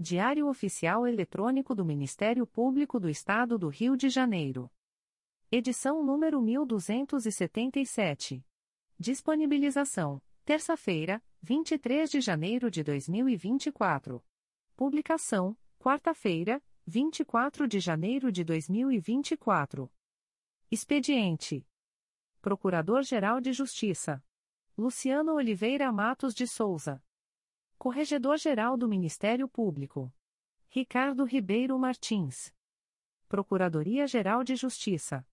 Diário Oficial Eletrônico do Ministério Público do Estado do Rio de Janeiro. Edição número 1277. Disponibilização: terça-feira, 23 de janeiro de 2024. Publicação: quarta-feira, 24 de janeiro de 2024. Expediente: Procurador-Geral de Justiça Luciano Oliveira Matos de Souza. Corregedor-Geral do Ministério Público. Ricardo Ribeiro Martins. Procuradoria-Geral de Justiça.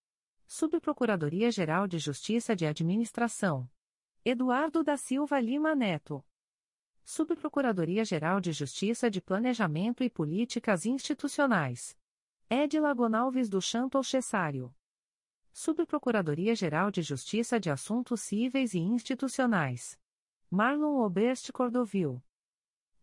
Subprocuradoria-Geral de Justiça de Administração. Eduardo da Silva Lima Neto. Subprocuradoria-Geral de Justiça de Planejamento e Políticas Institucionais. Edila Gonalves do Chanto Cessário. Subprocuradoria-Geral de Justiça de Assuntos Cíveis e Institucionais. Marlon Oberst Cordovil.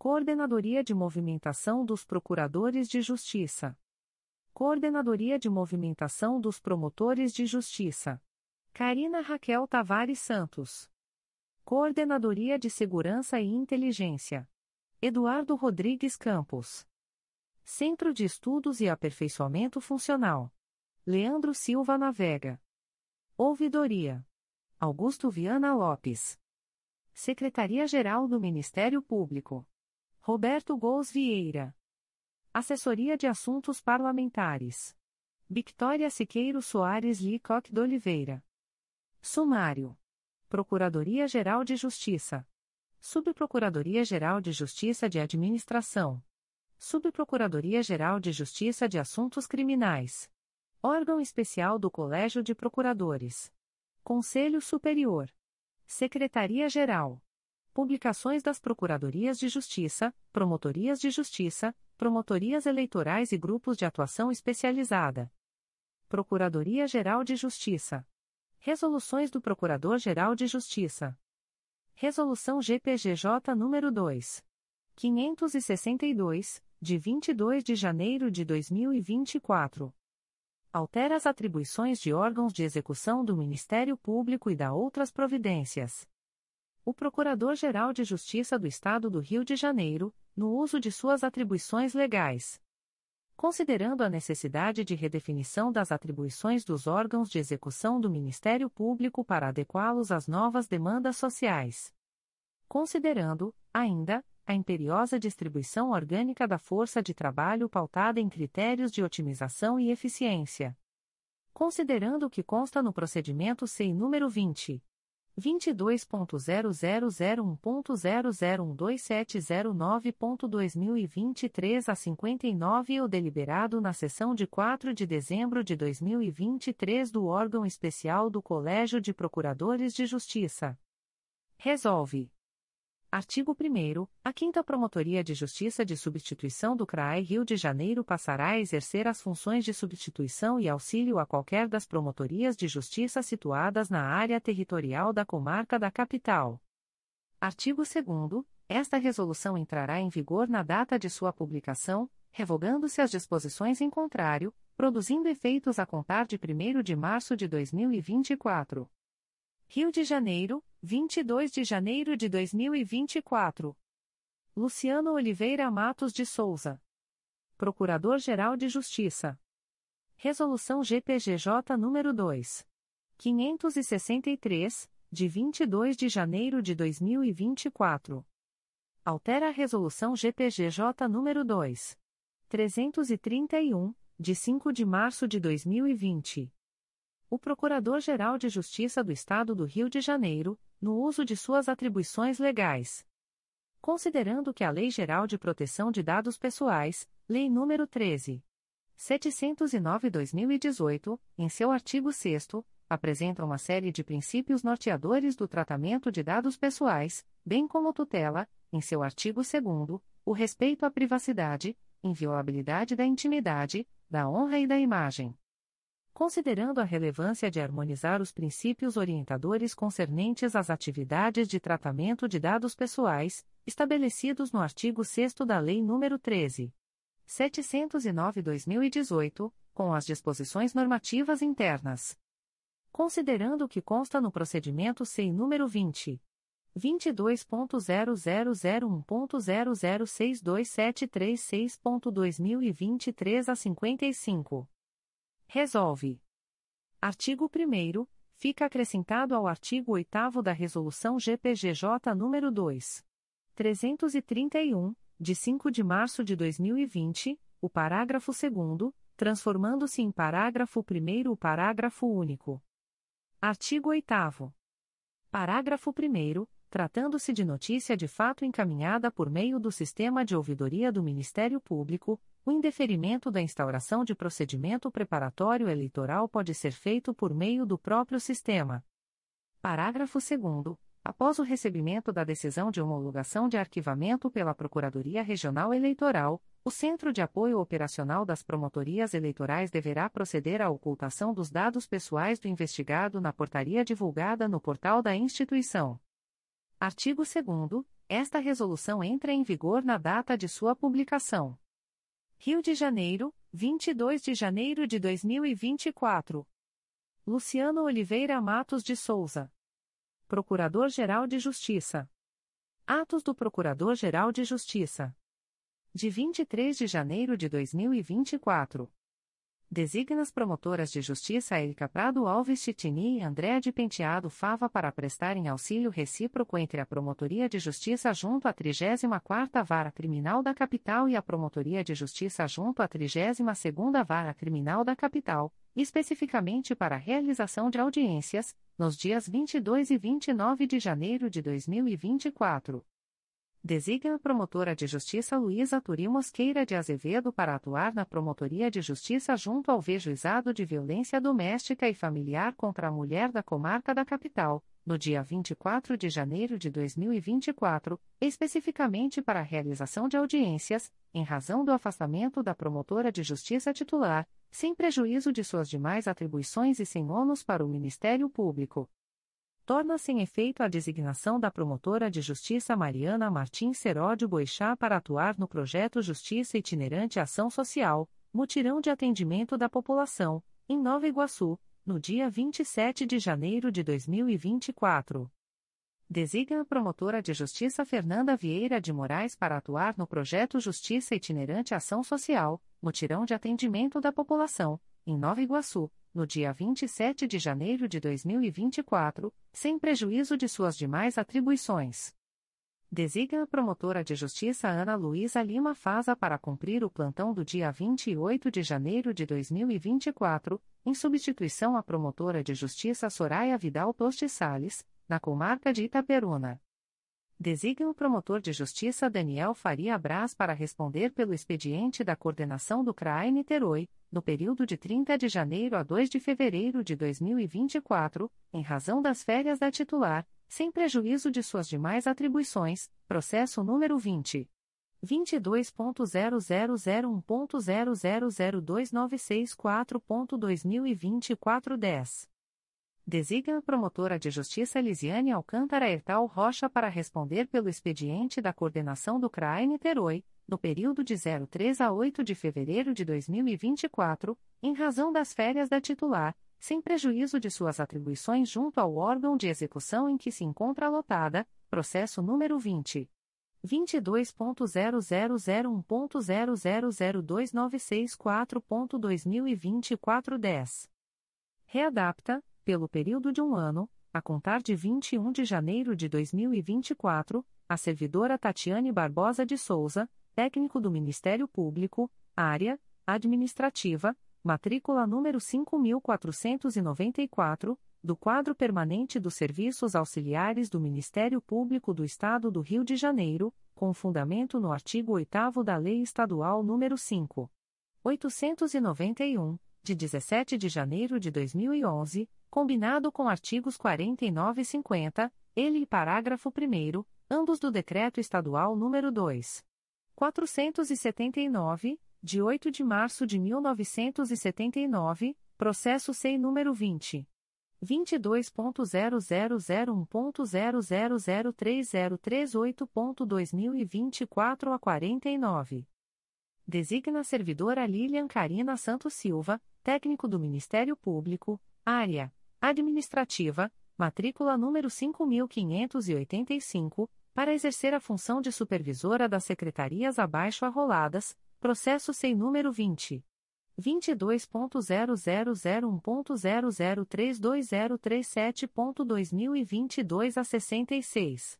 Coordenadoria de Movimentação dos Procuradores de Justiça. Coordenadoria de Movimentação dos Promotores de Justiça. Karina Raquel Tavares Santos. Coordenadoria de Segurança e Inteligência. Eduardo Rodrigues Campos. Centro de Estudos e Aperfeiçoamento Funcional. Leandro Silva Navega. Ouvidoria. Augusto Viana Lopes. Secretaria-Geral do Ministério Público. Roberto Gous Vieira. Assessoria de Assuntos Parlamentares. Victoria Siqueiro Soares Licoque de Oliveira. Sumário. Procuradoria-Geral de Justiça. Subprocuradoria-Geral de Justiça de Administração. Subprocuradoria-Geral de Justiça de Assuntos Criminais. Órgão Especial do Colégio de Procuradores. Conselho Superior. Secretaria-Geral. Publicações das Procuradorias de Justiça, Promotorias de Justiça, Promotorias Eleitorais e Grupos de Atuação Especializada. Procuradoria-Geral de Justiça. Resoluções do Procurador-Geral de Justiça. Resolução GPGJ nº 2. 562, de 22 de janeiro de 2024. Altera as atribuições de órgãos de execução do Ministério Público e da outras providências o Procurador-Geral de Justiça do Estado do Rio de Janeiro, no uso de suas atribuições legais. Considerando a necessidade de redefinição das atribuições dos órgãos de execução do Ministério Público para adequá-los às novas demandas sociais. Considerando, ainda, a imperiosa distribuição orgânica da força de trabalho pautada em critérios de otimização e eficiência. Considerando o que consta no procedimento SEI número 20. 22.0001.0012709.2023 a 59 o deliberado na sessão de 4 de dezembro de 2023 do órgão especial do Colégio de Procuradores de Justiça. Resolve. Artigo 1 A 5 Promotoria de Justiça de Substituição do CRAE Rio de Janeiro passará a exercer as funções de substituição e auxílio a qualquer das promotorias de justiça situadas na área territorial da comarca da capital. Artigo 2 Esta resolução entrará em vigor na data de sua publicação, revogando-se as disposições em contrário, produzindo efeitos a contar de 1 de março de 2024. Rio de Janeiro, 22 de janeiro de 2024. Luciano Oliveira Matos de Souza. Procurador-Geral de Justiça. Resolução GPGJ nº 2. 563, de 22 de janeiro de 2024. Altera a Resolução GPGJ nº 2. 331, de 5 de março de 2020. O Procurador-Geral de Justiça do Estado do Rio de Janeiro, no uso de suas atribuições legais. Considerando que a Lei Geral de Proteção de Dados Pessoais, Lei nº 13. 709-2018, em seu artigo 6 apresenta uma série de princípios norteadores do tratamento de dados pessoais, bem como tutela, em seu artigo 2 o respeito à privacidade, inviolabilidade da intimidade, da honra e da imagem. Considerando a relevância de harmonizar os princípios orientadores concernentes às atividades de tratamento de dados pessoais, estabelecidos no artigo 6 da Lei nº 13. 709/2018, com as disposições normativas internas. Considerando o que consta no procedimento SEI número 20 22.0001.0062736.2023 a 55. Resolve. Artigo 1 fica acrescentado ao artigo 8 da Resolução GPGJ nº 2. 331, de 5 de março de 2020, o parágrafo 2 transformando-se em parágrafo 1 o parágrafo único. Artigo 8 Parágrafo 1 tratando-se de notícia de fato encaminhada por meio do sistema de ouvidoria do Ministério Público, o indeferimento da instauração de procedimento preparatório eleitoral pode ser feito por meio do próprio sistema. Parágrafo 2 Após o recebimento da decisão de homologação de arquivamento pela Procuradoria Regional Eleitoral, o Centro de Apoio Operacional das Promotorias Eleitorais deverá proceder à ocultação dos dados pessoais do investigado na portaria divulgada no portal da instituição. Artigo 2 Esta resolução entra em vigor na data de sua publicação. Rio de Janeiro, 22 de janeiro de 2024. Luciano Oliveira Matos de Souza. Procurador-Geral de Justiça. Atos do Procurador-Geral de Justiça. De 23 de janeiro de 2024. Designa as promotoras de justiça Erika Prado Alves Chitini e Andréa de Penteado Fava para prestarem auxílio recíproco entre a Promotoria de Justiça junto à 34ª Vara Criminal da Capital e a Promotoria de Justiça junto à 32ª Vara Criminal da Capital, especificamente para a realização de audiências, nos dias 22 e 29 de janeiro de 2024. Designa a promotora de justiça Luísa Turi Mosqueira de Azevedo para atuar na Promotoria de Justiça junto ao V-Juizado de Violência Doméstica e Familiar contra a Mulher da Comarca da Capital, no dia 24 de janeiro de 2024, especificamente para a realização de audiências, em razão do afastamento da promotora de justiça titular, sem prejuízo de suas demais atribuições e sem ônus para o Ministério Público torna-se em efeito a designação da promotora de justiça Mariana Martins Seródio Boixá para atuar no projeto Justiça Itinerante Ação Social, mutirão de atendimento da população, em Nova Iguaçu, no dia 27 de janeiro de 2024. Designa a promotora de justiça Fernanda Vieira de Moraes para atuar no projeto Justiça Itinerante Ação Social, mutirão de atendimento da população, em Nova Iguaçu, no dia 27 de janeiro de 2024, sem prejuízo de suas demais atribuições. Designa a promotora de justiça Ana Luísa Lima Faza para cumprir o plantão do dia 28 de janeiro de 2024, em substituição à promotora de justiça Soraya Vidal Tosti Sales, na comarca de Itaperuna. Designa o promotor de justiça Daniel Faria Braz para responder pelo expediente da coordenação do CRAE Niterói, no período de 30 de janeiro a 2 de fevereiro de 2024, em razão das férias da titular, sem prejuízo de suas demais atribuições, processo número 20. 22.0001.0002964.2024 10. Designa a promotora de justiça Lisiane Alcântara Ertal Rocha para responder pelo expediente da coordenação do CRAE Niterói, no período de 03 a 8 de fevereiro de 2024, em razão das férias da titular, sem prejuízo de suas atribuições junto ao órgão de execução em que se encontra lotada, processo número 20. 22.0001.0002964.2024 10. Readapta, pelo período de um ano, a contar de 21 de janeiro de 2024, a servidora Tatiane Barbosa de Souza, técnico do Ministério Público, área administrativa, matrícula número 5494, do quadro permanente dos serviços auxiliares do Ministério Público do Estado do Rio de Janeiro, com fundamento no artigo 8 da Lei Estadual número 5. 891, de 17 de janeiro de 2011, combinado com artigos 49 e 50, ele e parágrafo 1 ambos do Decreto Estadual nº 2. 479, de 8 de março de 1979, processo SEI número 20. 22.0001.0003038.2024 a 49. Designa servidora Lilian Carina Santos Silva, técnico do Ministério Público, área administrativa, matrícula número 5585 para exercer a função de supervisora das secretarias abaixo arroladas, processo sem número 20. 22.0001.0032037.2022 a 66.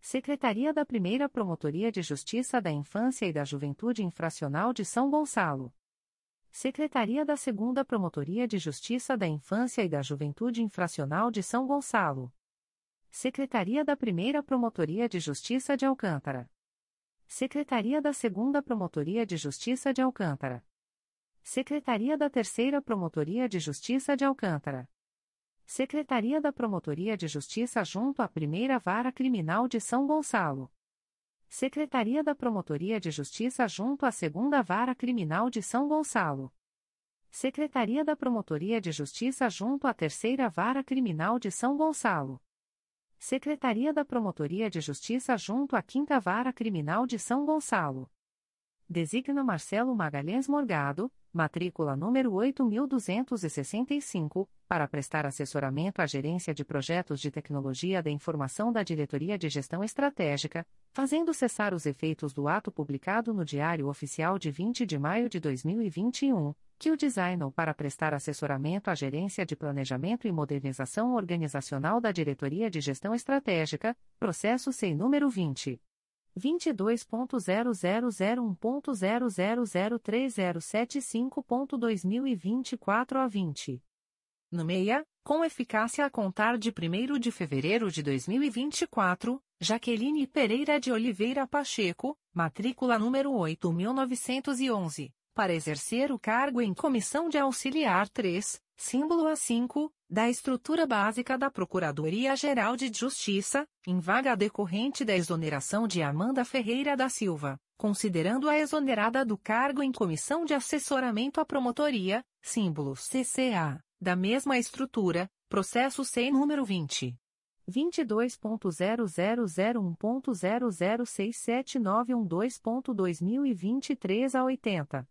Secretaria da Primeira Promotoria de Justiça da Infância e da Juventude Infracional de São Gonçalo. Secretaria da Segunda Promotoria de Justiça da Infância e da Juventude Infracional de São Gonçalo. Secretaria da Primeira Promotoria de Justiça de Alcântara. Secretaria da Segunda Promotoria de Justiça de Alcântara. Secretaria da Terceira Promotoria de Justiça de Alcântara. Secretaria da Promotoria de Justiça junto à Primeira Vara Criminal de São Gonçalo. Secretaria da Promotoria de Justiça junto à Segunda Vara Criminal de São Gonçalo. Secretaria da Promotoria de Justiça junto à Terceira Vara Criminal de São Gonçalo. Secretaria da Promotoria de Justiça junto à Quinta Vara Criminal de São Gonçalo. Designa Marcelo Magalhães Morgado, matrícula número 8265, para prestar assessoramento à Gerência de Projetos de Tecnologia da Informação da Diretoria de Gestão Estratégica, fazendo cessar os efeitos do ato publicado no Diário Oficial de 20 de maio de 2021 que o designou para prestar assessoramento à Gerência de Planejamento e Modernização Organizacional da Diretoria de Gestão Estratégica, processo sem número 20. 22.0001.0003075.2024 a 20. No MEIA, com eficácia a contar de 1 de fevereiro de 2024, Jaqueline Pereira de Oliveira Pacheco, matrícula número 8911 para exercer o cargo em comissão de auxiliar 3, símbolo A5, da estrutura básica da Procuradoria-Geral de Justiça, em vaga decorrente da exoneração de Amanda Ferreira da Silva, considerando a exonerada do cargo em comissão de assessoramento à promotoria, símbolo CCA, da mesma estrutura, processo sem número 20. 22.0001.0067912.2023 a 80.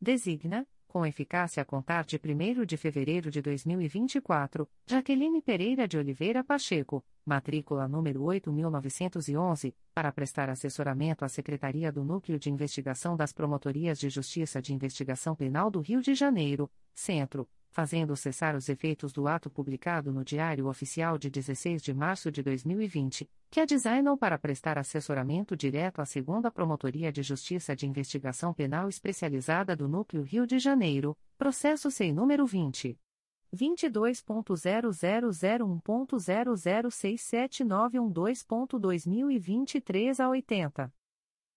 Designa, com eficácia a contar de 1 de fevereiro de 2024, Jaqueline Pereira de Oliveira Pacheco, matrícula número 8911, para prestar assessoramento à Secretaria do Núcleo de Investigação das Promotorias de Justiça de Investigação Penal do Rio de Janeiro, Centro, fazendo cessar os efeitos do ato publicado no Diário Oficial de 16 de março de 2020, que a designou para prestar assessoramento direto à Segunda Promotoria de Justiça de Investigação Penal Especializada do Núcleo Rio de Janeiro, processo sem número 20. 22.0001.0067912.2023 a 80.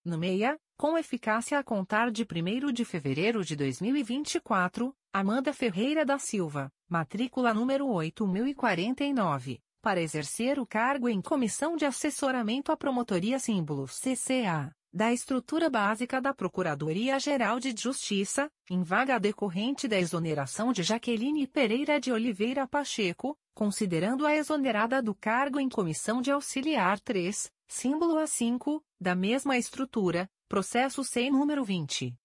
No MEIA, com eficácia a contar de 1 de fevereiro de 2024, Amanda Ferreira da Silva, matrícula número 8049, para exercer o cargo em Comissão de Assessoramento à Promotoria Símbolo CCA, da estrutura básica da Procuradoria-Geral de Justiça, em vaga decorrente da exoneração de Jaqueline Pereira de Oliveira Pacheco, considerando a exonerada do cargo em Comissão de Auxiliar 3, símbolo A5, da mesma estrutura, processo sem número 20.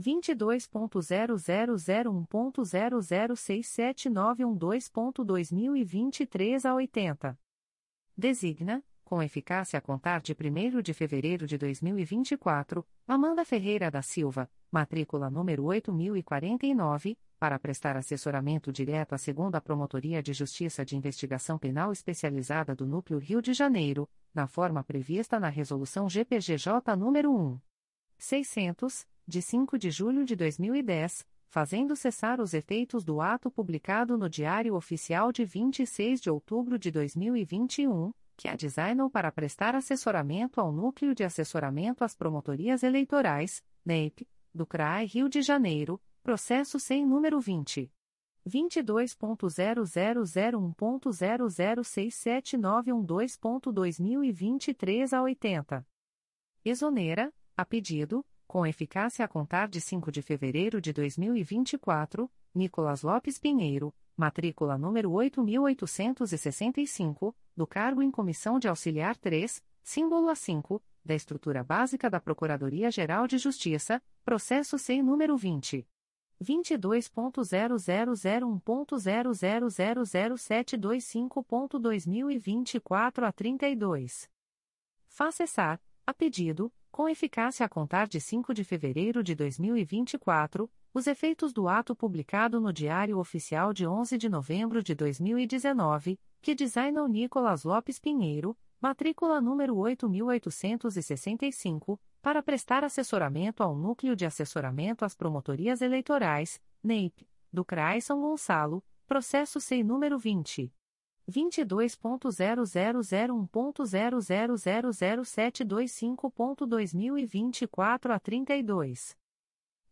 22.0001.0067912.2023 a 80. Designa, com eficácia a contar de 1 de fevereiro de 2024, Amanda Ferreira da Silva, matrícula número 8049, para prestar assessoramento direto à Segunda Promotoria de Justiça de Investigação Penal Especializada do Núcleo Rio de Janeiro, na forma prevista na Resolução GPGJ nº 1. 600, de 5 de julho de 2010, fazendo cessar os efeitos do ato publicado no Diário Oficial de 26 de outubro de 2021, que a designou para prestar assessoramento ao Núcleo de Assessoramento às Promotorias Eleitorais, NEIP, do CRAI Rio de Janeiro, processo sem número 20. 22.0001.0067912.2023 a 80. Exonera, A pedido, com eficácia a contar de 5 de fevereiro de 2024, Nicolas Lopes Pinheiro, matrícula número 8865, do cargo em Comissão de Auxiliar 3, símbolo A5, da estrutura básica da Procuradoria-Geral de Justiça, processo SEI número 20. 22.0001.0000725.2024 a 32. Faz cessar, a pedido, com eficácia a contar de 5 de fevereiro de 2024, os efeitos do ato publicado no Diário Oficial de 11 de novembro de 2019, que designa o Nicolas Lopes Pinheiro, matrícula número 8865, para prestar assessoramento ao Núcleo de Assessoramento às Promotorias Eleitorais, NEIP, do CRAI São Gonçalo, processo SEI número 20. 22.0001.0000725.2024 a 32.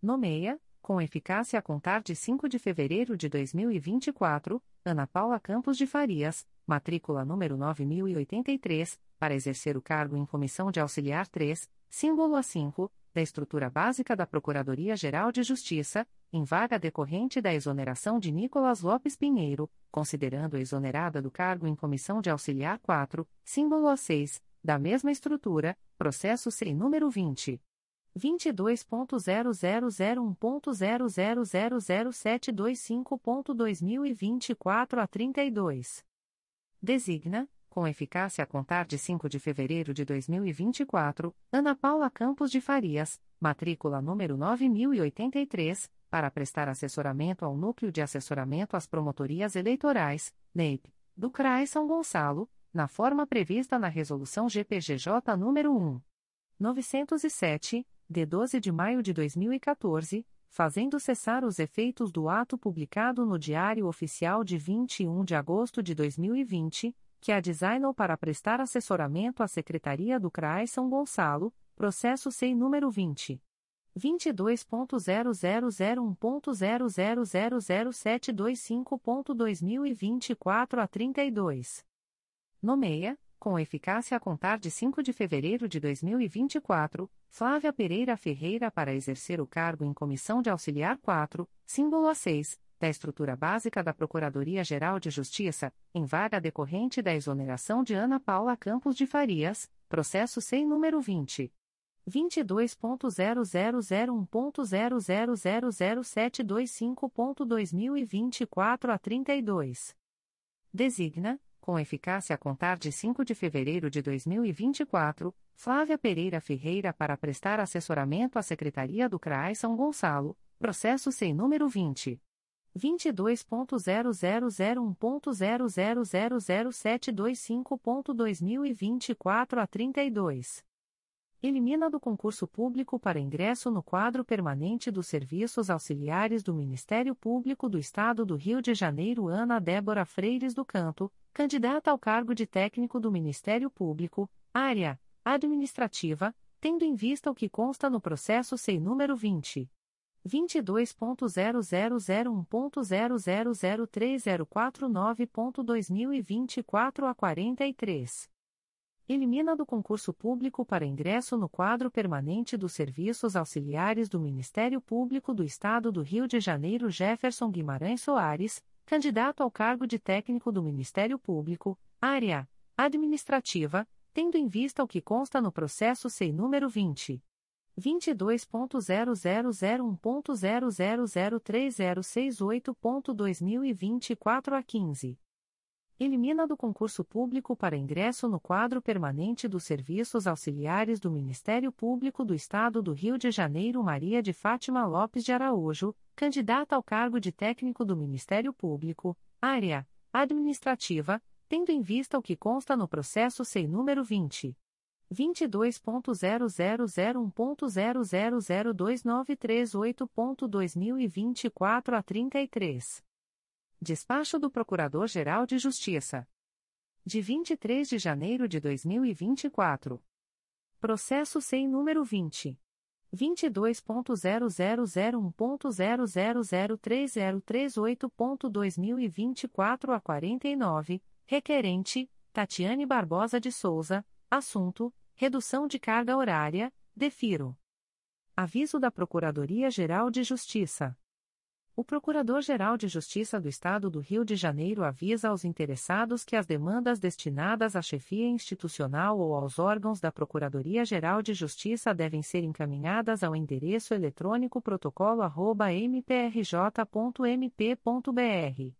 Nomeia, com eficácia a contar de 5 de fevereiro de 2024, Ana Paula Campos de Farias, matrícula número 9083, para exercer o cargo em Comissão de Auxiliar 3, símbolo A5, da estrutura básica da Procuradoria-Geral de Justiça, em vaga decorrente da exoneração de Nicolas Lopes Pinheiro, considerando exonerada do cargo em Comissão de Auxiliar 4, símbolo A6, da mesma estrutura, processo sem número 20. 22.0001.0000725.2024 a 32. Designa, com eficácia a contar de 5 de fevereiro de 2024, Ana Paula Campos de Farias, matrícula número 9083, para prestar assessoramento ao Núcleo de Assessoramento às Promotorias Eleitorais, NEIP, do CRAE São Gonçalo, na forma prevista na Resolução GPGJ nº 1. 907, de 12 de maio de 2014, fazendo cessar os efeitos do ato publicado no Diário Oficial de 21 de agosto de 2020, que a designou para prestar assessoramento à Secretaria do CRAE São Gonçalo, processo SEI número 20. 22.0001.0000725.2024 a 32. Nomeia, com eficácia a contar de 5 de fevereiro de 2024, Flávia Pereira Ferreira para exercer o cargo em Comissão de Auxiliar 4, símbolo A6, da estrutura básica da Procuradoria-Geral de Justiça, em vaga decorrente da exoneração de Ana Paula Campos de Farias, processo sem número 20. 22.0001.0000725.2024 a 32. Designa, com eficácia a contar de 5 de fevereiro de 2024, Flávia Pereira Ferreira para prestar assessoramento à Secretaria do CRAI São Gonçalo, processo sem número 20. 22.0001.0000725.2024 a 32. Elimina do concurso público para ingresso no quadro permanente dos serviços auxiliares do Ministério Público do Estado do Rio de Janeiro Ana Débora Freires do Canto, candidata ao cargo de técnico do Ministério Público, área administrativa, tendo em vista o que consta no processo SEI número 20. 22.0001.0003049.2024 a 43. Elimina do concurso público para ingresso no quadro permanente dos serviços auxiliares do Ministério Público do Estado do Rio de Janeiro Jefferson Guimarães Soares, candidato ao cargo de técnico do Ministério Público, área administrativa, tendo em vista o que consta no processo SEI número 20. 22.0001.0003068.2024 a 15. Elimina do concurso público para ingresso no quadro permanente dos serviços auxiliares do Ministério Público do Estado do Rio de Janeiro Maria de Fátima Lopes de Araújo, candidata ao cargo de técnico do Ministério Público, área administrativa, tendo em vista o que consta no processo SEI número 20. 22.0001.0002938.2024 a 33. Despacho do Procurador-Geral de Justiça. De 23 de janeiro de 2024. Processo sem número 20. 22.0001.0003038.2024 a 49, requerente, Tatiane Barbosa de Souza, assunto, redução de carga horária, defiro. Aviso da Procuradoria-Geral de Justiça. O Procurador-Geral de Justiça do Estado do Rio de Janeiro avisa aos interessados que as demandas destinadas à chefia institucional ou aos órgãos da Procuradoria-Geral de Justiça devem ser encaminhadas ao endereço eletrônico protocolo@mprj.mp.br.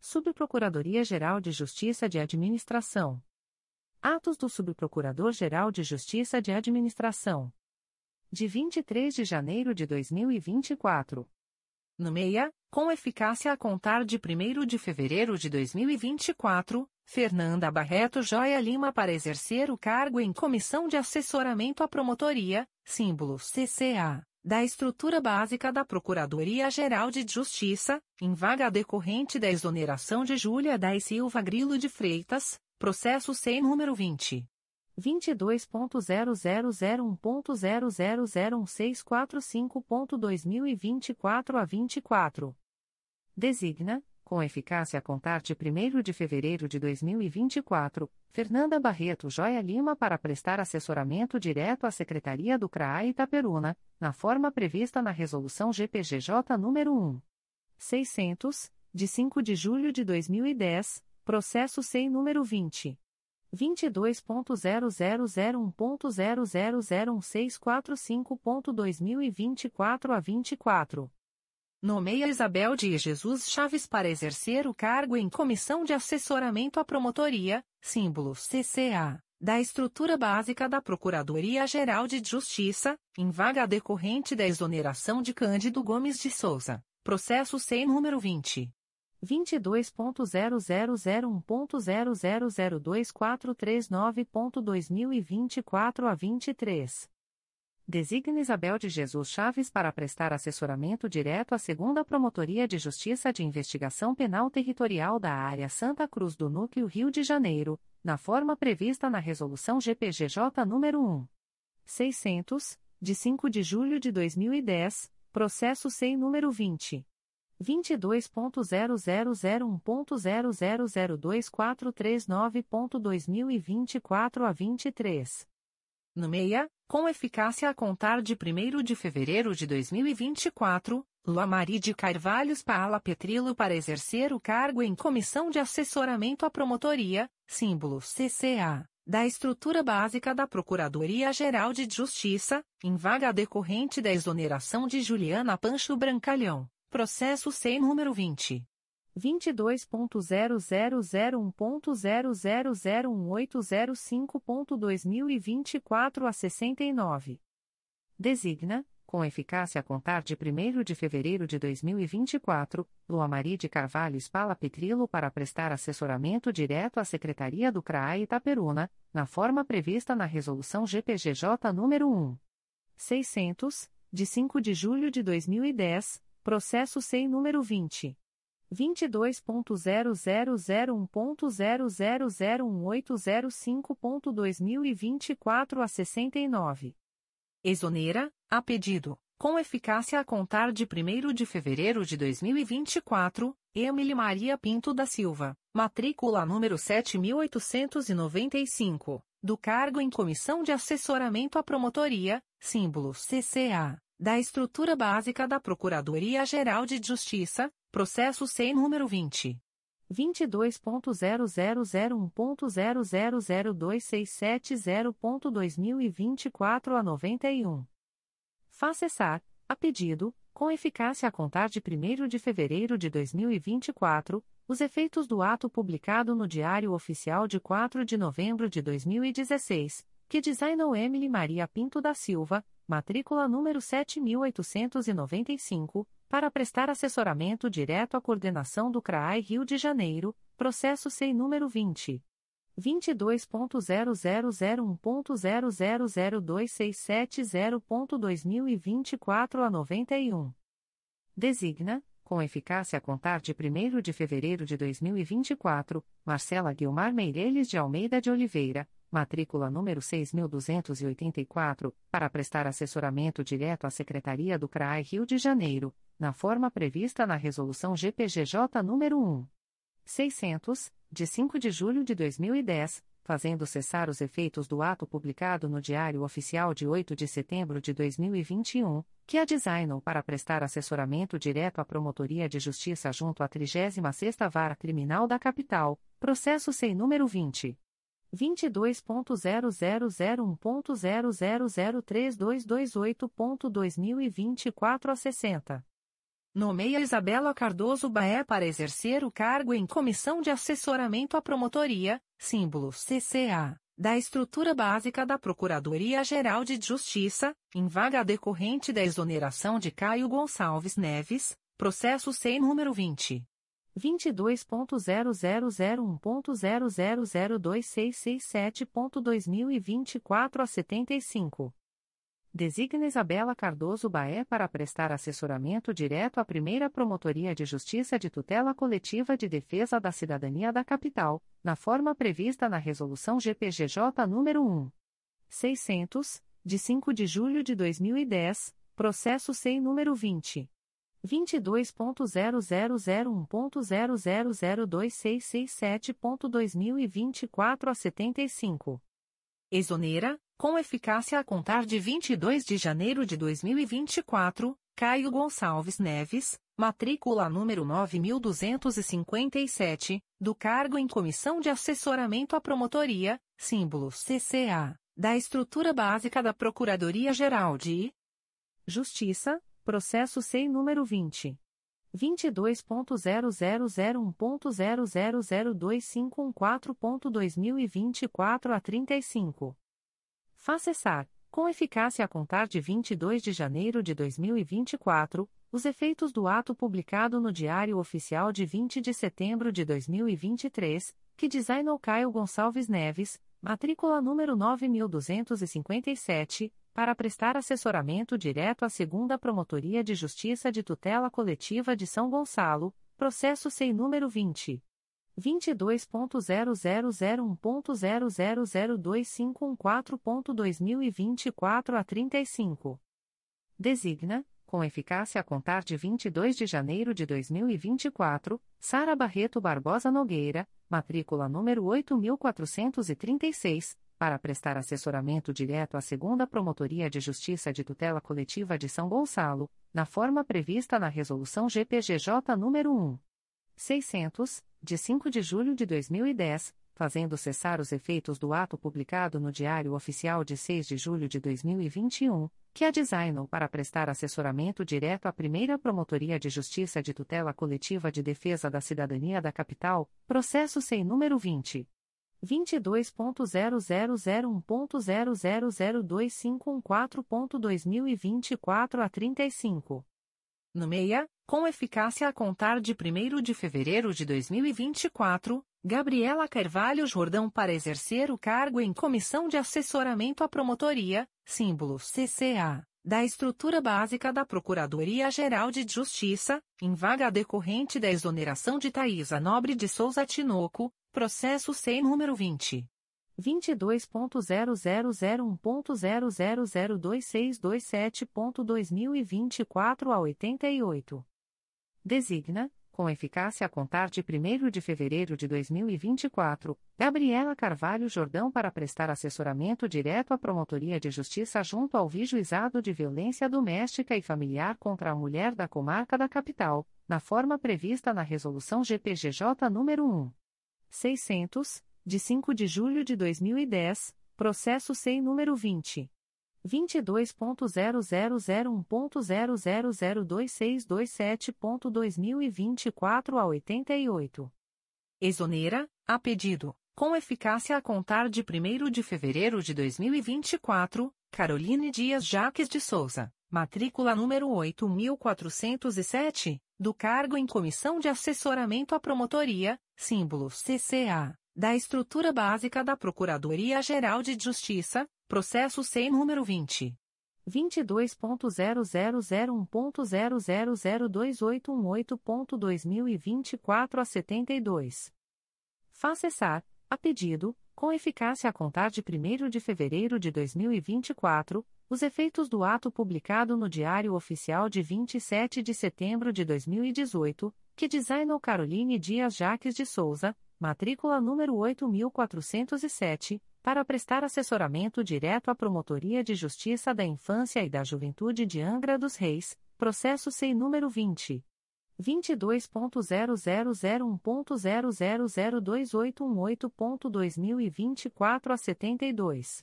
Subprocuradoria-Geral de Justiça de Administração. Atos do Subprocurador-Geral de Justiça de Administração. De 23 de janeiro de 2024. Nomeia, com eficácia a contar de 1 de fevereiro de 2024, Fernanda Barreto Joia Lima para exercer o cargo em Comissão de Assessoramento à Promotoria, símbolo CCA, da estrutura básica da Procuradoria-Geral de Justiça, em vaga decorrente da exoneração de Júlia da Silva Grilo de Freitas, processo sem número 20. 22.0001.0001645.2024 a 24. Designa, com eficácia a contar de 1 de fevereiro de 2024, Fernanda Barreto Joia Lima para prestar assessoramento direto à Secretaria do CRAA Itaperuna, na forma prevista na Resolução GPGJ nº 1. 600, de 5 de julho de 2010, processo SEI número 20. 22.0001.0001645.2024 a 24. Nomeia Isabel de Jesus Chaves para exercer o cargo em Comissão de Assessoramento à Promotoria, símbolo CCA, da estrutura básica da Procuradoria-Geral de Justiça, em vaga decorrente da exoneração de Cândido Gomes de Souza, processo sem número 20. 22.0001.0002439.2024 a 23. Designa Isabel de Jesus Chaves para prestar assessoramento direto à Segunda Promotoria de Justiça de Investigação Penal Territorial da Área Santa Cruz do Núcleo Rio de Janeiro, na forma prevista na Resolução GPGJ nº 1. 600, de 5 de julho de 2010, processo SEI número 20. 22.0001.0002439.2024 a 23. No meia, com eficácia a contar de 1 de fevereiro de 2024, Lua Marie de Carvalhos Paala Petrilo para exercer o cargo em Comissão de Assessoramento à Promotoria, símbolo CCA, da estrutura básica da Procuradoria-Geral de Justiça, em vaga decorrente da exoneração de Juliana Pancho Brancalhão. Processo sem número 20. 22.0001.0001805.2024 a 69. Designa, com eficácia a contar de 1 de fevereiro de 2024, Lua Marie de Carvalho Spala Petrilo para prestar assessoramento direto à Secretaria do CRAA Itaperuna, na forma prevista na Resolução GPGJ nº 1. 600, de 5 de julho de 2010, Processo SEI número 20. 22.0001.0001805.2024 a 69. Exonera, a pedido, com eficácia a contar de 1 de fevereiro de 2024, Emily Maria Pinto da Silva, matrícula número 7895, do cargo em Comissão de Assessoramento à Promotoria, símbolo CCA da estrutura básica da Procuradoria-Geral de Justiça, processo sem número 20. 22.0001.0002670.2024 a 91. Faz cessar, a pedido, com eficácia a contar de 1 de fevereiro de 2024, os efeitos do ato publicado no Diário Oficial de 4 de novembro de 2016, que designou Emily Maria Pinto da Silva, matrícula número 7895, para prestar assessoramento direto à coordenação do CRAI Rio de Janeiro, processo SEI número 20. 22.0001.0002670.2024 a 91. Designa, com eficácia a contar de 1 de fevereiro de 2024, Marcela Guilmar Meireles de Almeida de Oliveira, matrícula número 6284, para prestar assessoramento direto à Secretaria do CRAI Rio de Janeiro, na forma prevista na Resolução GPGJ nº 1. 600, de 5 de julho de 2010, fazendo cessar os efeitos do ato publicado no Diário Oficial de 8 de setembro de 2021, que a designou para prestar assessoramento direto à Promotoria de Justiça junto à 36ª Vara Criminal da Capital, processo sem número 20. 22.0001.0003228.2024 a 60. Nomeia Isabela Cardoso Baé para exercer o cargo em Comissão de Assessoramento à Promotoria, símbolo CCA, da estrutura básica da Procuradoria-Geral de Justiça, em vaga decorrente da exoneração de Caio Gonçalves Neves, processo sem número 20. 22.0001.0002667.2024 a 75. Designa Isabela Cardoso Baé para prestar assessoramento direto à primeira Promotoria de Justiça de Tutela Coletiva de Defesa da Cidadania da Capital, na forma prevista na Resolução GPGJ nº 1. 600, de 5 de julho de 2010, processo sem número 20. 22.0001.0002667.2024 a 75. Exonera, com eficácia a contar de 22 de janeiro de 2024, Caio Gonçalves Neves, matrícula número 9257, do cargo em Comissão de Assessoramento à Promotoria, símbolo CCA, da estrutura básica da Procuradoria-Geral de Justiça, processo sem número 20. 22.0001.0002514.2024 a 35. Faz cessar, com eficácia a contar de 22 de janeiro de 2024, os efeitos do ato publicado no Diário Oficial de 20 de setembro de 2023, que designou Caio Gonçalves Neves, matrícula número 9257, para prestar assessoramento direto à Segunda Promotoria de Justiça de Tutela Coletiva de São Gonçalo, processo sem número 20. 22.0001.0002514.2024 a 35. Designa, com eficácia a contar de 22 de janeiro de 2024, Sara Barreto Barbosa Nogueira, matrícula número 8436, para prestar assessoramento direto à Segunda Promotoria de Justiça de Tutela Coletiva de São Gonçalo, na forma prevista na Resolução GPGJ nº 1. 600, de 5 de julho de 2010, fazendo cessar os efeitos do ato publicado no Diário Oficial de 6 de julho de 2021, que a designou para prestar assessoramento direto à primeira Promotoria de Justiça de Tutela Coletiva de Defesa da Cidadania da Capital, processo sem número 20. 22.0001.0002514.2024 a 35. No meia, com eficácia a contar de 1 de fevereiro de 2024, Gabriela Carvalho Jordão para exercer o cargo em Comissão de Assessoramento à Promotoria, símbolo CCA, da estrutura básica da Procuradoria-Geral de Justiça, em vaga decorrente da exoneração de Thaisa Nobre de Souza Tinoco, processo sem número 20. 22.0001.0002627.2024 a 88. Designa, com eficácia a contar de 1 de fevereiro de 2024, Gabriela Carvalho Jordão para prestar assessoramento direto à Promotoria de Justiça junto ao Vijuizado de Violência Doméstica e Familiar contra a Mulher da Comarca da Capital, na forma prevista na Resolução GPGJ nº 1. 600, de 5 de julho de 2010, processo sem número 20. 22.0001.0002627.2024 a 88. Exonera, a pedido, com eficácia a contar de 1 de fevereiro de 2024, Caroline Dias Jaques de Souza, matrícula número 8407, do cargo em Comissão de Assessoramento à Promotoria, símbolo CCA da estrutura básica da Procuradoria-Geral de Justiça, processo sem número 20. 22.0001.0002818.2024 a 72. Faz cessar, a pedido, com eficácia a contar de 1 de fevereiro de 2024, os efeitos do ato publicado no Diário Oficial de 27 de setembro de 2018, que designou Caroline Dias Jaques de Souza, matrícula número 8407, para prestar assessoramento direto à Promotoria de Justiça da Infância e da Juventude de Angra dos Reis, processo SEI número 20. 22.0001.0002818.2024 a 72.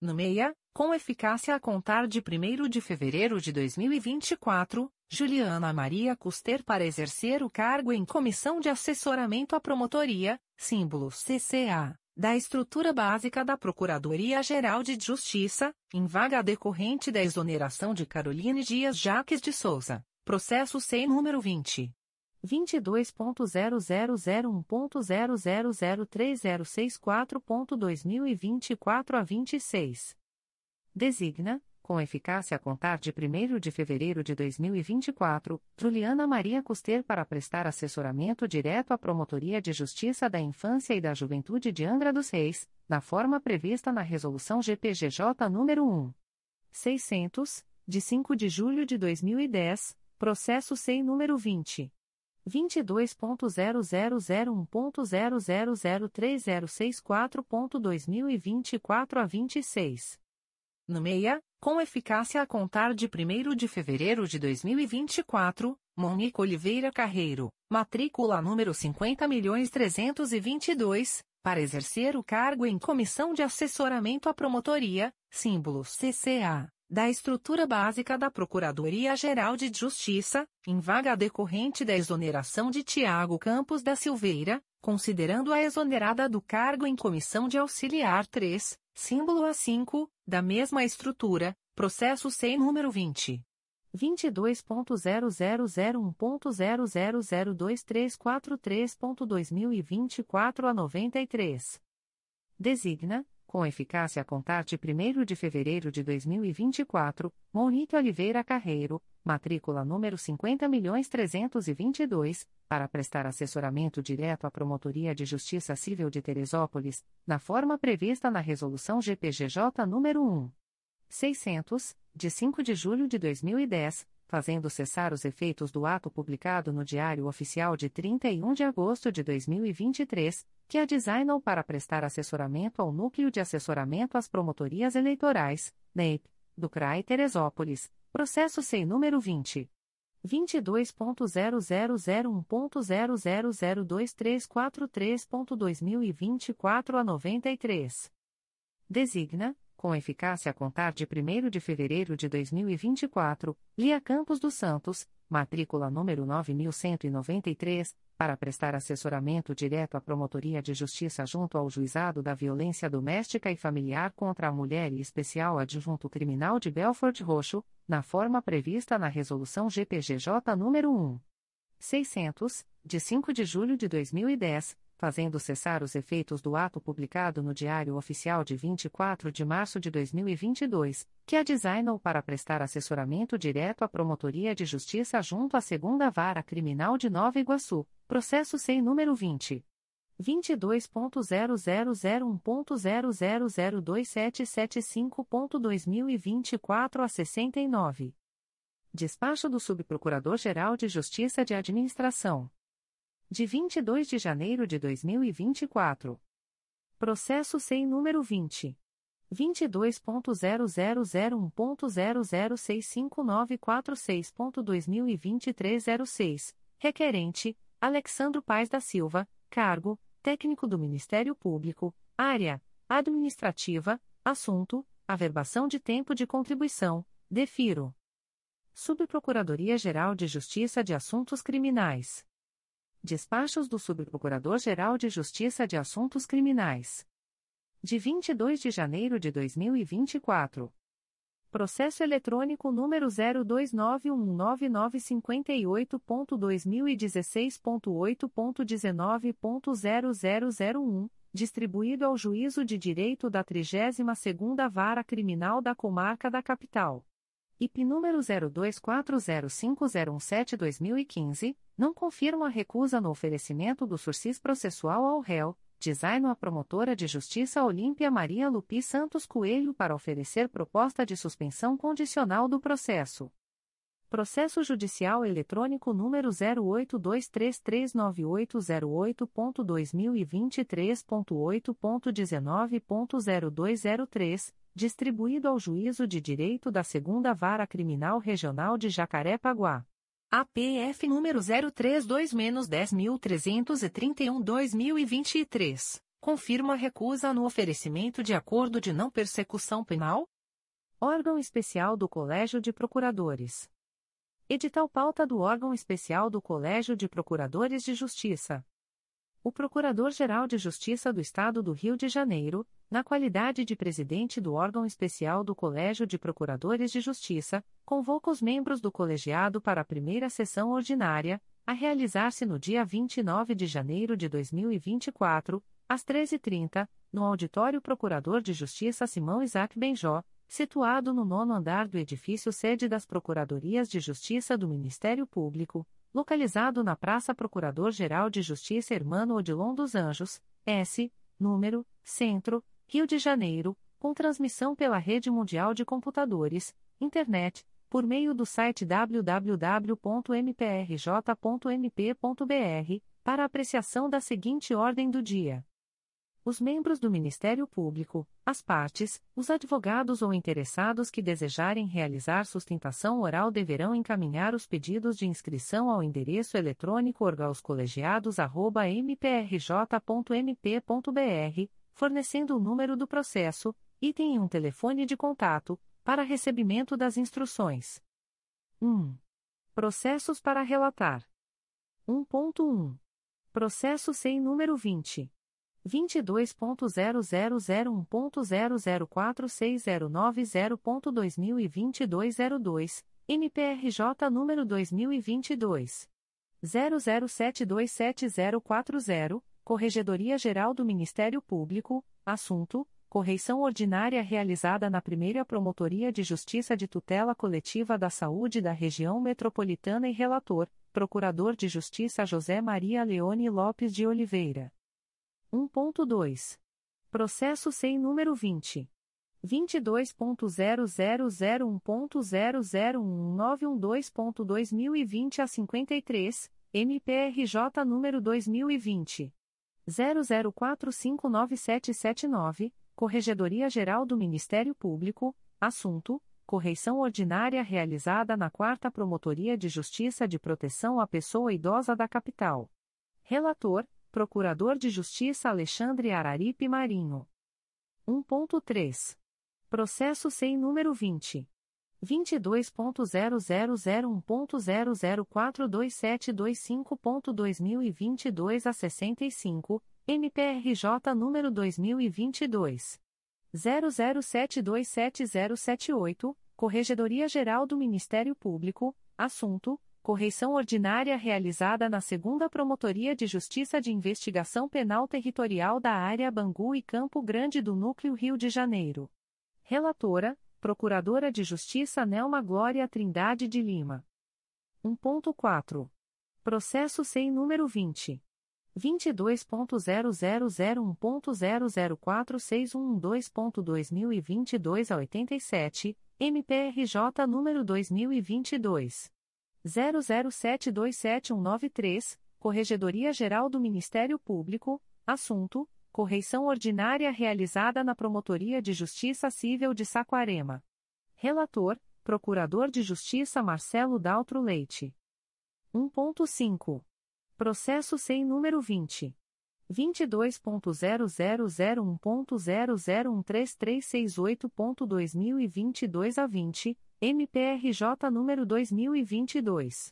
No MEIA, com eficácia a contar de 1 de fevereiro de 2024, Juliana Maria Custer para exercer o cargo em Comissão de Assessoramento à Promotoria, símbolo CCA, da estrutura básica da Procuradoria-Geral de Justiça, em vaga decorrente da exoneração de Caroline Dias Jaques de Souza, processo SEI número 20. 22.0001.0003064.2024 a 26. Designa, com eficácia a contar de 1 de fevereiro de 2024, Juliana Maria Custer para prestar assessoramento direto à Promotoria de Justiça da Infância e da Juventude de Angra dos Reis, na forma prevista na Resolução GPGJ nº 1. 600, de 5 de julho de 2010, processo SEI número 20. 22.0001.0003064.2024 a 26. No MEIA, com eficácia a contar de 1 de fevereiro de 2024, Monique Oliveira Carreiro, matrícula número 50.322, para exercer o cargo em Comissão de Assessoramento à Promotoria, símbolo CCA da estrutura básica da Procuradoria-Geral de Justiça, em vaga decorrente da exoneração de Tiago Campos da Silveira, considerando a exonerada do cargo em comissão de auxiliar 3, símbolo A5, da mesma estrutura, processo SEI número 20. 22.0001.0002343.2024 a 93. Designa, com eficácia a contar de 1 de fevereiro de 2024, Monique Oliveira Carreiro, matrícula número 50.322, para prestar assessoramento direto à Promotoria de Justiça Civil de Teresópolis, na forma prevista na Resolução GPGJ nº 1. 600, de 5 de julho de 2010, fazendo cessar os efeitos do ato publicado no Diário Oficial de 31 de agosto de 2023, que a designou para prestar assessoramento ao Núcleo de Assessoramento às Promotorias Eleitorais, NEIP, do CRAI Teresópolis, processo SEI número 20. 22.0001.0002343.2024 a 93. Designa, com eficácia a contar de 1 de fevereiro de 2024, Lia Campos dos Santos, matrícula número 9193, para prestar assessoramento direto à Promotoria de Justiça junto ao Juizado da Violência Doméstica e Familiar contra a Mulher e Especial Adjunto Criminal de Belfort Roxo, na forma prevista na Resolução GPGJ nº 1. 600, de 5 de julho de 2010, fazendo cessar os efeitos do ato publicado no Diário Oficial de 24 de março de 2022, que a designou para prestar assessoramento direto à Promotoria de Justiça junto à Segunda Vara Criminal de Nova Iguaçu, processo sem número 20. 22.0001.0002775.2024 a 69. Despacho do Subprocurador-Geral de Justiça de Administração de 22 de janeiro de 2024. Processo sem número 20. 22.0001.0065946.2023 06, requerente, Alexandro Paes da Silva, cargo, técnico do Ministério Público, área, administrativa, assunto, averbação de tempo de contribuição, defiro. Subprocuradoria-Geral de Justiça de Assuntos Criminais. Despachos do Subprocurador-Geral de Justiça de Assuntos Criminais. De 22 de janeiro de 2024. Processo eletrônico número 029119958.2016.8.19.0001, distribuído ao Juízo de Direito da 32ª Vara Criminal da Comarca da Capital. IP número 02405017-2015, não confirma a recusa no oferecimento do sursis processual ao réu, design a promotora de justiça Olímpia Maria Lupi Santos Coelho para oferecer proposta de suspensão condicional do processo. Processo Judicial Eletrônico número 0823398.2023.8.19.0203, distribuído ao Juízo de Direito da Segunda Vara Criminal Regional de Jacaré-Paguá. APF número 032-10331-2023, confirma recusa no oferecimento de acordo de não persecução penal? Órgão Especial do Colégio de Procuradores. Edital pauta do órgão especial do Colégio de Procuradores de Justiça. O Procurador-Geral de Justiça do Estado do Rio de Janeiro, na qualidade de presidente do órgão especial do Colégio de Procuradores de Justiça, convoca os membros do colegiado para a primeira sessão ordinária, a realizar-se no dia 29 de janeiro de 2024, às 13h30, no Auditório Procurador de Justiça Simão Isaac Benjó, situado no nono andar do edifício sede das Procuradorias de Justiça do Ministério Público, localizado na Praça Procurador-Geral de Justiça Hermano Odilon dos Anjos, S, número, Centro, Rio de Janeiro, com transmissão pela Rede Mundial de Computadores, Internet, por meio do site www.mprj.mp.br, para apreciação da seguinte ordem do dia os membros do Ministério Público, as partes, os advogados ou interessados que desejarem realizar sustentação oral deverão encaminhar os pedidos de inscrição ao endereço eletrônico orgaoscolegiados@mprj.mp.br, fornecendo o número do processo, item e um telefone de contato, para recebimento das instruções. 1. Processos para relatar. 1.1. Processo sem número 20 22.0001.0046090.2022 MPRJ número 2022 00727040, Corregedoria Geral do Ministério Público, assunto: correição ordinária realizada na primeira Promotoria de Justiça de Tutela Coletiva da Saúde da Região Metropolitana e relator, Procurador de Justiça José Maria Leone Lopes de Oliveira. 1.2. Processo sem número 20. 22.0001.0011912.2020 a 53, MPRJ número 2020. 00459779, Corregedoria Geral do Ministério Público, assunto: correição ordinária realizada na 4 Promotoria de Justiça de Proteção à Pessoa Idosa da Capital. Relator: Procurador de Justiça Alexandre Araripe Marinho. 1.3. Processo sem número 20. 22.0001.0042725.2022 a 65, MPRJ número 2022. 00727078, Corregedoria Geral do Ministério Público, assunto: Correição ordinária realizada na Segunda Promotoria de Justiça de Investigação Penal Territorial da Área Bangu e Campo Grande do Núcleo Rio de Janeiro. Relatora: Procuradora de Justiça Nelma Glória Trindade de Lima. 1.4. Processo sem número 20. 22.0001.0046112.2022 a 87, MPRJ número 2022 00727193, Corregedoria Geral do Ministério Público, assunto: correição ordinária realizada na Promotoria de Justiça Civil de Saquarema. Relator: Procurador de Justiça Marcelo Daltro Leite. 1.5. Processo sem número 20 22.0001.0013368.2022 a 20 MPRJ número 2022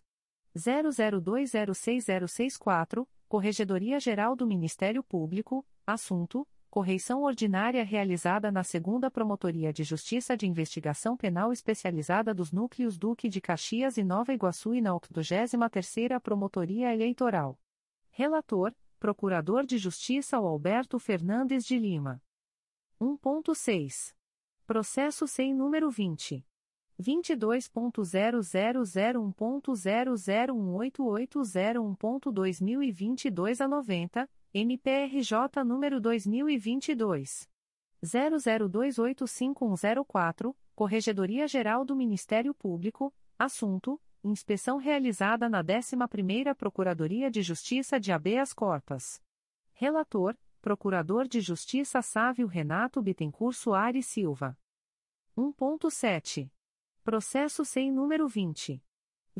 00206064, Corregedoria Geral do Ministério Público, assunto: correição ordinária realizada na Segunda Promotoria de Justiça de Investigação Penal Especializada dos Núcleos Duque de Caxias e Nova Iguaçu e na 83ª Promotoria Eleitoral. Relator: Procurador de Justiça Alberto Fernandes de Lima. 1.6. Processo sem número 20 22.0001.0018801.2022 a 90, MPRJ número 2022 00285104, Corregedoria Geral do Ministério Público, assunto: inspeção realizada na 11ª Procuradoria de Justiça de Abeas Corpas. Relator, Procurador de Justiça Sávio Renato Bittencourt Soares Silva. 1.7. Processo sem número 20.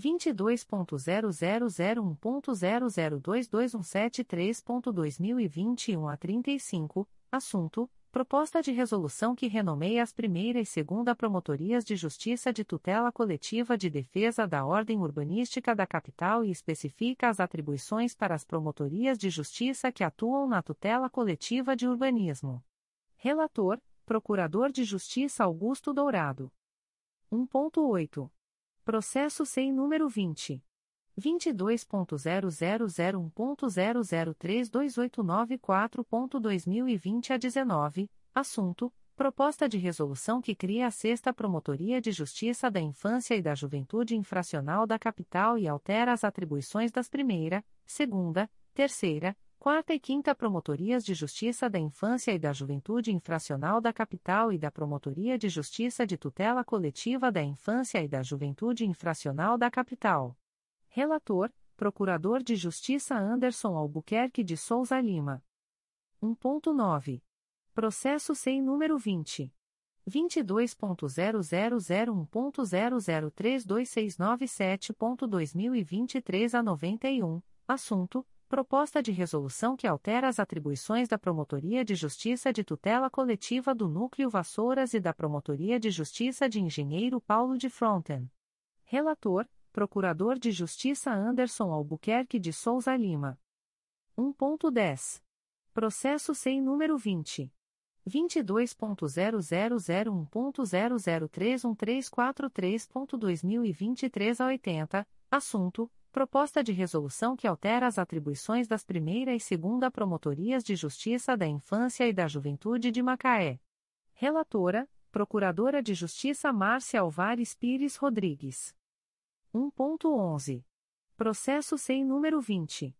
22.0001.0022173.2021 a 35, assunto Proposta de resolução que renomeia as primeira e segunda promotorias de justiça de tutela coletiva de defesa da ordem urbanística da capital e especifica as atribuições para as promotorias de justiça que atuam na tutela coletiva de urbanismo. Relator: Procurador de Justiça Augusto Dourado. 1.8. Processo sem número 20 22.0001.0032894.2020 a 19, assunto: Proposta de resolução que cria a Sexta Promotoria de Justiça da Infância e da Juventude Infracional da Capital e altera as atribuições das primeira, segunda, terceira, quarta e quinta Promotorias de Justiça da Infância e da Juventude Infracional da Capital e da Promotoria de Justiça de Tutela Coletiva da Infância e da Juventude Infracional da Capital. Relator, Procurador de Justiça Anderson Albuquerque de Souza Lima. 1.9. Processo sem número 20. 22.0001.0032697.2023 a 91, assunto: Proposta de resolução que altera as atribuições da Promotoria de Justiça de Tutela Coletiva do Núcleo Vassouras e da Promotoria de Justiça de Engenheiro Paulo de Fronten. Relator: Procurador de Justiça Anderson Albuquerque de Souza Lima. 1.10. Processo sem número 20. 22.0001.0031343.2023 a 80, assunto: Proposta de resolução que altera as atribuições das primeira e segunda Promotorias de Justiça da Infância e da Juventude de Macaé. Relatora: Procuradora de Justiça Márcia Alvares Pires Rodrigues. 1.11. Processo sem número 20.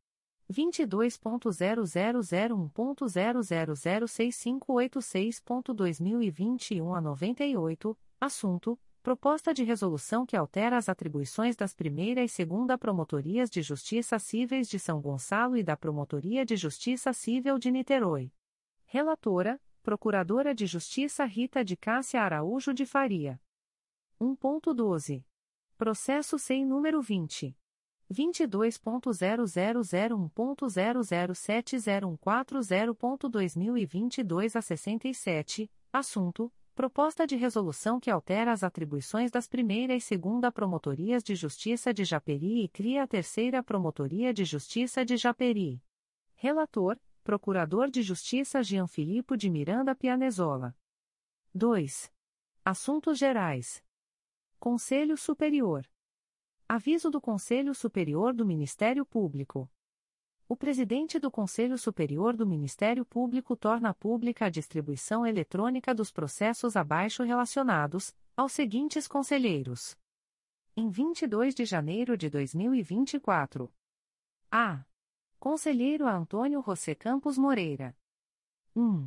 22.0001.0006586.2021 a 98, assunto: Proposta de resolução que altera as atribuições das primeira e segunda Promotorias de Justiça Cíveis de São Gonçalo e da Promotoria de Justiça Civil de Niterói. Relatora: Procuradora de Justiça Rita de Cássia Araújo de Faria. 1.12. Processo sem número 20. 22.0001.0070140.2022 a 67, assunto: Proposta de resolução que altera as atribuições das primeira e segunda Promotorias de Justiça de Japeri e cria a terceira Promotoria de Justiça de Japeri. Relator: Procurador de Justiça Jean Filippo de Miranda Pianezola. 2. Assuntos Gerais. Conselho Superior. Aviso do Conselho Superior do Ministério Público. O presidente do Conselho Superior do Ministério Público torna pública a distribuição eletrônica dos processos abaixo relacionados, aos seguintes conselheiros. Em 22 de janeiro de 2024. A. Conselheiro Antônio José Campos Moreira. 1.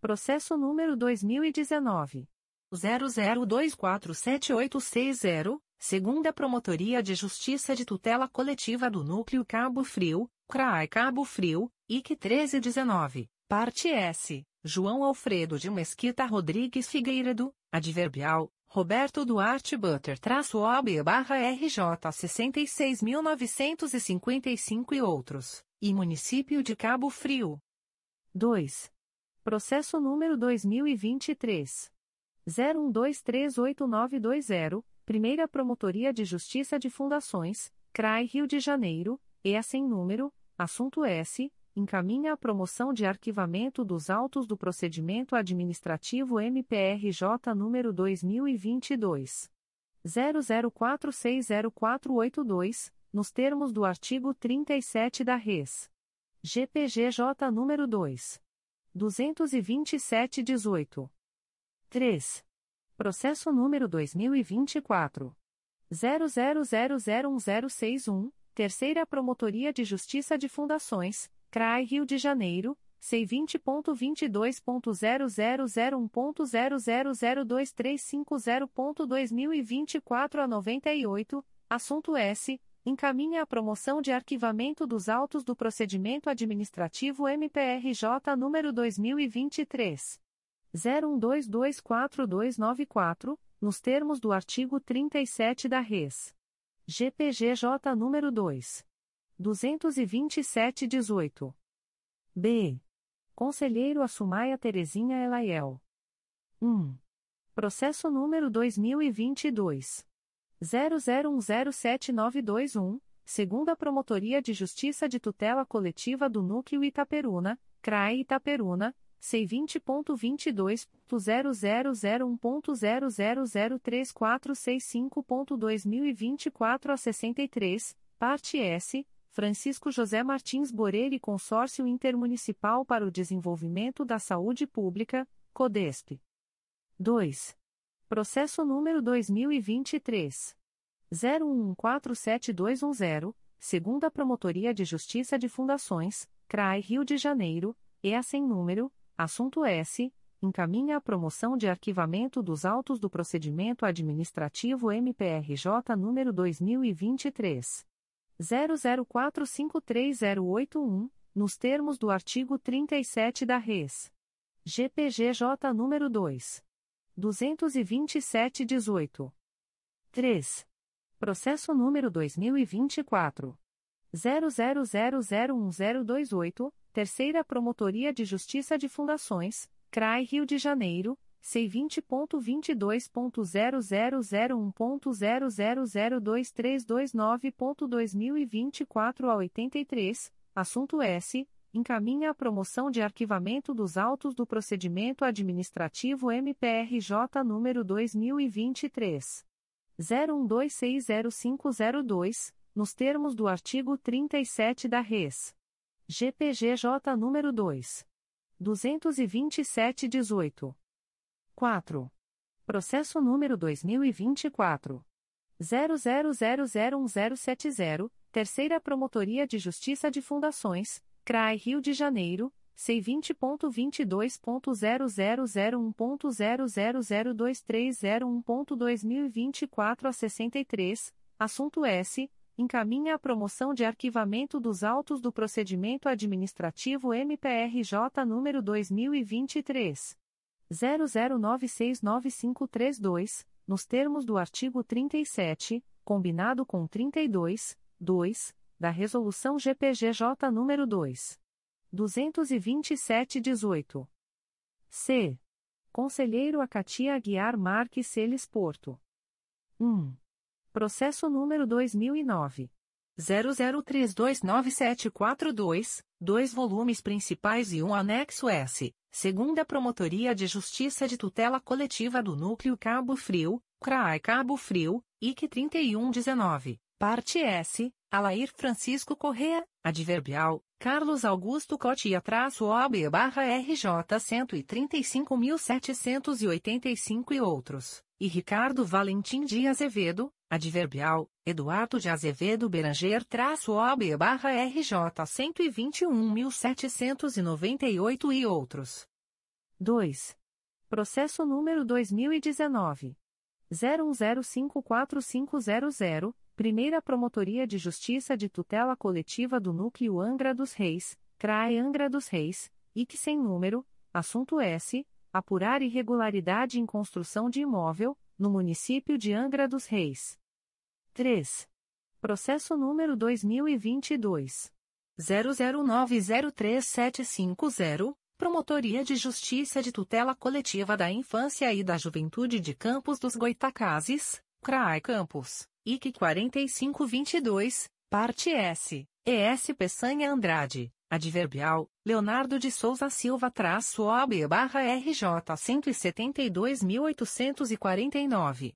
Processo número 2019. 00247860, segunda Promotoria de Justiça de Tutela Coletiva do Núcleo Cabo Frio, CRAI Cabo Frio, IC 1319, parte S, João Alfredo de Mesquita Rodrigues Figueiredo, adverbial, Roberto Duarte Butter traço OB barra RJ 66.955 e outros, e Município de Cabo Frio. 2. Processo número 2023. 01238920, Primeira Promotoria de Justiça de Fundações, CRAI Rio de Janeiro, EA sem número, assunto S, encaminha a promoção de arquivamento dos autos do procedimento administrativo MPRJ número 2022 00460482, nos termos do artigo 37 da Res. GPGJ número 2 22718. 3. Processo número 2024. 00001061, Terceira Promotoria de Justiça de Fundações, CRAI Rio de Janeiro, C20.22.0001.0002350.2024 a 98, Assunto S. Encaminha a promoção de arquivamento dos autos do procedimento administrativo MPRJ número 2023. 01224294, nos termos do artigo 37 da Res. GPGJ número 2. 22718. B. Conselheiro Assumaia Terezinha Elaiel. 1. Processo número 2022. 00107921, segunda Promotoria de Justiça de Tutela Coletiva do Núcleo Itaperuna, CRAE Itaperuna, C20.22.0001.0003465.2024 a 63, parte S, Francisco José Martins Boreira e Consórcio Intermunicipal para o Desenvolvimento da Saúde Pública, CODESP. 2. Processo número 2023. 01147210, segunda Promotoria de Justiça de Fundações, CRAI Rio de Janeiro, EA sem número, assunto S. Encaminha a promoção de arquivamento dos autos do procedimento administrativo MPRJ número 2023. 00453081, nos termos do artigo 37 da Res. GPGJ número 2. 22718. 3. Processo número 2024. 00001028, Terceira Promotoria de Justiça de Fundações, CRAI Rio de Janeiro, C20.22.0001.0002329.2024 a 83, assunto S encaminha a promoção de arquivamento dos autos do procedimento administrativo MPRJ número 2023 01260502, nos termos do artigo 37 da Res. GPGJ número 2 22718. 4. Processo número 2024 00001070, Terceira Promotoria de Justiça de Fundações CRAI Rio de Janeiro, C20.22.0001.0002301.2024 a 63, assunto S. Encaminha a promoção de arquivamento dos autos do procedimento administrativo MPRJ número 2023. 00969532, nos termos do artigo 37, combinado com 32, 2, da Resolução GPGJ nº 2. 227-18. C. Conselheiro Acatia Aguiar Marques Celes Porto. 1. Processo número 2009. 00329742, dois volumes principais e um anexo S, segunda Promotoria de Justiça de Tutela Coletiva do Núcleo Cabo Frio, CRAI Cabo Frio, IC 3119, parte S, Alair Francisco Correa, adverbial, Carlos Augusto Cotia traço OB barra RJ 135.785 e outros, e Ricardo Valentim de Azevedo, adverbial, Eduardo de Azevedo Beranger traço OB barra RJ 121.798 e outros. 2. Processo número 2019. 01054500, Primeira Promotoria de Justiça de Tutela Coletiva do Núcleo Angra dos Reis, CRAE Angra dos Reis, IC sem número, assunto S. Apurar irregularidade em construção de imóvel, no município de Angra dos Reis. 3. Processo número 2022. 00903750, Promotoria de Justiça de Tutela Coletiva da Infância e da Juventude de Campos dos Goitacazes, CRAE Campos. IC 4522, parte S, ES Peçanha Andrade, adverbial, Leonardo de Souza Silva traço OB barra RJ 172.849.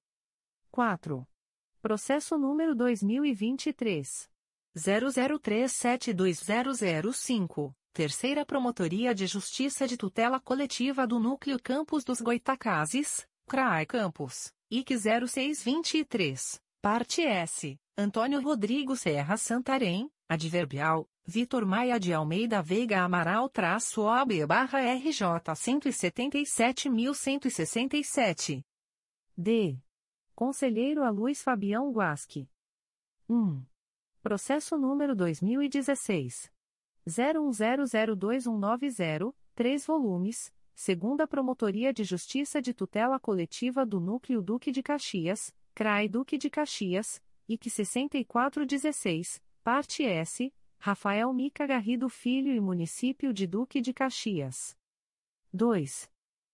4. Processo número 2023. 00372005, Terceira Promotoria de Justiça de Tutela Coletiva do Núcleo Campos dos Goitacazes, CRAI Campos, IC 0623. Parte S. Antônio Rodrigo Serra Santarém, adverbial, Vitor Maia de Almeida Veiga Amaral traço OB barra RJ 177.167. D. Conselheiro a Luiz Fabião Guasque. 1. Processo número 2016. 01002190, 3 volumes, segunda Promotoria de Justiça de Tutela Coletiva do Núcleo Duque de Caxias, CRAI Duque de Caxias, IC 6416, parte S, Rafael Mica Garrido Filho e Município de Duque de Caxias. 2.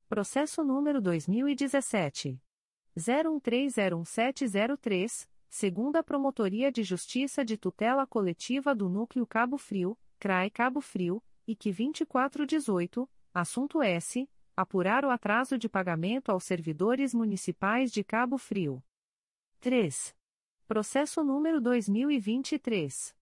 Processo número 2017. 01301703, segunda Promotoria de Justiça de Tutela Coletiva do Núcleo Cabo Frio, CRAE Cabo Frio, IC 2418, assunto S. Apurar o atraso de pagamento aos servidores municipais de Cabo Frio. 3. Processo número 2023.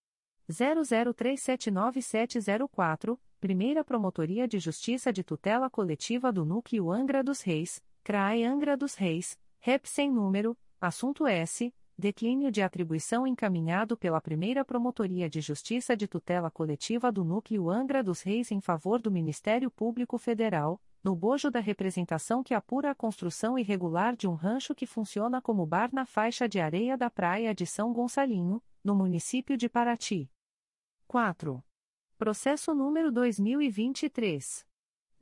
00379704, Primeira Promotoria de Justiça de Tutela Coletiva do Núcleo Angra dos Reis, CRAE Angra dos Reis, REP sem número, assunto S. Declínio de atribuição encaminhado pela Primeira Promotoria de Justiça de Tutela Coletiva do Núcleo Angra dos Reis em favor do Ministério Público Federal, no bojo da representação que apura a construção irregular de um rancho que funciona como bar na faixa de areia da praia de São Gonçalinho, no município de Paraty. 4. Processo número 2023.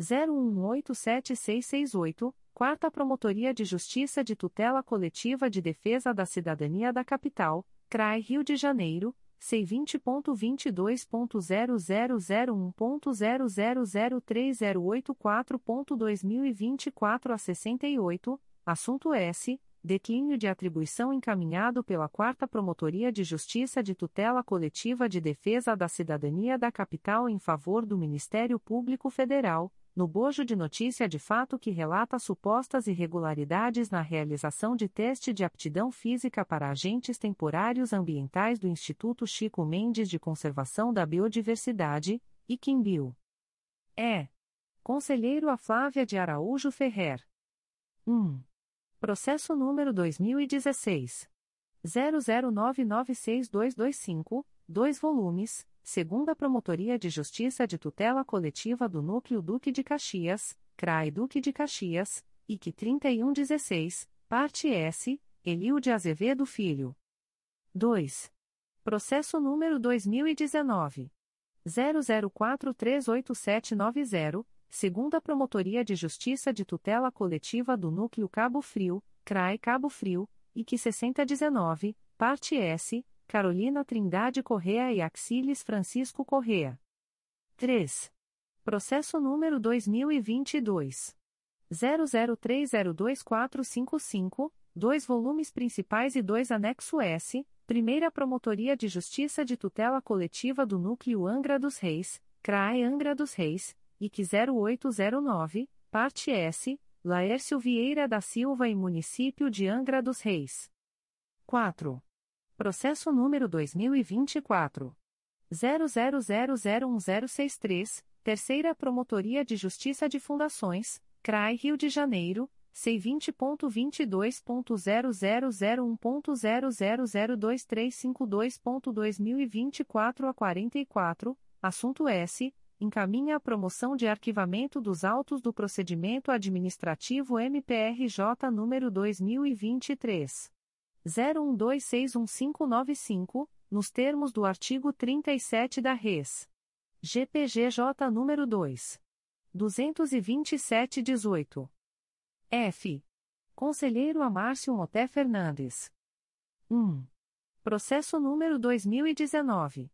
01187668, Quarta Promotoria de Justiça de Tutela Coletiva de Defesa da Cidadania da Capital, CRAI Rio de Janeiro, C20.22.0001.0003084.2024 a 68, assunto S declínio de atribuição encaminhado pela Quarta Promotoria de Justiça de Tutela Coletiva de Defesa da Cidadania da Capital em favor do Ministério Público Federal, no bojo de notícia de fato que relata supostas irregularidades na realização de teste de aptidão física para agentes temporários ambientais do Instituto Chico Mendes de Conservação da Biodiversidade, Iquimbio. É. Conselheiro a Flávia de Araújo Ferrer. 1. Processo número 2016. 00996225, 2 volumes, segunda Promotoria de Justiça de Tutela Coletiva do Núcleo Duque de Caxias, CRAI Duque de Caxias, IC 3116, parte S, Elio de Azevedo Filho. 2. Processo número 2019. 00438790, segunda Promotoria de Justiça de Tutela Coletiva do Núcleo Cabo Frio, CRAE Cabo Frio, IC 6019, parte S, Carolina Trindade Correa e Axiles Francisco Correa. 3. Processo número 2022 00302455, dois volumes principais e dois anexo S, Primeira Promotoria de Justiça de Tutela Coletiva do Núcleo Angra dos Reis, CRAE Angra dos Reis, IC 0809, parte S, Laércio Vieira da Silva e Município de Angra dos Reis. 4. Processo número 2024. 00001063, Terceira Promotoria de Justiça de Fundações, CRAI Rio de Janeiro, C20.22.0001.0002352.2024 a 44, assunto S. Encaminha a promoção de arquivamento dos autos do procedimento administrativo MPRJ número 2023 01261595, nos termos do artigo 37 da Res. GPGJ número 2 22718. F. Conselheiro Amárcio Moté Fernandes. 1. Processo número 2019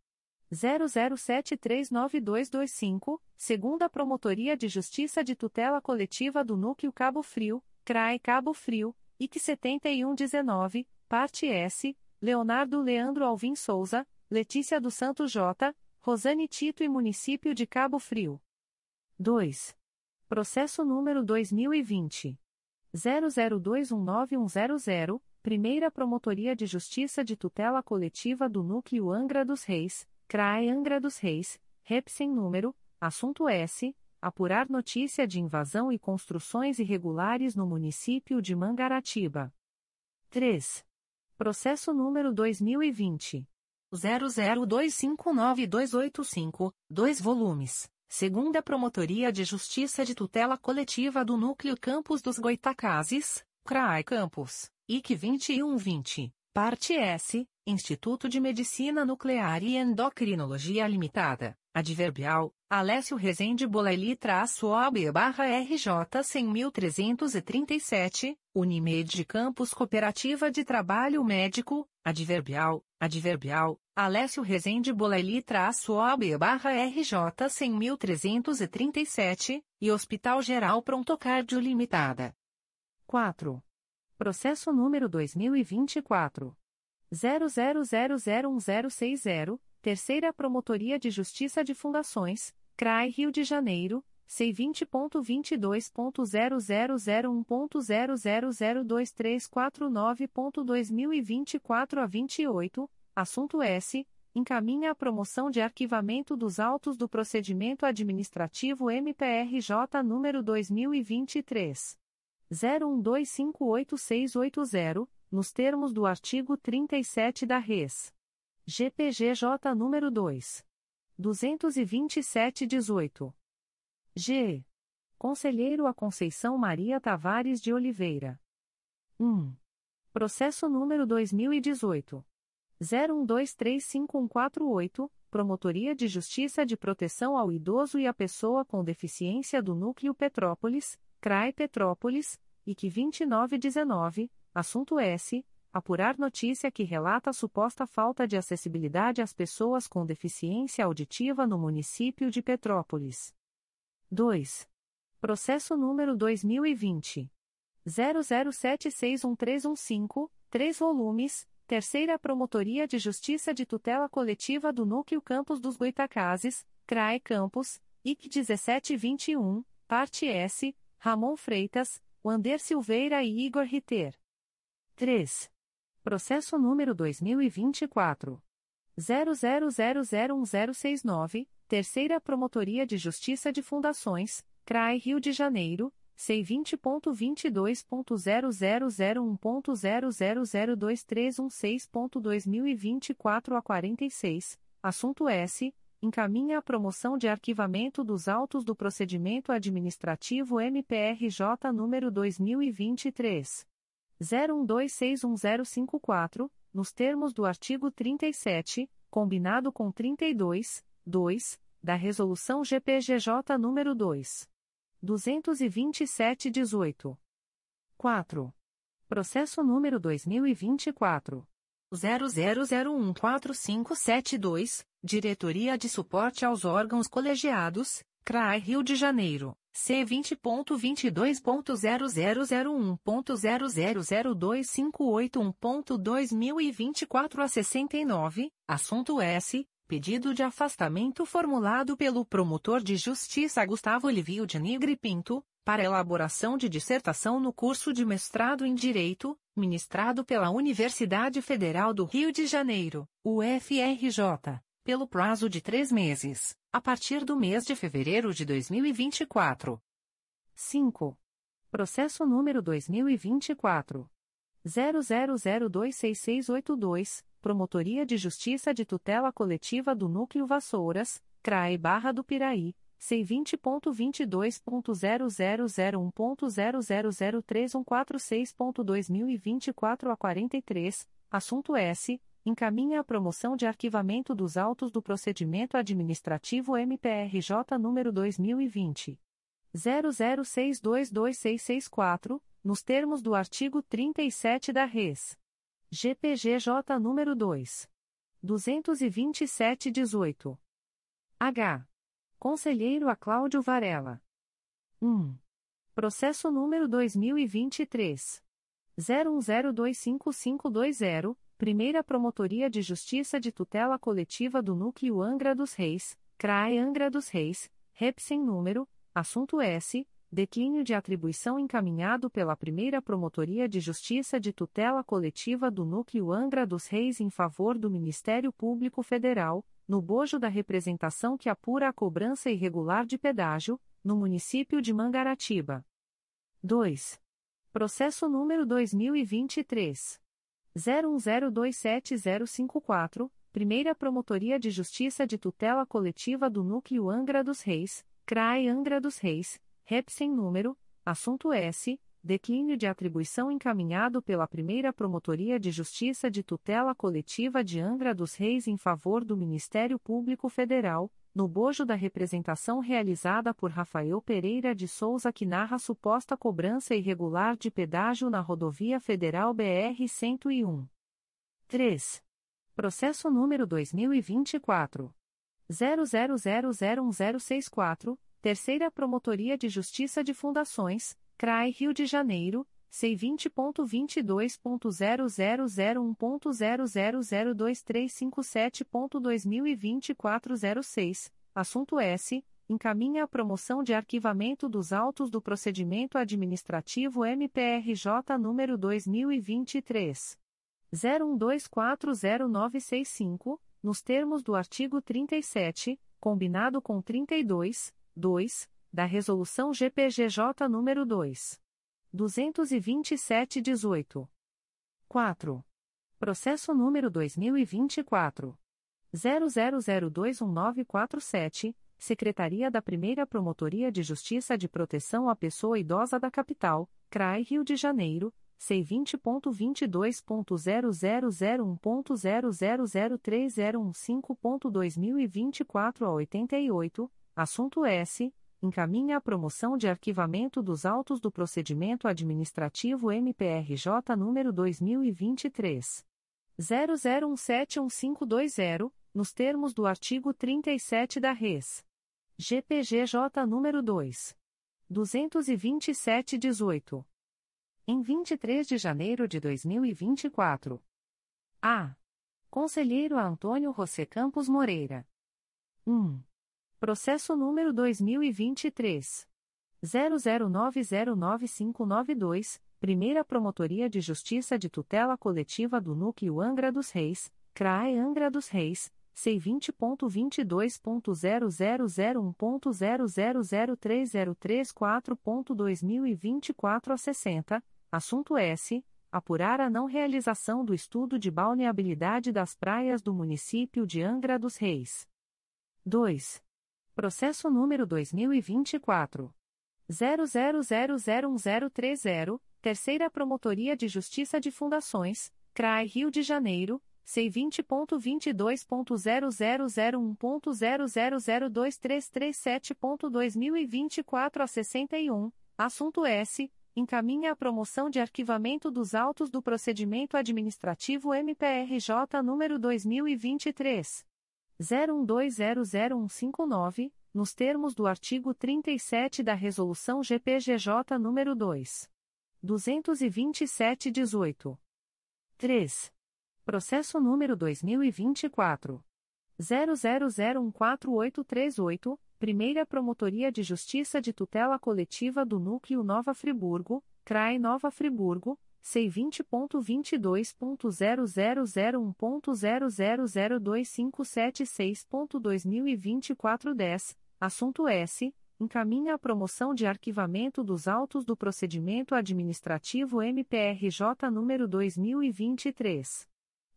00739225, segunda Promotoria de Justiça de Tutela Coletiva do Núcleo Cabo Frio, CRAE Cabo Frio, IC 7119, parte S, Leonardo Leandro Alvim Souza, Letícia do Santo J, Rosane Tito e Município de Cabo Frio. 2. Processo número 2020 00219100, Primeira Promotoria de Justiça de Tutela Coletiva do Núcleo Angra dos Reis, CRAE Angra dos Reis, REP sem número, assunto S. Apurar notícia de invasão e construções irregulares no município de Mangaratiba. 3. Processo número 2020. 00259285, 2 volumes. Segunda Promotoria de Justiça de Tutela Coletiva do Núcleo Campos dos Goitacazes, CRAE Campos, IC 2120, parte S Instituto de Medicina Nuclear e Endocrinologia Limitada, Adverbial, Alessio Rezende Bolaili-OB barra RJ 100.337, Unimed Campus Cooperativa de Trabalho Médico, Adverbial, Adverbial, Alessio Rezende Bolaili-OB barra RJ 100.337, e Hospital Geral Prontocárdio Limitada. 4. Processo número 2024. 00001060, Terceira Promotoria de Justiça de Fundações, CRAI Rio de Janeiro, C20.22.0001.0002349.2024 a 28, assunto S. Encaminha a promoção de arquivamento dos autos do procedimento administrativo MPRJ número 2023. 01258680 nos termos do artigo 37 da Res. GPGJ nº 2. 227-18. G. Conselheiro a Conceição Maria Tavares de Oliveira. 1. Processo número 2018. 01235148, Promotoria de Justiça de Proteção ao Idoso e à Pessoa com Deficiência do Núcleo Petrópolis, CRAE Petrópolis, IC 2919, Assunto S. Apurar notícia que relata suposta falta de acessibilidade às pessoas com deficiência auditiva no município de Petrópolis. 2. Processo número 2020. 00761315, 3 volumes, Terceira Promotoria de Justiça de Tutela Coletiva do Núcleo Campos dos Goitacazes, CRAE Campos, IC 1721, Parte S, Ramon Freitas, Wander Silveira e Igor Ritter. 3. Processo número 2024. 00001069, Terceira Promotoria de Justiça de Fundações, CRAI Rio de Janeiro, C20.22.0001.0002316.2024 a 46, assunto S. Encaminha a promoção de arquivamento dos autos do procedimento administrativo MPRJ número 2023. 01261054, nos termos do artigo 37, combinado com 32, 2, da Resolução GPGJ nº 2. 227-18. 4. Processo número 2024. 00014572, Diretoria de Suporte aos Órgãos Colegiados, CRAI Rio de Janeiro. C vinte ponto vinte dois ponto zero zero zero um ponto zero zero zero dois cinco oito um ponto dois mil e vinte quatro a sessenta e nove. Assunto S. Pedido de afastamento formulado pelo promotor de justiça Gustavo Livio de Nigre Pinto para elaboração de dissertação no curso de mestrado em direito ministrado pela Universidade Federal do Rio de Janeiro UFRJ pelo prazo de três meses a partir do mês de fevereiro de 2024. 5. Processo número 2024. 00026682, Promotoria de Justiça de Tutela Coletiva do Núcleo Vassouras, CRAE Barra do Piraí, C20.22.0001.0003146.2024 a 43, assunto S encaminha a promoção de arquivamento dos autos do procedimento administrativo MPRJ número 2020 00622664, nos termos do artigo 37 da Res. GPGJ número 2 22718. H. Conselheiro a Cláudio Varela. 1. Processo número 2023 01025520 Primeira Promotoria de Justiça de Tutela Coletiva do Núcleo Angra dos Reis, CRAE Angra dos Reis, REPSEM número, assunto S, declínio de atribuição encaminhado pela Primeira Promotoria de Justiça de Tutela Coletiva do Núcleo Angra dos Reis em favor do Ministério Público Federal, no bojo da representação que apura a cobrança irregular de pedágio, no município de Mangaratiba. 2. Processo número 2023 01027054, Primeira Promotoria de Justiça de Tutela Coletiva do Núcleo Angra dos Reis, CRAE Angra dos Reis, REPSEM número, assunto S, declínio de atribuição encaminhado pela primeira Promotoria de Justiça de Tutela Coletiva de Angra dos Reis em favor do Ministério Público Federal, no bojo da representação realizada por Rafael Pereira de Souza que narra suposta cobrança irregular de pedágio na rodovia federal BR-101. 3. Processo número 2024. 00001064, Terceira Promotoria de Justiça de Fundações, CRAI Rio de Janeiro, C20.22.0001.0002357.2024 06, assunto S. Encaminha a promoção de arquivamento dos autos do procedimento administrativo MPRJ número 2023. 01240965, nos termos do artigo 37, combinado com 32, 2, da Resolução GPGJ nº 2. 227-18. 4. Processo número 2024. 00021947, Secretaria da Primeira Promotoria de Justiça de Proteção à Pessoa Idosa da Capital, CRAI Rio de Janeiro, C20.22.0001.0003015.2024 a 88, assunto S encaminha a promoção de arquivamento dos autos do procedimento administrativo MPRJ número 2023 00171520, nos termos do artigo 37 da Res. GPGJ número 2 22718. Em 23 de janeiro de 2024. A. Conselheiro Antônio José Campos Moreira. 1. Processo número 2023. 00909592, Primeira Promotoria de Justiça de Tutela Coletiva do Núcleo Angra dos Reis, CRAE Angra dos Reis, C20.22.0001.0003034.2024 a 60, assunto S. Apurar a não realização do estudo de balneabilidade das praias do município de Angra dos Reis. 2. Processo número 2024. 00001030, Terceira Promotoria de Justiça de Fundações, CRAI Rio de Janeiro, C20.22.0001.0002337.2024 a 61, assunto S. Encaminha a promoção de arquivamento dos autos do procedimento administrativo MPRJ número 2023. 01200159, nos termos do artigo 37 da Resolução GPGJ nº 2. 227-18. 3. Processo número 2024. 00014838, Primeira Promotoria de Justiça de Tutela Coletiva do Núcleo Nova Friburgo, CRAE Nova Friburgo, C20.22.0001.0002576.2024 10, assunto S. Encaminha a promoção de arquivamento dos autos do procedimento administrativo MPRJ número 2023.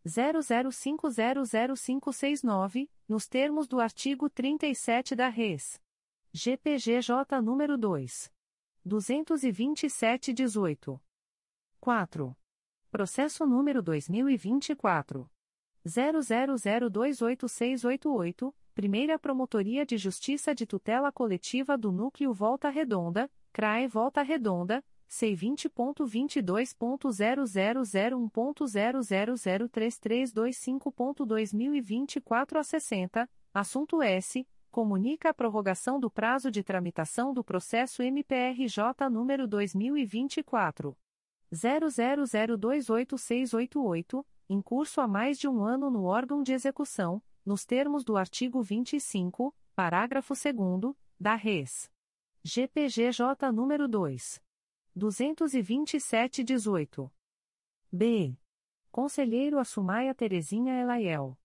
00500569, nos termos do artigo 37 da Res. GPGJ número 2. 227-18. 4. Processo número 2024. 00028688, Primeira Promotoria de Justiça de Tutela Coletiva do Núcleo Volta Redonda, CRAE Volta Redonda, C20.22.0001.0003325.2024 a 60, assunto S. Comunica a prorrogação do prazo de tramitação do processo MPRJ número 2024. 00028688, em curso há mais de um ano no órgão de execução, nos termos do artigo 25, parágrafo 2 da Res. GPGJ nº 2. 22718. B. Conselheiro Assumaia Terezinha Elaiel.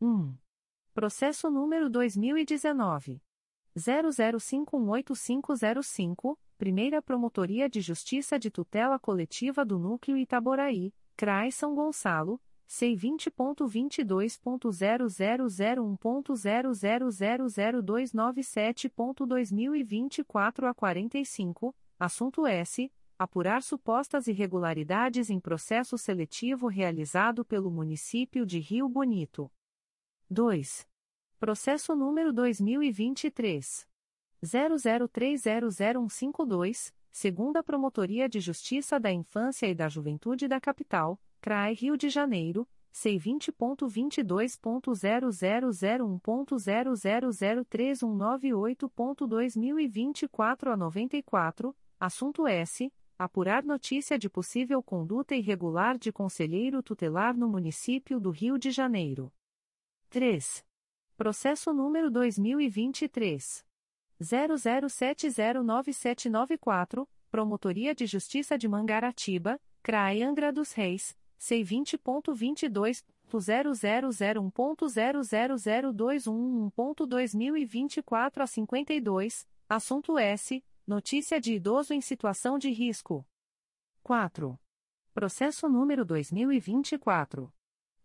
1. Processo número 2019. 00518505, Primeira Promotoria de Justiça de Tutela Coletiva do Núcleo Itaboraí, CRAI São Gonçalo, C20.22.0001.0000297.2024 a 45, assunto S. apurar supostas irregularidades em processo seletivo realizado pelo município de Rio Bonito. 2. Processo número 2023 00300152, segunda Promotoria de Justiça da Infância e da Juventude da Capital, CRAE Rio de Janeiro, C20.22.0001.0003198.2024 a 94, assunto S. Apurar notícia de possível conduta irregular de conselheiro tutelar no município do Rio de Janeiro. 3. Processo número 2023. 00709794, Promotoria de Justiça de Mangaratiba, CRAE Angra dos Reis, C20.22.0001.00021.2024 a 52, assunto S. Notícia de idoso em situação de risco. 4. Processo número 2024.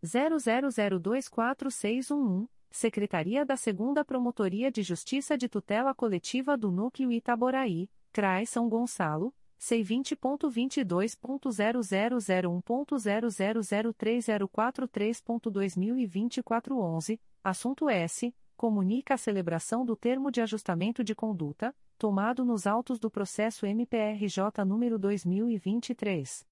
00024611, Secretaria da 2 Promotoria de Justiça de Tutela Coletiva do Núcleo Itaboraí, CRAI São Gonçalo, C20.22.0001.0003043.2024 11, assunto S. Comunica a celebração do termo de ajustamento de conduta, tomado nos autos do processo MPRJ número 2023.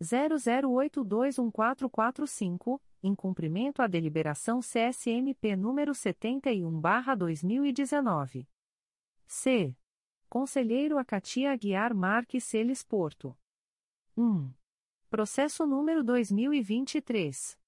00821445, em cumprimento à deliberação CSMP número 71/2019. C. Conselheiro Acatia Aguiar Marques Celes Porto. 1. Processo número 2023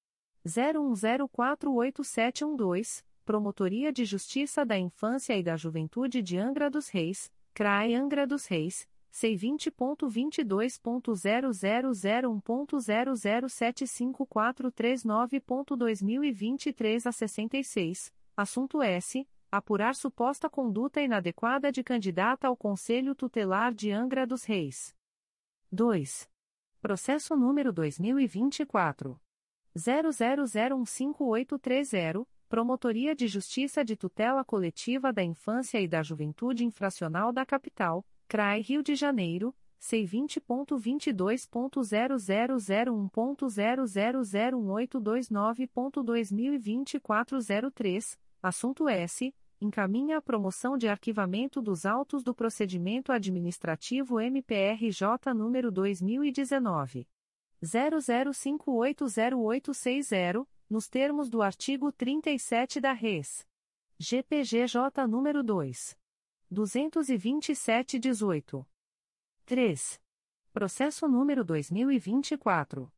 01048712, Promotoria de Justiça da Infância e da Juventude de Angra dos Reis, CRAE Angra dos Reis C20.22.0001.0075439.2023 a 66, assunto S. Apurar suposta conduta inadequada de candidata ao Conselho Tutelar de Angra dos Reis. 2. Processo número 2024. 00015830, Promotoria de Justiça de Tutela Coletiva da Infância e da Juventude Infracional da Capital, CRAI Rio de Janeiro, C20.22.0001.0001829.2024 03, assunto S. Encaminha a promoção de arquivamento dos autos do procedimento administrativo MPRJ número 2019. 00580860, nos termos do artigo 37 da Res. GPGJ número 2. 227-18. 3. Processo número 2024.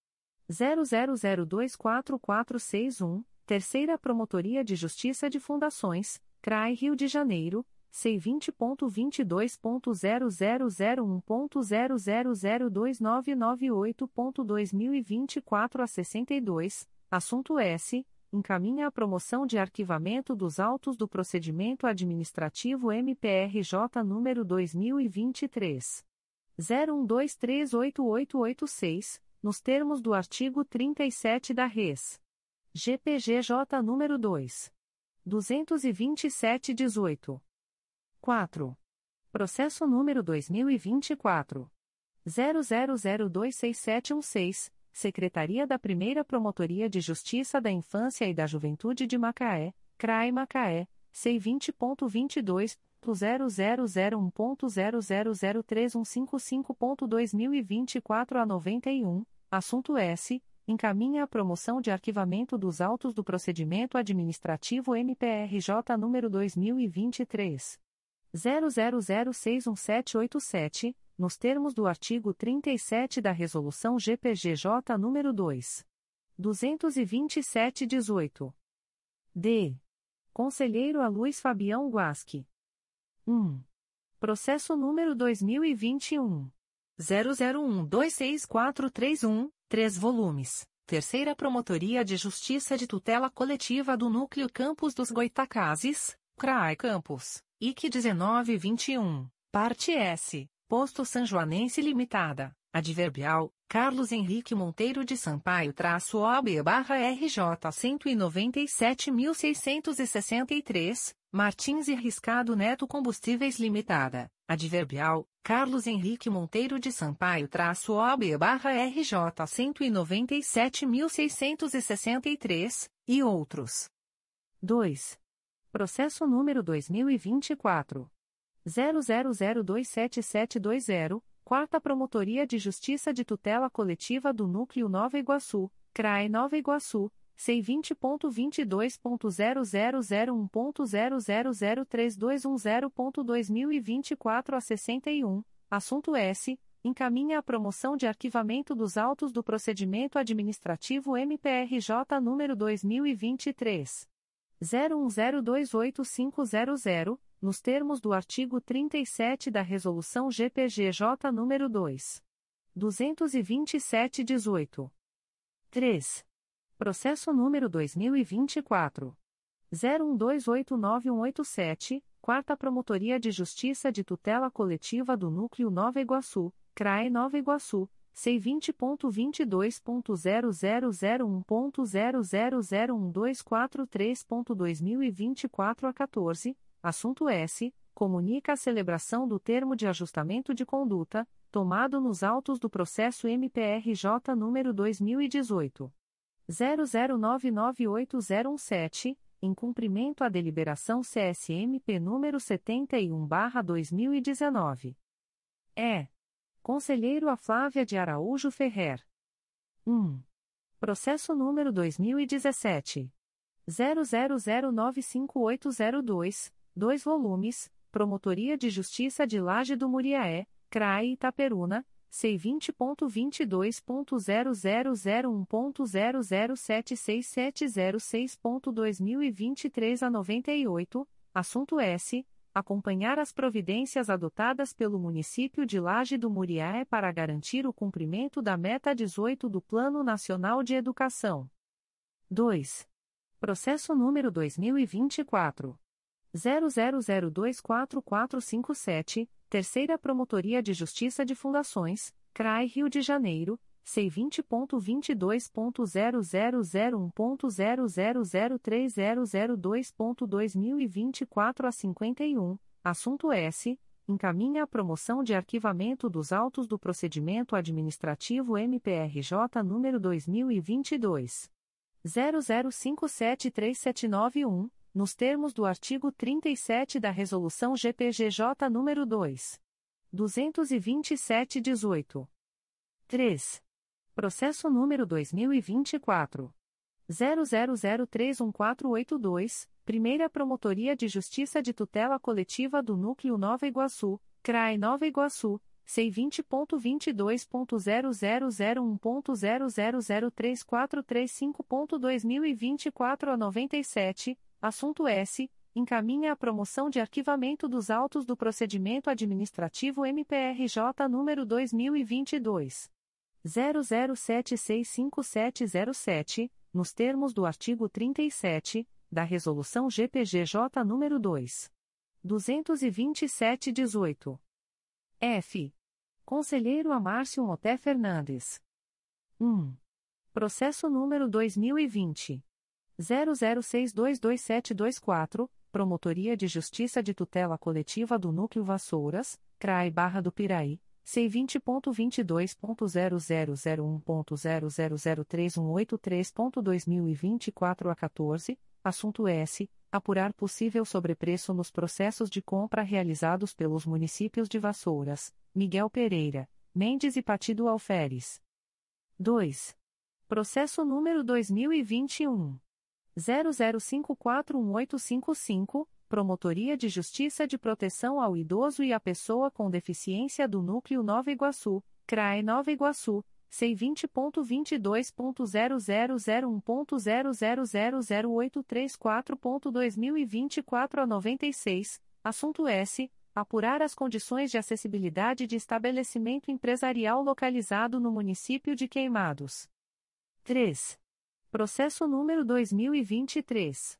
00024461, Terceira Promotoria de Justiça de Fundações, CRAI Rio de Janeiro, C20.22.0001.0002998.2024 a 62, assunto S encaminha a promoção de arquivamento dos autos do procedimento administrativo MPRJ número 2023 01238886, nos termos do artigo 37 da Res. GPGJ número 2 22718. 4. Processo número 2024 00026716 Secretaria da Primeira Promotoria de Justiça da Infância e da Juventude de Macaé, CRAI Macaé, C20.22.0001.0003155.2024 a 91, assunto S. Encaminha a promoção de arquivamento dos autos do procedimento administrativo MPRJ número 2023. 00061787 nos termos do artigo 37 da Resolução GPGJ nº 2. 227-18. D. Conselheiro a Luiz Fabião Guasque. 1. Processo número 2021. 00126431, 3 volumes. Terceira Promotoria de Justiça de Tutela Coletiva do Núcleo Campos dos Goitacazes, CRAI Campos, IC 1921, Parte S. Posto São Joanense Limitada, Adverbial, Carlos Henrique Monteiro de Sampaio traço OB barra RJ 197.663, Martins e Riscado Neto Combustíveis Limitada. Adverbial, Carlos Henrique Monteiro de Sampaio traço OB barra RJ 197.663, e outros. 2. Processo número 2024. 00027720, Quarta Promotoria de Justiça de Tutela Coletiva do Núcleo Nova Iguaçu, CRAE Nova Iguaçu, C20.22.0001.0003210.2024 a 61, assunto S. Encaminha a promoção de arquivamento dos autos do procedimento administrativo MPRJ número 2023. 01028500 nos termos do artigo 37 da Resolução GPGJ nº 2. 227-18. 3. Processo número 2024. 01289187, Quarta Promotoria de Justiça de Tutela Coletiva do Núcleo Nova Iguaçu, CRAE Nova Iguaçu, C20.22.0001.0001243.2024 a 14, Assunto S. Comunica a celebração do termo de ajustamento de conduta, tomado nos autos do processo MPRJ número 2018. 00998017, em cumprimento à deliberação CSMP número 71/2019. É. Conselheiro a Flávia de Araújo Ferrer. 1. Processo número 2017 00095802 2 volumes, Promotoria de Justiça de Laje do Muriaé, CRAE Itaperuna, C20.22.0001.0076706.2023 a 98, assunto S. Acompanhar as providências adotadas pelo município de Laje do Muriaé para garantir o cumprimento da meta 18 do Plano Nacional de Educação. 2. Processo número 2024. 00024457, Terceira Promotoria de Justiça de Fundações, CRAI Rio de Janeiro, C20.22.0001.0003002.2024 a 51, assunto S. Encaminha a promoção de arquivamento dos autos do procedimento administrativo MPRJ número 2022. 00573791 nos termos do artigo 37 da Resolução GPGJ nº 2. 227-18. 3. Processo número 2024. 00031482, Primeira Promotoria de Justiça de Tutela Coletiva do Núcleo Nova Iguaçu, CRAE Nova Iguaçu, C20.22.0001.0003435.2024 a 97, Assunto S. Encaminha a promoção de arquivamento dos autos do procedimento administrativo MPRJ número 2022. 00765707, nos termos do artigo 37 da Resolução GPGJ número 2. 227-18. F. Conselheiro Amárcio Moté Fernandes. 1. Processo número 2020 00622724, Promotoria de Justiça de Tutela Coletiva do Núcleo Vassouras, CRAI Barra do Piraí, C20.22.0001.0003183.2024 a 14, assunto S. Apurar possível sobrepreço nos processos de compra realizados pelos municípios de Vassouras, Miguel Pereira, Mendes e Patido Alferes. 2. Processo número 2021. 00541855, Promotoria de Justiça de Proteção ao Idoso e à Pessoa com Deficiência do Núcleo Nova Iguaçu, CRAE Nova Iguaçu, C20.22.0001.0000834.2024 a 96, assunto S. Apurar as condições de acessibilidade de estabelecimento empresarial localizado no município de Queimados. 3. Processo número 2023.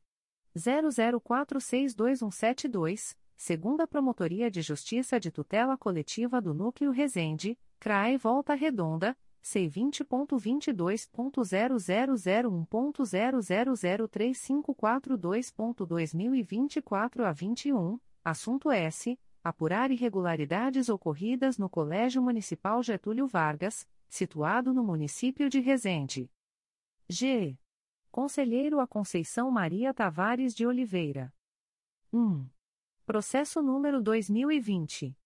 00462172, segunda Promotoria de Justiça de Tutela Coletiva do Núcleo Resende, CRAE Volta Redonda, C20.22.0001.0003542.2024 a 21, assunto S. Apurar irregularidades ocorridas no Colégio Municipal Getúlio Vargas, situado no município de Resende. G. Conselheiro a Conceição Maria Tavares de Oliveira. 1. Processo número 2020.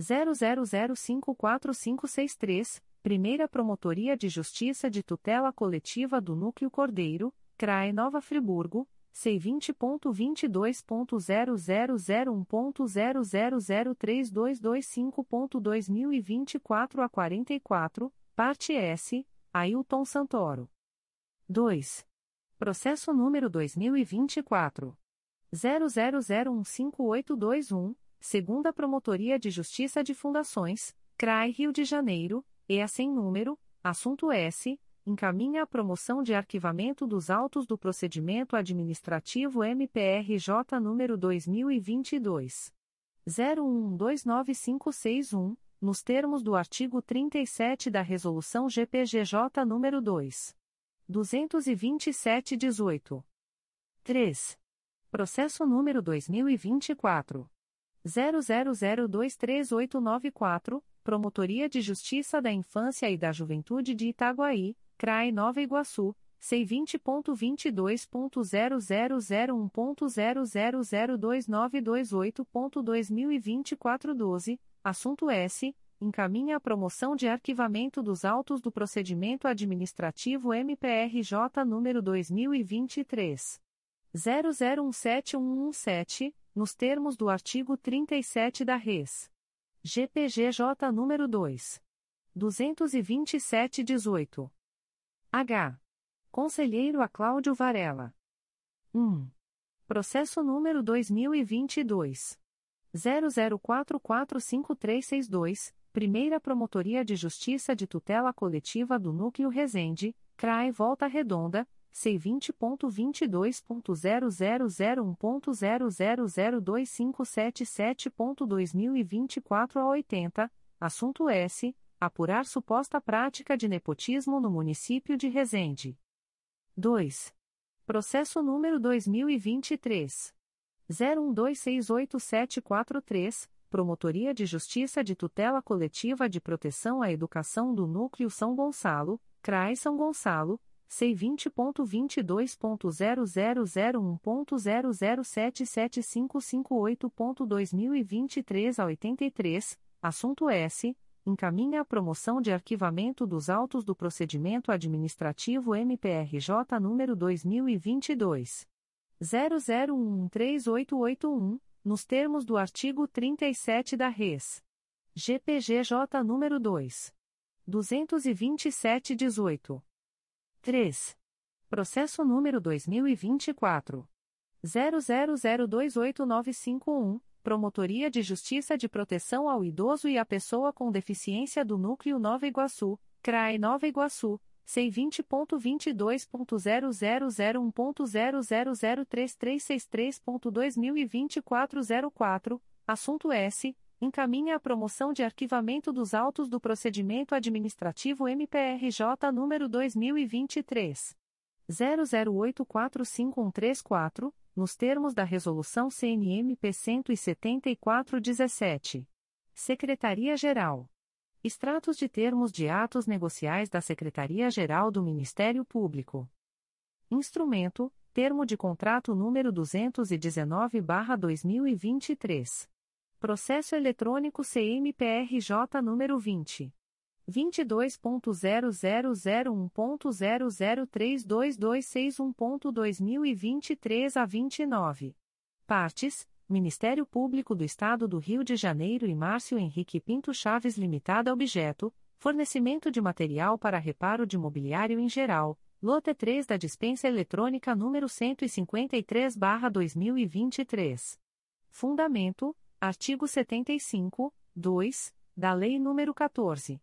00054563, Primeira Promotoria de Justiça de Tutela Coletiva do Núcleo Cordeiro, CRAE Nova Friburgo, C20.22.0001.0003225.2024 a 44, parte S, Ailton Santoro. 2. Processo número 2024. 00015821, segunda Promotoria de Justiça de Fundações, CRAI Rio de Janeiro, EA sem número, assunto S, encaminha a promoção de arquivamento dos autos do procedimento administrativo MPRJ número 2022 01129561, nos termos do artigo 37 da Resolução GPGJ número 2 22718. 3. Processo número 2024 00023894, Promotoria de Justiça da Infância e da Juventude de Itaguaí, CRAE Nova Iguaçu, C20.22.0001.0002928.2024 12, assunto S encaminha a promoção de arquivamento dos autos do procedimento administrativo MPRJ número 2023 00171117, nos termos do artigo 37 da Res. GPGJ número 2 22718. H. Conselheiro a Cláudio Varela. 1. Processo número 2022 00445362 Primeira Promotoria de Justiça de Tutela Coletiva do Núcleo Resende, CRAE Volta Redonda, C20.22.0001.0002577.2024 a 80, assunto S. Apurar suposta prática de nepotismo no município de Resende. 2. Processo número 2023. 01268743 Promotoria de Justiça de Tutela Coletiva de Proteção à Educação do Núcleo São Gonçalo, CRAI São Gonçalo, C20.22.0001.0077558.2023 a 83, assunto S. Encaminha a promoção de arquivamento dos autos do procedimento administrativo MPRJ número 2022. 00138881 nos termos do artigo 37 da Res. GPGJ nº 2. 227-18. 3. Processo número 2024. 00028951, Promotoria de Justiça de Proteção ao Idoso e à Pessoa com Deficiência do Núcleo Nova Iguaçu, CRAE Nova Iguaçu, C20.22.0001.0003363.2024 04, assunto S. Encaminha a promoção de arquivamento dos autos do procedimento administrativo MPRJ número 2023. 00845134, nos termos da Resolução CNMP 174-17. Secretaria-Geral. Extratos de termos de atos negociais da Secretaria-Geral do Ministério Público. Instrumento: Termo de contrato número 219/2023. Processo eletrônico CMPRJ número 20 22.0001.0032261.2023 a 29. Partes: Ministério Público do Estado do Rio de Janeiro e Márcio Henrique Pinto Chaves Limitada Objeto, fornecimento de material para reparo de mobiliário em geral, lote 3 da dispensa eletrônica número 153/2023. Fundamento: artigo 75, 2, da Lei nº 14.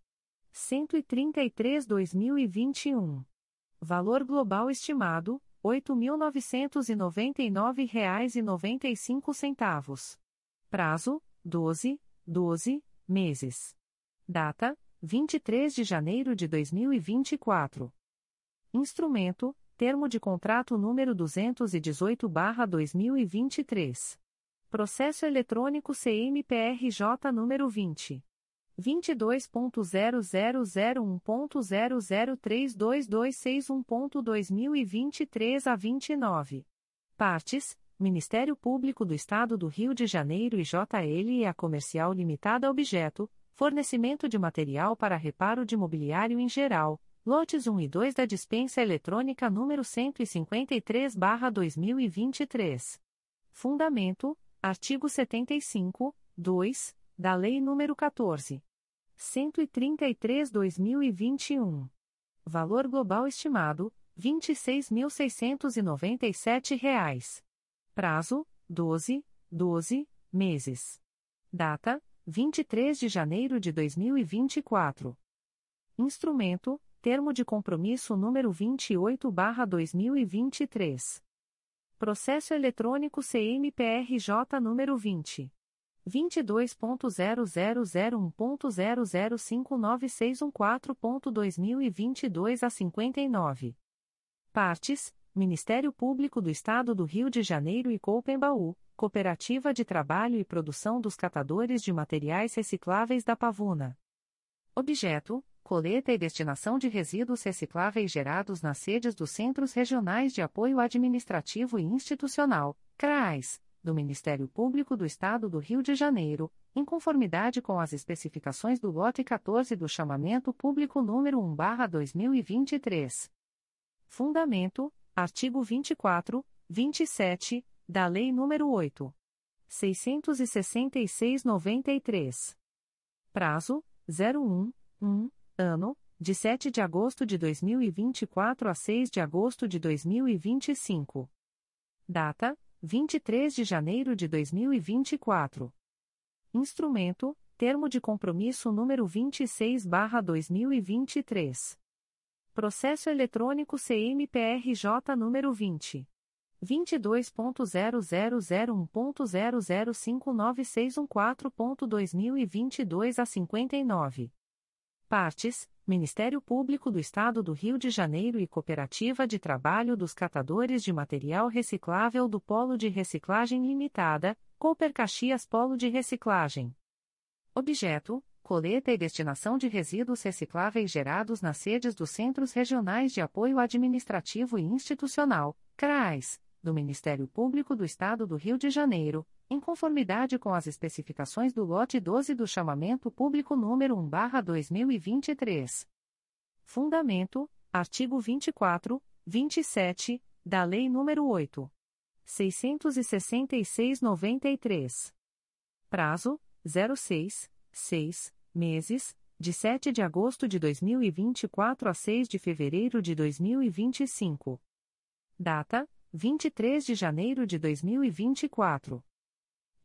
133/2021. Valor global estimado: R$ 8.999,95. Prazo: 12, 12 meses. Data: 23 de janeiro de 2024. Instrumento: Termo de contrato número 218/2023. Processo eletrônico CMPRJ número 20 22.0001.0032261.2023 a 29. Partes: Ministério Público do Estado do Rio de Janeiro e JL e a Comercial Limitada Objeto, fornecimento de material para reparo de mobiliário em geral, lotes 1 e 2 da dispensa eletrônica número 153/2023. Fundamento: artigo 75, 2, da Lei nº 14. 133/2021. Valor global estimado: R$ 26.697. Prazo: 12, 12 meses. Data: 23 de janeiro de 2024. Instrumento: Termo de compromisso número 28/2023. Processo eletrônico CMPRJ número 20 22.0001.0059614.2022 a 59. Partes: Ministério Público do Estado do Rio de Janeiro e Coupembaú, Cooperativa de Trabalho e Produção dos Catadores de Materiais Recicláveis da Pavuna. Objeto: coleta e destinação de resíduos recicláveis gerados nas sedes dos Centros Regionais de Apoio Administrativo e Institucional, CRAIS, do Ministério Público do Estado do Rio de Janeiro, em conformidade com as especificações do lote 14 do chamamento público número 1/2023. Fundamento: artigo 24, 27 da Lei nº 8. 666/93. Prazo: 01, 1, ano, de 7 de agosto de 2024 a 6 de agosto de 2025. Data: 23 de janeiro de 2024. Instrumento: Termo de compromisso número 26/2023. Processo eletrônico CMPRJ número 20 22.0001.0059614.2022 a 59. Partes: Ministério Público do Estado do Rio de Janeiro e Cooperativa de Trabalho dos Catadores de Material Reciclável do Polo de Reciclagem Limitada, Cooper Caxias Polo de Reciclagem. Objeto: coleta e destinação de resíduos recicláveis gerados nas sedes dos Centros Regionais de Apoio Administrativo e Institucional, CRAIS, do Ministério Público do Estado do Rio de Janeiro, em conformidade com as especificações do lote 12 do chamamento público número 1/2023. Fundamento: artigo 24, 27 da Lei nº 8. 666/93. Prazo: 06, 6 meses, de 7 de agosto de 2024 a 6 de fevereiro de 2025. Data: 23 de janeiro de 2024.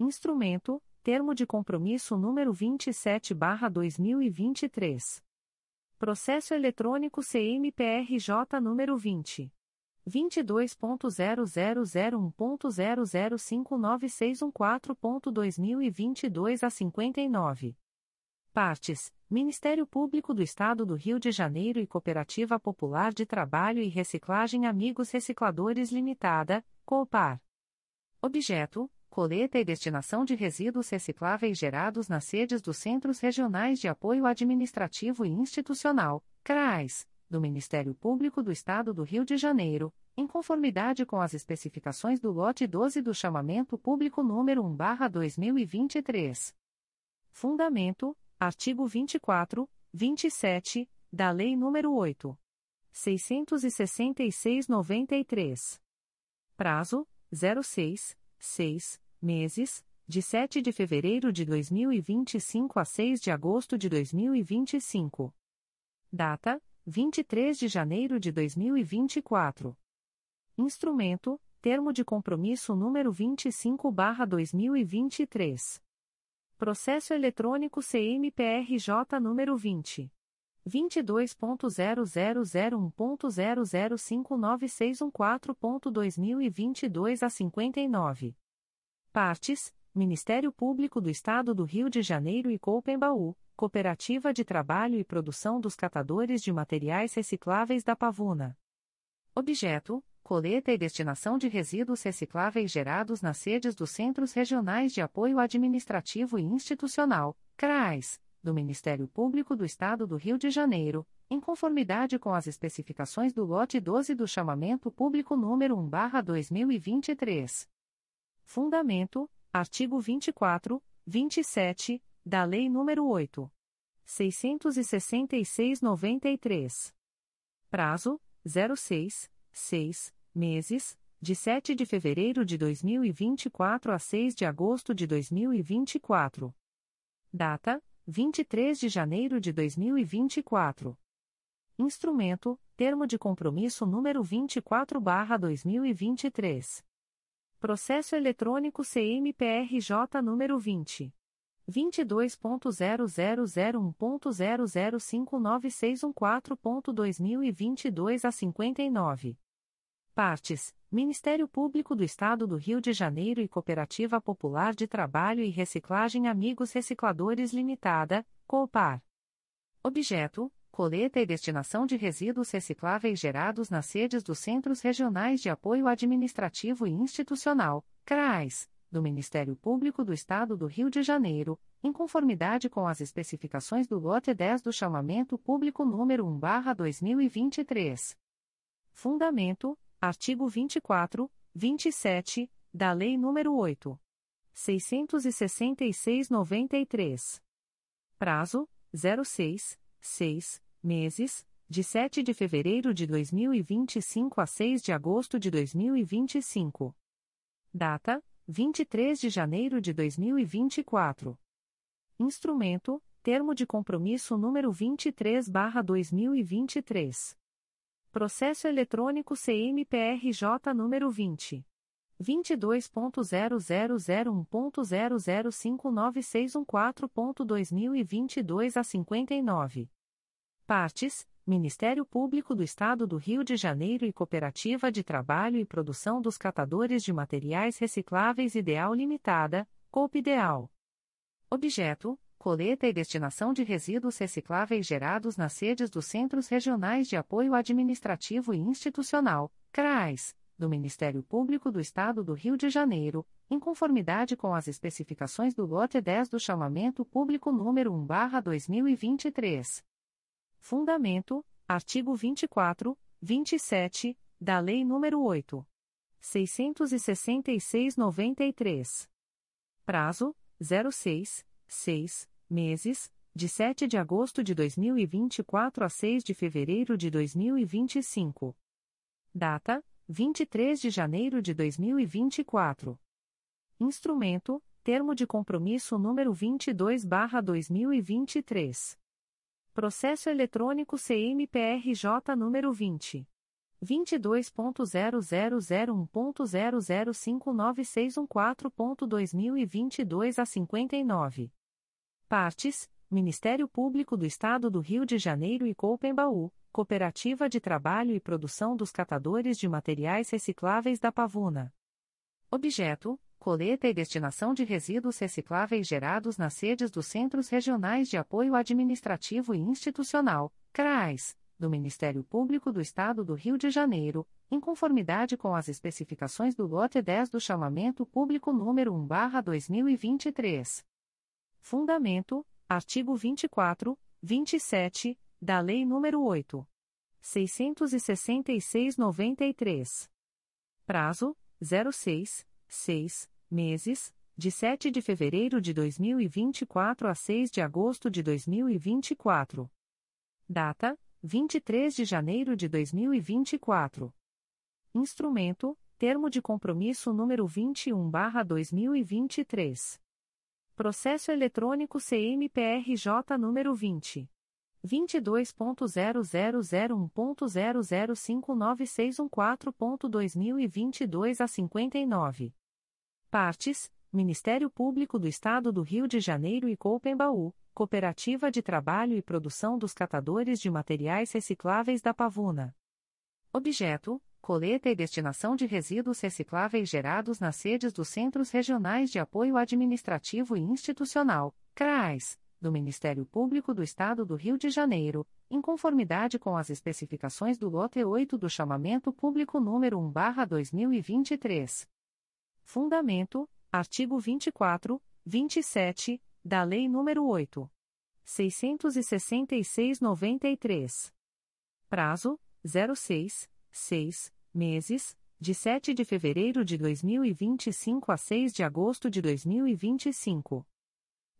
Instrumento: Termo de compromisso número 27/2023. Processo eletrônico CMPRJ número 20 22.0001.0059614.2022 a 59. Partes: Ministério Público do Estado do Rio de Janeiro e Cooperativa Popular de Trabalho e Reciclagem Amigos Recicladores Limitada, COPAR. Objeto: coleta e destinação de resíduos recicláveis gerados nas sedes dos Centros Regionais de Apoio Administrativo e Institucional, CRAIS, do Ministério Público do Estado do Rio de Janeiro, em conformidade com as especificações do lote 12 do chamamento público número 1/2023. Fundamento: artigo 24, 27 da Lei nº 8. 666/93. Prazo: 06, 6 meses, de 7 de fevereiro de 2025 a 6 de agosto de 2025. Data: 23 de janeiro de 2024. Instrumento: Termo de compromisso número 25/2023. Processo eletrônico CMPRJ número 20 22.0001.0059614.2022 a 59. Partes: Ministério Público do Estado do Rio de Janeiro e Coupembaú, Cooperativa de Trabalho e Produção dos Catadores de Materiais Recicláveis da Pavuna. Objeto: coleta e destinação de resíduos recicláveis gerados nas sedes dos Centros Regionais de Apoio Administrativo e Institucional, CRAS, do Ministério Público do Estado do Rio de Janeiro, em conformidade com as especificações do lote 12 do chamamento público número 1/2023. Fundamento: artigo 24, 27 da Lei nº 8. 666-93. Prazo: 06, 6 meses, de 7 de fevereiro de 2024 a 6 de agosto de 2024. Data: 23 de janeiro de 2024. Instrumento: Termo de compromisso número 24/2023. Processo eletrônico CMPRJ número 20 22.0001.0059614.2022 a 59. Partes: Ministério Público do Estado do Rio de Janeiro e Cooperativa Popular de Trabalho e Reciclagem Amigos Recicladores Limitada, Coopar. Objeto: coleta e destinação de resíduos recicláveis gerados nas sedes dos Centros Regionais de Apoio Administrativo e Institucional, CRAIS do Ministério Público do Estado do Rio de Janeiro, em conformidade com as especificações do lote 10 do chamamento público número 1/2023. Fundamento: artigo 24, 27 da Lei nº 8. 666/93. Prazo: 06, 6 meses, de 7 de fevereiro de 2025 a 6 de agosto de 2025. Data: 23 de janeiro de 2024. Instrumento: Termo de compromisso número 23/2023. Processo eletrônico CMPRJ número 20 22.0001.0059614.2022 a 59. Partes: Ministério Público do Estado do Rio de Janeiro e Cooperativa de Trabalho e Produção dos Catadores de Materiais Recicláveis Ideal Limitada, Coop Ideal. Objeto: coleta e destinação de resíduos recicláveis gerados nas sedes dos Centros Regionais de Apoio Administrativo e Institucional, CRAIS, do Ministério Público do Estado do Rio de Janeiro, em conformidade com as especificações do lote 10 do chamamento público número 1/2023. Fundamento: artigo 24, 27 da Lei nº 8. 666/93. Prazo: 06, 6 meses, de 7 de agosto de 2024 a 6 de fevereiro de 2025. Data: 23 de janeiro de 2024. Instrumento: Termo de compromisso número 22/2023. Processo eletrônico CMPRJ número 20 22.0001.0059614.2022 a 59. Partes: Ministério Público do Estado do Rio de Janeiro e Coupembaú, Cooperativa de Trabalho e Produção dos Catadores de Materiais Recicláveis da Pavuna. Objeto: coleta e destinação de resíduos recicláveis gerados nas sedes dos Centros Regionais de Apoio Administrativo e Institucional, CRAIS, do Ministério Público do Estado do Rio de Janeiro, em conformidade com as especificações do lote 10 do chamamento público número 1/2023. Fundamento: artigo 24, 27 da Lei nº 8. 666/93. Prazo: 06 6 meses, de 7 de fevereiro de 2024 a 6 de agosto de 2024. Data: 23 de janeiro de 2024. Instrumento: Termo de compromisso número 21/2023. Processo eletrônico CMPRJ número 20 22.0001.0059614.2022 a 59. Partes: Ministério Público do Estado do Rio de Janeiro e Coupembaú, Cooperativa de Trabalho e Produção dos Catadores de Materiais Recicláveis da Pavuna. Objeto: coleta e destinação de resíduos recicláveis gerados nas sedes dos Centros Regionais de Apoio Administrativo e Institucional, CRAIS, do Ministério Público do Estado do Rio de Janeiro, em conformidade com as especificações do lote 8 do chamamento público número 1/2023. Fundamento: artigo 24, 27 da Lei nº 8. 666/93. Prazo: 06, 6 meses, de 7 de fevereiro de 2025 a 6 de agosto de 2025.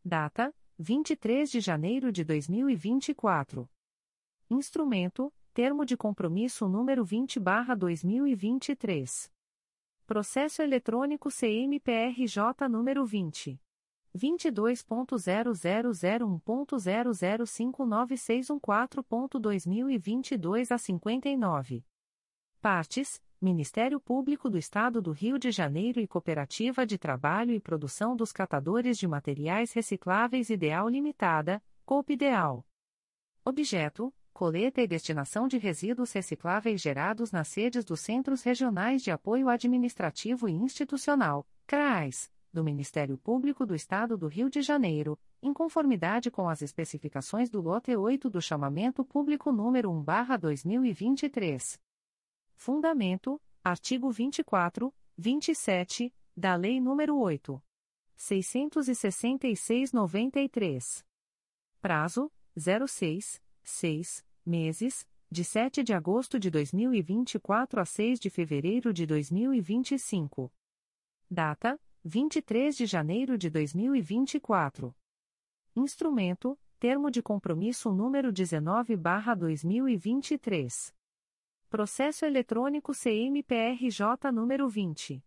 Data: 23 de janeiro de 2024. Instrumento: Termo de compromisso número 20/2023. Processo eletrônico CMPRJ número 20 22.0001.0059614.2022 a 59. Partes: Ministério Público do Estado do Rio de Janeiro e Cooperativa de Trabalho e Produção dos Catadores de Materiais Recicláveis Ideal Limitada, Ideal. Objeto: coleta e destinação de resíduos recicláveis gerados nas sedes dos Centros Regionais de Apoio Administrativo e Institucional, CRAS, do Ministério Público do Estado do Rio de Janeiro, em conformidade com as especificações do lote 8 do chamamento público número 1/2023. Fundamento: artigo 24, 27 da Lei nº 8. 666/93. Prazo: 06, 6 meses, de 7 de agosto de 2024 a 6 de fevereiro de 2025. Data: 23 de janeiro de 2024. Instrumento: Termo de compromisso número 19/2023. Processo eletrônico CMPRJ número 20.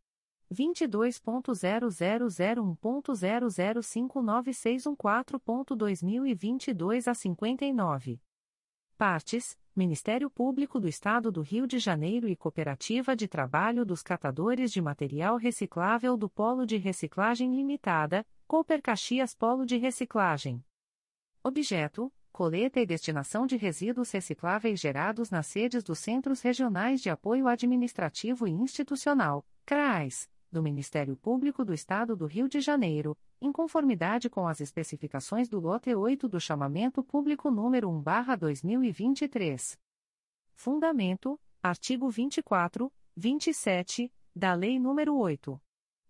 22.0001.0059614.2022 a 59. Partes: Ministério Público do Estado do Rio de Janeiro e Cooperativa de Trabalho dos Catadores de Material Reciclável do Polo de Reciclagem Limitada, Cooper Caxias Polo de Reciclagem. Objeto: coleta e destinação de resíduos recicláveis gerados nas sedes dos Centros Regionais de Apoio Administrativo e Institucional, CRAS, do Ministério Público do Estado do Rio de Janeiro, em conformidade com as especificações do lote 8 do chamamento público número 1/2023. Fundamento: artigo 24, 27 da Lei nº 8.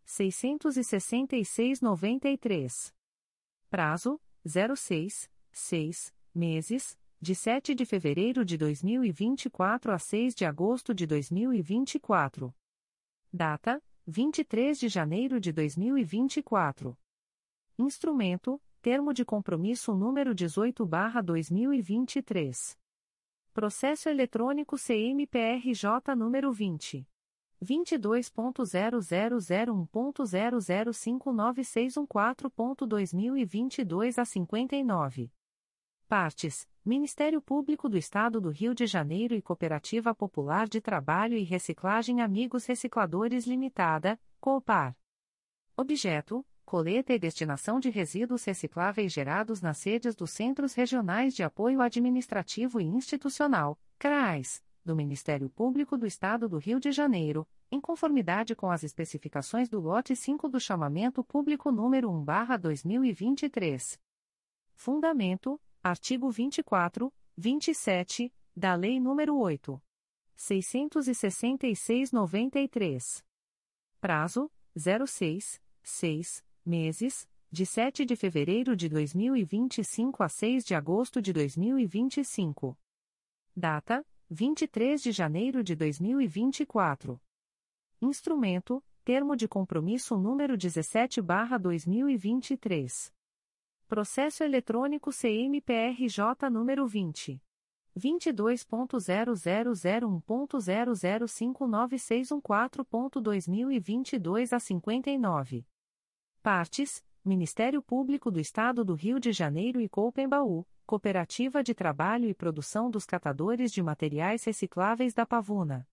666/93. Prazo: 06 6 meses, de 7 de fevereiro de 2024 a 6 de agosto de 2024. Data: 23 de janeiro de 2024. Instrumento: Termo de compromisso número 18/2023. Processo eletrônico CMPRJ número 20 22.0001.0059614.2022 a 59. Partes: Ministério Público do Estado do Rio de Janeiro e Cooperativa Popular de Trabalho e Reciclagem Amigos Recicladores Limitada, Coopar. Objeto: coleta e destinação de resíduos recicláveis gerados nas sedes dos Centros Regionais de Apoio Administrativo e Institucional, CRAS, do Ministério Público do Estado do Rio de Janeiro, em conformidade com as especificações do lote 5 do chamamento público número 1/2023. Fundamento: Artigo 24, 27, da Lei nº 8. 666-93. Prazo: 06, 6 meses, de 7 de fevereiro de 2025 a 6 de agosto de 2025. Data: 23 de janeiro de 2024. Instrumento: Termo de compromisso número 17/2023. Processo eletrônico CMPRJ número 20. 22.0001.0059614.2022 a 59. Partes: Ministério Público do Estado do Rio de Janeiro e Coupembaú, Cooperativa de Trabalho e Produção dos Catadores de Materiais Recicláveis da Pavuna.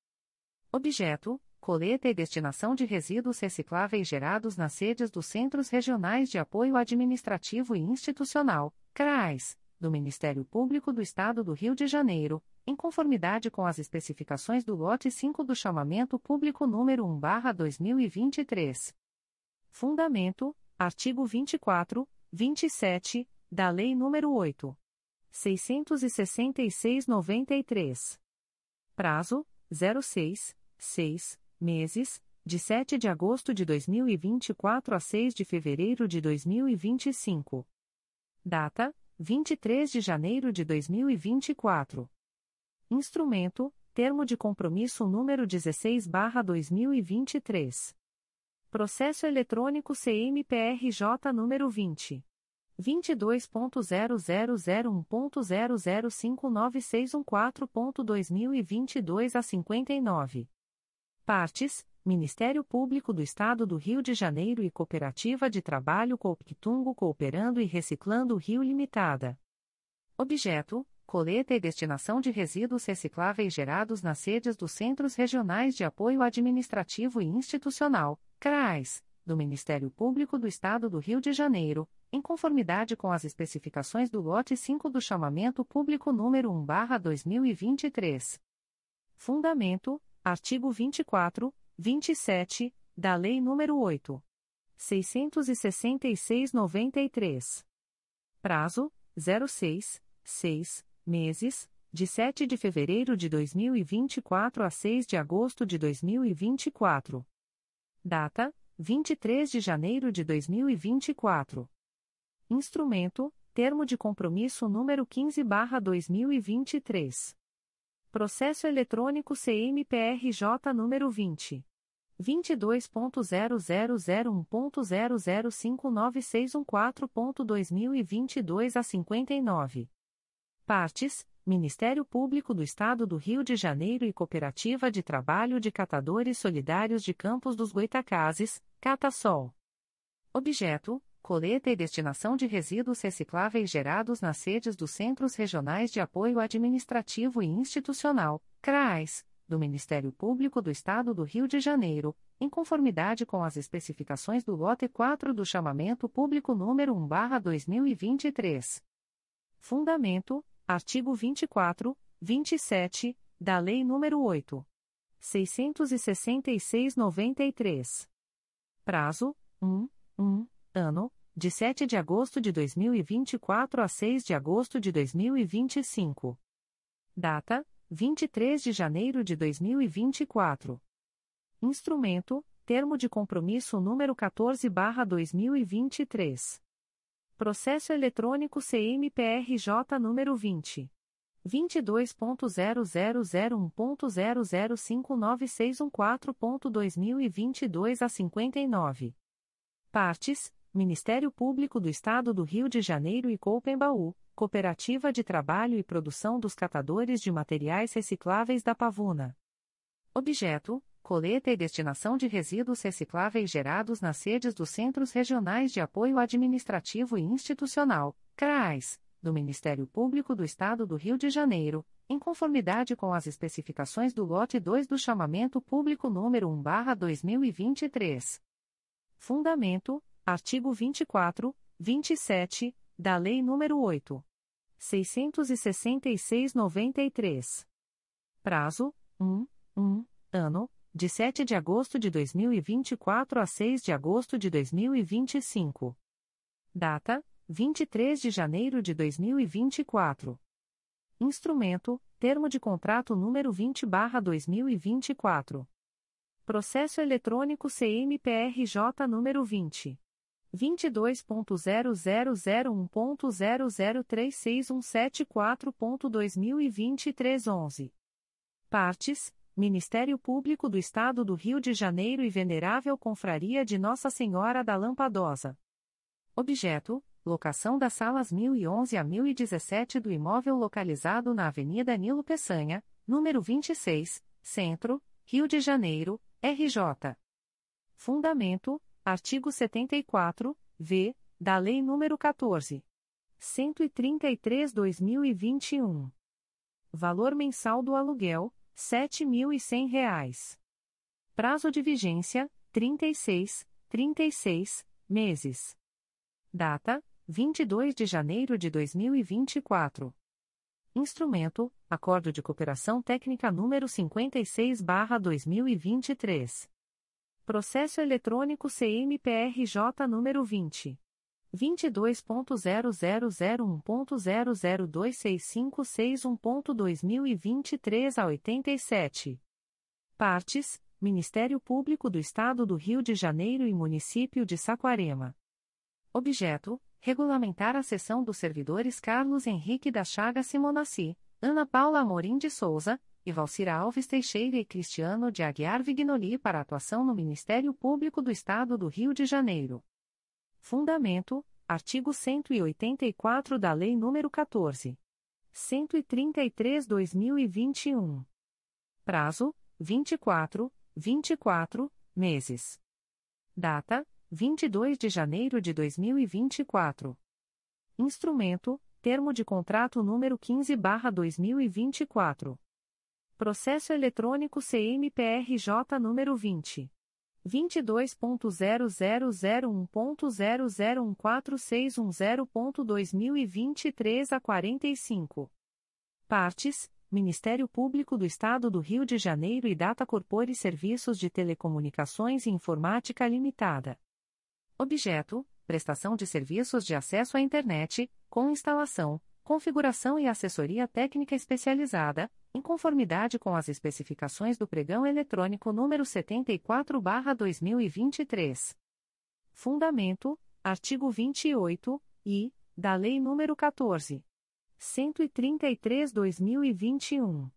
Objeto: coleta e destinação de resíduos recicláveis gerados nas sedes dos Centros Regionais de Apoio Administrativo e Institucional, CRAIS, do Ministério Público do Estado do Rio de Janeiro, em conformidade com as especificações do lote 5 do chamamento público número 1/2023. Fundamento: artigo 24, 27 da Lei nº 8. 666-93. Prazo: 06, 6 meses, de 7 de agosto de 2024 a 6 de fevereiro de 2025. Data: 23 de janeiro de 2024. Instrumento: Termo de compromisso número 16/2023. Processo eletrônico CMPRJ número 20 22.0001.0059614.2022 a 59. Partes: Ministério Público do Estado do Rio de Janeiro e Cooperativa de Trabalho Cooptungo Cooperando e Reciclando Rio Limitada. Objeto: coleta e destinação de resíduos recicláveis gerados nas sedes dos Centros Regionais de Apoio Administrativo e Institucional, CRAIS, do Ministério Público do Estado do Rio de Janeiro, em conformidade com as especificações do lote 5 do chamamento público número 1/2023. Fundamento: artigo 24, 27 da Lei nº 8. 666/93. Prazo: 06, 6 meses, de 7 de fevereiro de 2024 a 6 de agosto de 2024. Data: 23 de janeiro de 2024. Instrumento: Termo de compromisso número 15/2023. Processo eletrônico CMPRJ número 20 22.0001.0059614.2022 a 59. Partes: Ministério Público do Estado do Rio de Janeiro e Cooperativa de Trabalho de Catadores Solidários de Campos dos Goitacazes, Catasol. Objeto: coleta e destinação de resíduos recicláveis gerados nas sedes dos Centros Regionais de Apoio Administrativo e Institucional, CRAIS, do Ministério Público do Estado do Rio de Janeiro, em conformidade com as especificações do lote 4 do chamamento público número 1/2023. Fundamento: Artigo 24, 27, da Lei nº 8. 666-93. Prazo: 1, 1, ano, de 7 de agosto de 2024 a 6 de agosto de 2025. Data: 23 de janeiro de 2024. Instrumento: Termo de compromisso número 14/2023. Processo eletrônico CMPRJ número 20 22.0001.0059614.2022 a 59. Partes: Ministério Público do Estado do Rio de Janeiro e Coupembaú, Cooperativa de Trabalho e Produção dos Catadores de Materiais Recicláveis da Pavuna. Objeto: coleta e destinação de resíduos recicláveis gerados nas sedes dos Centros Regionais de Apoio Administrativo e Institucional, CRAIS, do Ministério Público do Estado do Rio de Janeiro, em conformidade com as especificações do lote 2 do chamamento público número 1/2023. Fundamento: artigo 24, 27 da Lei nº 8. 666/93. Prazo: 1, 1 ano de 7 de agosto de 2024 a 6 de agosto de 2025. Data: 23 de janeiro de 2024. Instrumento: Termo de contrato número 20/2024. Processo eletrônico CMPRJ número 20 22.0001.0036174.2023 11. Partes: Ministério Público do Estado do Rio de Janeiro e Venerável Confraria de Nossa Senhora da Lampadosa. Objeto: locação das salas 1011 a 1017 do imóvel localizado na Avenida Nilo Peçanha, número 26, Centro, Rio de Janeiro, RJ. Fundamento: artigo 74, v, da Lei nº 14. 133/2021. Valor mensal do aluguel R$ 7.100. Prazo de vigência: 36, 36 meses. Data: 22 de janeiro de 2024. Instrumento: Acordo de Cooperação Técnica número 56/2023. Processo eletrônico CMPRJ número 20 22.0001.0026561.2023 a 87. Partes: Ministério Público do Estado do Rio de Janeiro e Município de Saquarema. Objeto: Regulamentar a sessão dos servidores Carlos Henrique da Chaga Simonassi, Ana Paula Amorim de Souza, e Valcira Alves Teixeira e Cristiano de Aguiar Vignoli para atuação no Ministério Público do Estado do Rio de Janeiro. Fundamento: Artigo 184 da Lei nº 14. 133/2021. Prazo: 24, 24 meses. Data: 22 de janeiro de 2024. Instrumento: Termo de contrato número 15/2024. Processo eletrônico CMPRJ número 20 22.0001.0014610.2023 a 45. Partes: Ministério Público do Estado do Rio de Janeiro e Data Corpore Serviços de Telecomunicações e Informática Limitada. Objeto: prestação de serviços de acesso à internet, com instalação, configuração e assessoria técnica especializada, em conformidade com as especificações do pregão eletrônico número 74/2023. Fundamento: artigo 28 e da Lei nº 14. 133/2021.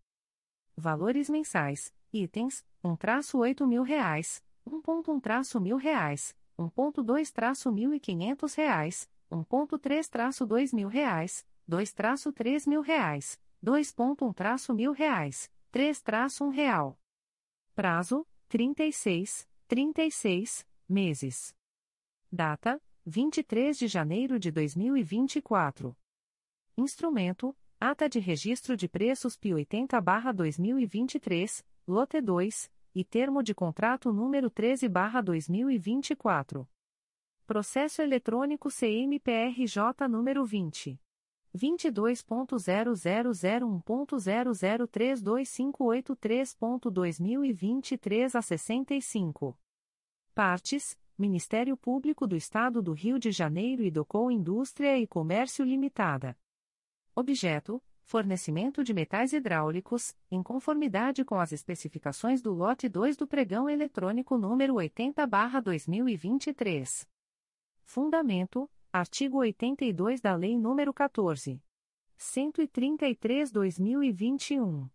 Valores mensais: itens: 1 traço 8 mil reais, 1.1 traço mil reais, 1.2 traço mil e quinhentos reais, 1.3 traço 2 mil reais, 2 traço 3 mil reais, 2.1 traço mil reais, 3 traço 1 real. Prazo: 36, 36 meses. Data: 23 de janeiro de 2024. Instrumento: Ata de Registro de Preços P 80/2023, Lote 2, e Termo de Contrato número 13/2024. Processo eletrônico CMPRJ número 20 22.0001.0032583.2023 a 65. Partes: Ministério Público do Estado do Rio de Janeiro e do Co Indústria e Comércio Limitada. Objeto: fornecimento de metais hidráulicos, em conformidade com as especificações do lote 2 do pregão eletrônico número 80/2023. Fundamento: artigo 82 da Lei nº 14. 133/2021.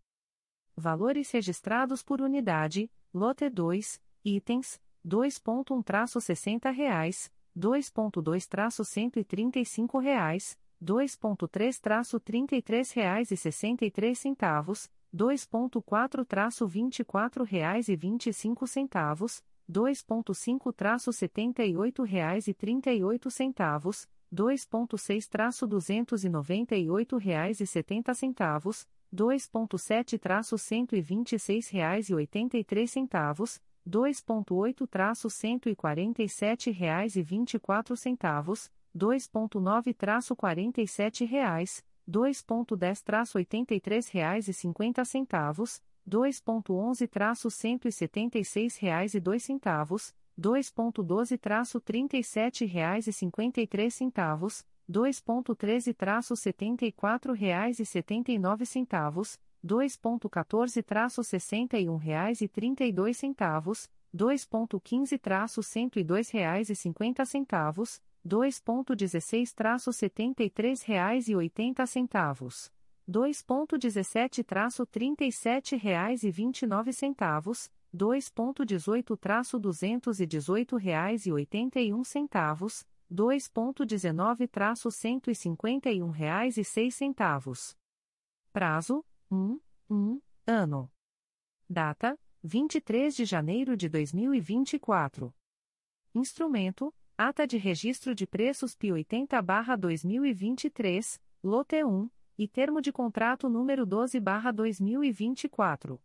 Valores registrados por unidade: lote 2, itens: 2.1-60 reais, 2.2-135 reais 2.3-33 reais e 63 centavos, 2.4-24 reais e 25 centavos, 2.5-78 reais e 38 centavos, 2.6-298 reais e 70 centavos, 2.7-126 reais e 83 centavos, 2.8-147 reais e 24 centavos, 2.9-47 reais, 2.10-83 reais e 50 centavos, 2.11-176 reais e 2 centavos, 2.12-37 reais e 53 centavos, 2.13-74 reais e 79 centavos, 2.14-61 reais e 32 centavos, 2.15-102 reais e 50 centavos, 2.16-73 reais e 80 centavos, 2.17-37 reais e 29 centavos, 2.18-218 reais e 81 centavos, 2.19-151 reais e 6 centavos. Prazo: 1, 1 ano. Data: 23 de janeiro de 2024. Instrumento: Ata de Registro de Preços P 80/2023, Lote 1, e Termo de Contrato número 12/2024.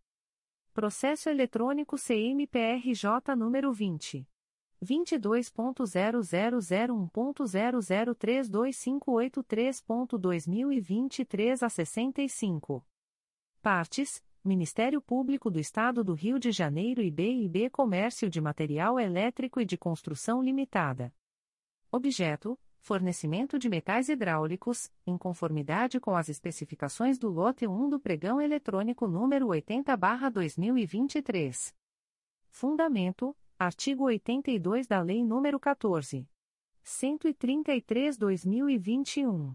Processo eletrônico CMPRJ número 20 22.0001.0032583.2023 a 65. Partes: Ministério Público do Estado do Rio de Janeiro e BIB Comércio de Material Elétrico e de Construção Limitada. Objeto: fornecimento de metais hidráulicos, em conformidade com as especificações do lote 1 do pregão eletrônico número 80/2023. Fundamento: artigo 82 da Lei nº 14. 133/2021.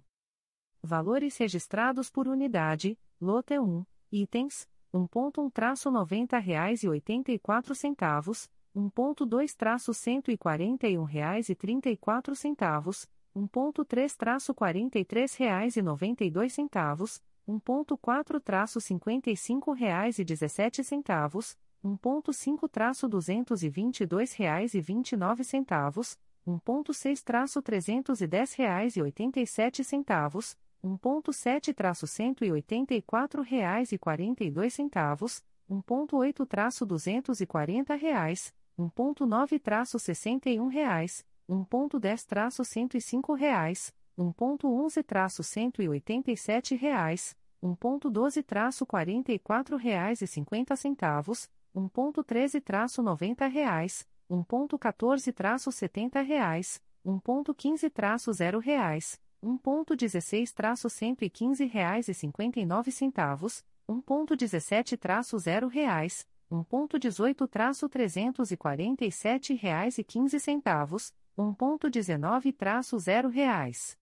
Valores registrados por unidade: lote 1, itens 1.1-90 reais e 84 centavos, 1.2-141 reais e 34 centavos, 1.3-43 reais e 92 centavos, 1.4-55 reais e 17 centavos, 1.5-222 reais e 29 centavos, 1.6-310 reais e 87 centavos, 1.7-184 reais e 42 centavos, 1.8-240 reais, 1.9-61 reais, 1.10-105 reais, 1.11-187 reais, 1.12-44 reais e 50 centavos, 1.13-90 reais, 1.14-70 reais, 1.15-0 reais, 1.16-115 reais e 59 centavos, 1.17-0 reais, 1.18-347 reais e 15 centavos, 1.19-0 reais.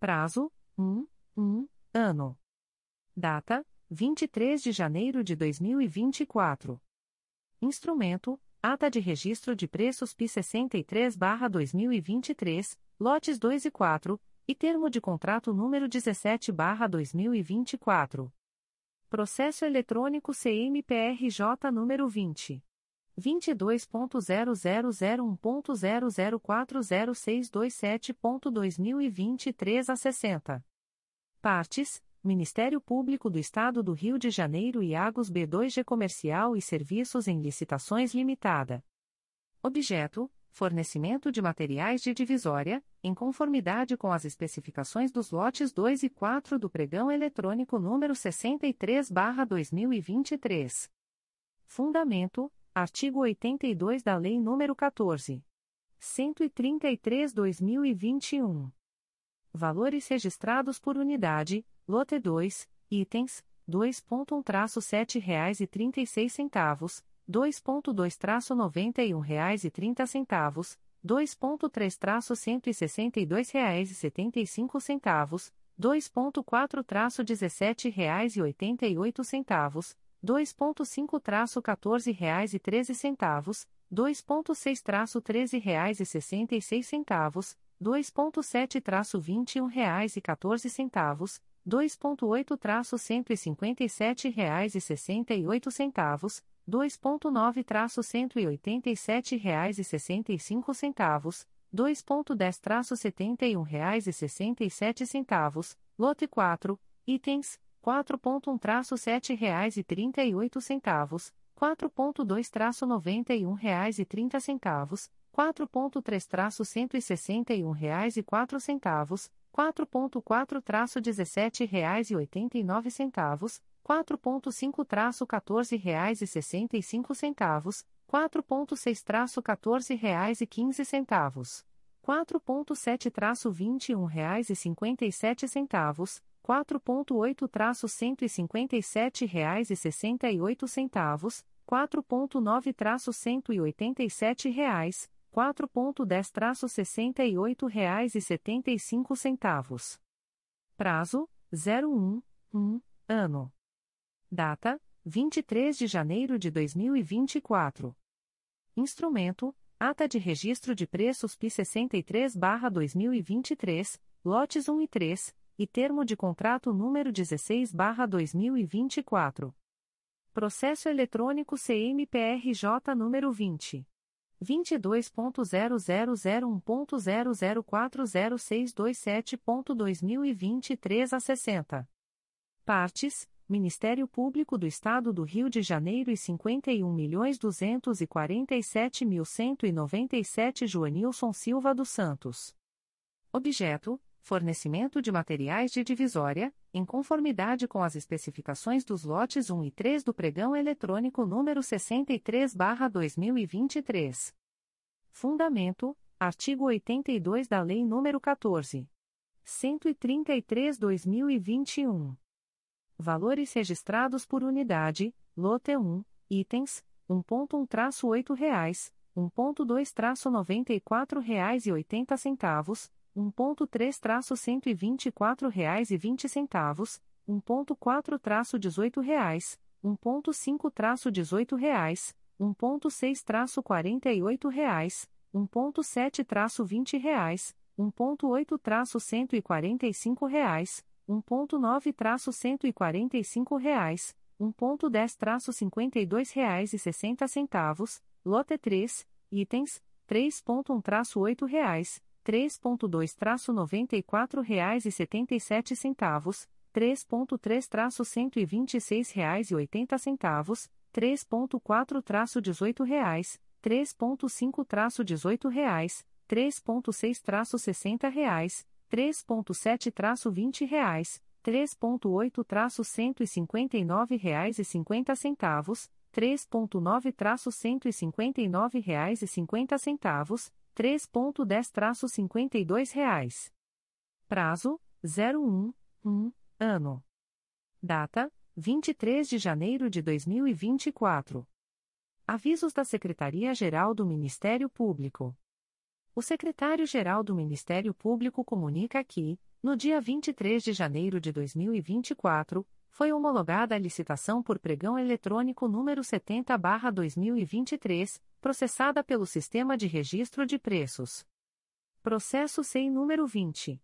Prazo: 1, 1, ano. Data: 23 de janeiro de 2024. Instrumento: Ata de Registro de Preços P63/2023, lotes 2 e 4, e termo de contrato número 17/2024. Processo eletrônico CMPRJ número 20 22.0001.0040627.2023 a 60. Partes: Ministério Público do Estado do Rio de Janeiro e Agos B2G Comercial e Serviços em Licitações Limitada. Objeto: Fornecimento de materiais de divisória, em conformidade com as especificações dos lotes 2 e 4 do pregão eletrônico número 63/2023. Fundamento: Artigo 82 da Lei nº 14. 133/2021. Valores registrados por unidade: lote 2, itens 2.1-7 reais e 36 centavos, 2.2-91 reais e 30 centavos, 2.3-162 reais e 75 centavos, 2.4-17 reais e 88 centavos, 2.5-14 reais e 13 centavos, 2.6-13 reais e 66 centavos, 2.7-21 reais e 14 centavos, 2.8-157 reais e 68 centavos, 2.9-187 reais e 65 centavos, 2.10-71 reais e 67 centavos, lote 4, itens 4.1-7 reais e 38 centavos, 4.2-91 reais e 30 centavos, 4.3-161 reais e 4 centavos, 4.4-17 reais e 89 centavos, 4.5-14 reais e 65 centavos, 4.6-14 reais e 15 centavos, 4.7-21 reais e 57 centavos, 4.8-157 reais e 68 centavos, 4.9-187 reais, 4.10-68 reais e 75 centavos. Prazo: 01, 1, ano. Data: 23 de janeiro de 2024. Instrumento: Ata de Registro de Preços P63/2023, lotes 1 e 3 e termo de contrato número 16/2024. Processo eletrônico CMPRJ número 20 22.0001.0040627.2023 a 60. Partes: Ministério Público do Estado do Rio de Janeiro e 51.247.197 Joanilson Silva dos Santos. Objeto: fornecimento de materiais de divisória, em conformidade com as especificações dos lotes 1 e 3 do pregão eletrônico número 63/2023. Fundamento: Artigo 82 da Lei nº 14. 133/2021. Valores registrados por unidade, lote 1, itens, 1.1-8 reais, 1.2-94 reais e 80 centavos, 1.3-124 reais e 20 centavos, 1.4-18 reais, 1.5-18 reais, 1.6-48 reais, 1.7-20 reais, 1.8-145 reais, 1.9-145 reais, 1.10-52 reais e 60 centavos, lote 3, itens, 3.1-8 reais, 3.2-94 reais e 77 centavos, 3.3-126 reais e 80 centavos, 3.4-18 reais, 3.5-18 reais, 3.6-60 reais, 3.7-20 reais, 3.8-159 reais e 50 centavos, 3.9-159 reais e 50 centavos, 3.10-52 reais. Prazo: 01, 1, ano. Data: 23 de janeiro de 2024. Avisos da Secretaria-Geral do Ministério Público. O secretário-geral do Ministério Público comunica que, no dia 23 de janeiro de 2024, foi homologada a licitação por pregão eletrônico número 70/2023, processada pelo Sistema de Registro de Preços. Processo SEI número 20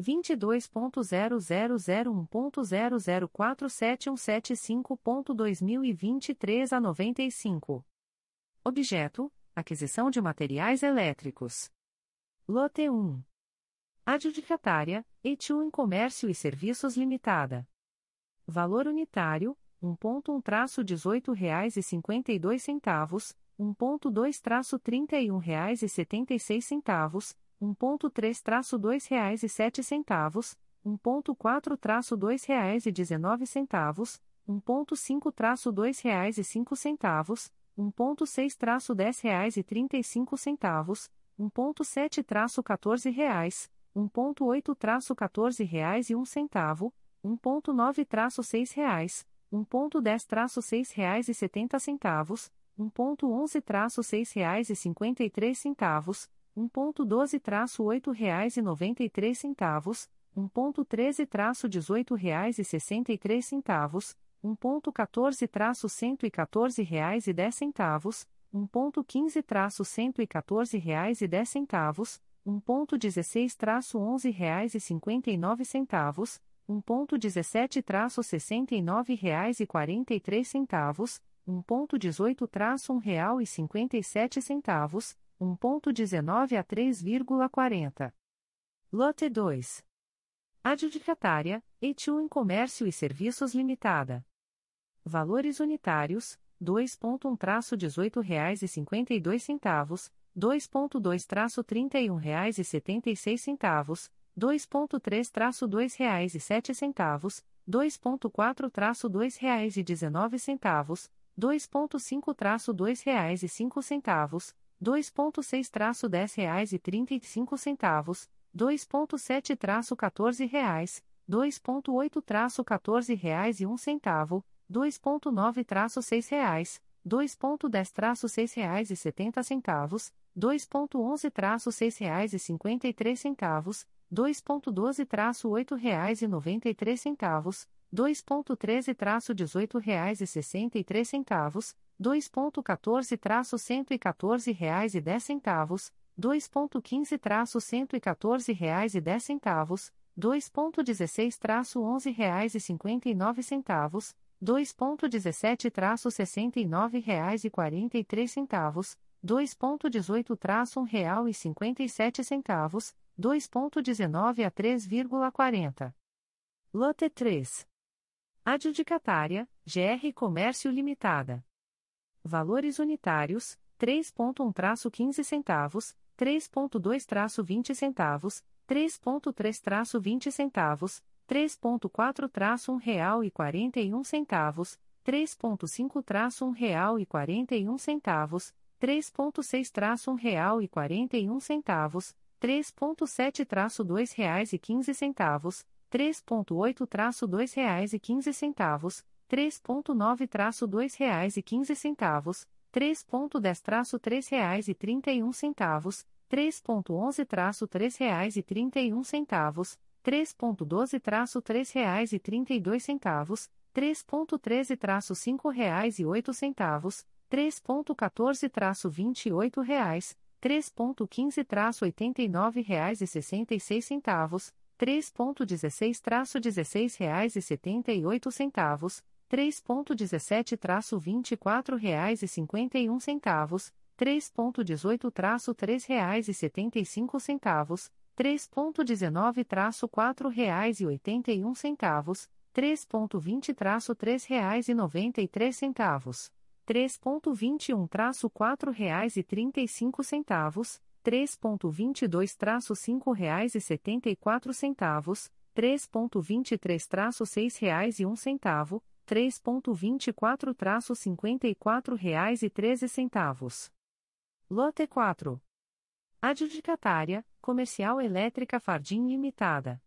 22.0001.0047175.2023 a 95. Objeto: aquisição de materiais elétricos. Lote 1. Adjudicatária: Etiu em Comércio e Serviços Limitada. Valor unitário: 1.1-18 reais e 52 centavos, 1.2-31 reais e 76 centavos 1.3-2 reais e sete centavos, 1.4-2 reais e 19 centavos, 1.5-2 reais e cinco centavos, 1.6-10 reais e 35 centavos, 1.7-14 reais, 1.8-14 reais e um centavo, 1.9-6 reais, 1.10-6 reais e 70 centavos, 1.11-6 reais e 53 centavos, 1.12-8 reais e 93 centavos, 1.13-18 reais e 63 centavos, 1.14-114 reais e 10 centavos, 1.15-114 reais e 10 centavos, 1.16-11 reais e 59 centavos, 1.17-69 reais e 43 centavos, 1.18-1 real e 57 centavos, 1.19 a 3,40. Lote 2. Adjudicatária, Etiu em Comércio e Serviços Limitada. Valores unitários, 2.1-18 reais e 52 centavos, 2.2-31 reais e 76 centavos, 2.3-2 reais e 7 centavos, 2.4-2 reais e 19 centavos, 2.5-2 reais e 5 centavos, 2.6-10 reais e 35 centavos, 2.7-14 reais, 2.8-14 reais e 1 centavo, 2.9-6 reais, 2.10-6 reais e 70 centavos, 2.11-6 reais e 53 centavos, 2.12-8 reais e 93 centavos, 2.13-18 reais e 63 centavos, 2.14-114 reais e 10 centavos, 2.15-114 reais e 10 centavos, 2.16-11 reais e 59 centavos, 2.17-69 reais e 43 centavos, 2.18-1 real e 57 centavos, 2.19 a 3,40. Lote 3. Adjudicatária, GR Comércio Limitada. Valores unitários: 3.1-15 centavos, 3.2-20 centavos, 3.3-20 centavos, 3.4-1 real e 41 centavos, 3.5-1 real e 41 centavos, 3.6 R$ real e 41 centavos, 3.7 R$ reais e 15 centavos, 3.8 R$ reais e 15 centavos, 3.9 R$ reais e 15 centavos, 3.10 R$ reais e 31 centavos, 3.11 R$ reais e 31 centavos, 3.12 R$ reais e 32 centavos, 3.13 R$ reais e 8 centavos, 3.14-28 reais, 3.15-89 reais e 66 centavos, 3.16-16 reais e 78 centavos, 3.17-24 reais e 51 centavos, 3.18-3 reais e 75 centavos, 3.19-4 reais e 81 centavos, 3.20-3 reais e 93 centavos. 3.21-4 reais e 35 centavos, 3.22-5 reais e 74 centavos, 3.23-6 reais e 1 centavo, 3.24-54 reais e 13 centavos. Lote 4. Adjudicatária, Comercial Elétrica Fardim Limitada.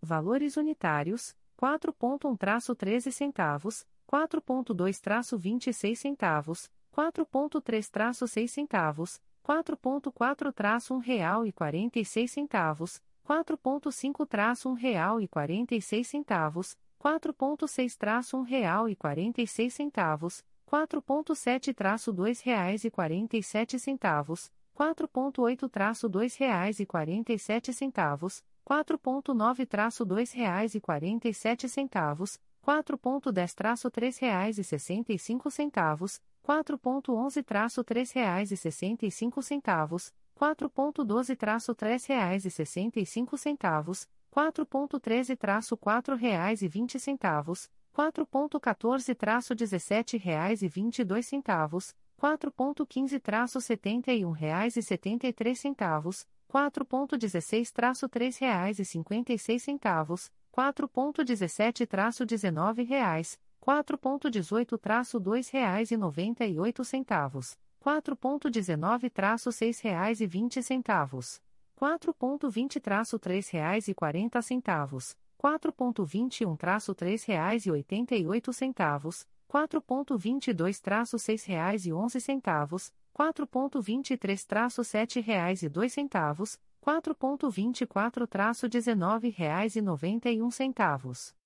Valores unitários, 4.1-13 centavos, 4.2-26 centavos, 4.3-6 centavos, 4.4-1 real e 46 centavos, 4.5-1 real e 46 centavos, 4.6-1 real e 46 centavos, 4.7-2 reais e 47 centavos, 4.8-2 reais e 47 centavos, 4.9-2 reais e 47 centavos, 4.10-3 reais e 65 centavos, 4.11-3 reais e 65 centavos, 4.12-3 reais e 65 centavos, 4.13-4 reais e 20 centavos, 4.14-17 reais e 22 centavos, 4.15-71 reais e 73 centavos, 4.16-3 reais e 56 centavos, 4.17-19 reais, 4.18-2 reais e 98 centavos, 4.19-6 reais e 20 centavos, 4.20-3 reais e 40 centavos, 4.21-3 reais e 88 centavos, 4.22-6 reais e 11 centavos, 4.23-7 reais e 2 centavos, 4.24-19 reais e 91 centavos.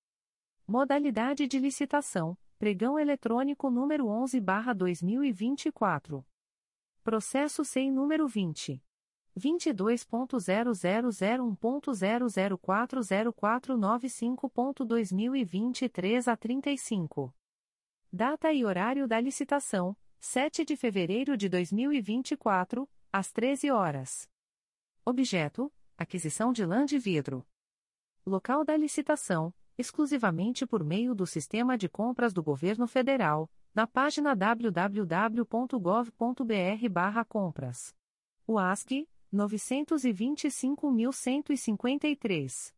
Modalidade de licitação: Pregão eletrônico número 11/2024. Processo SEI número 20 22.0001.0040495.2023 a 35. Data e horário da licitação: 7 de fevereiro de 2024, às 13 horas. Objeto: aquisição de lã de vidro. Local da licitação: exclusivamente por meio do Sistema de Compras do Governo Federal, na página www.gov.br/compras. UASC 925.153.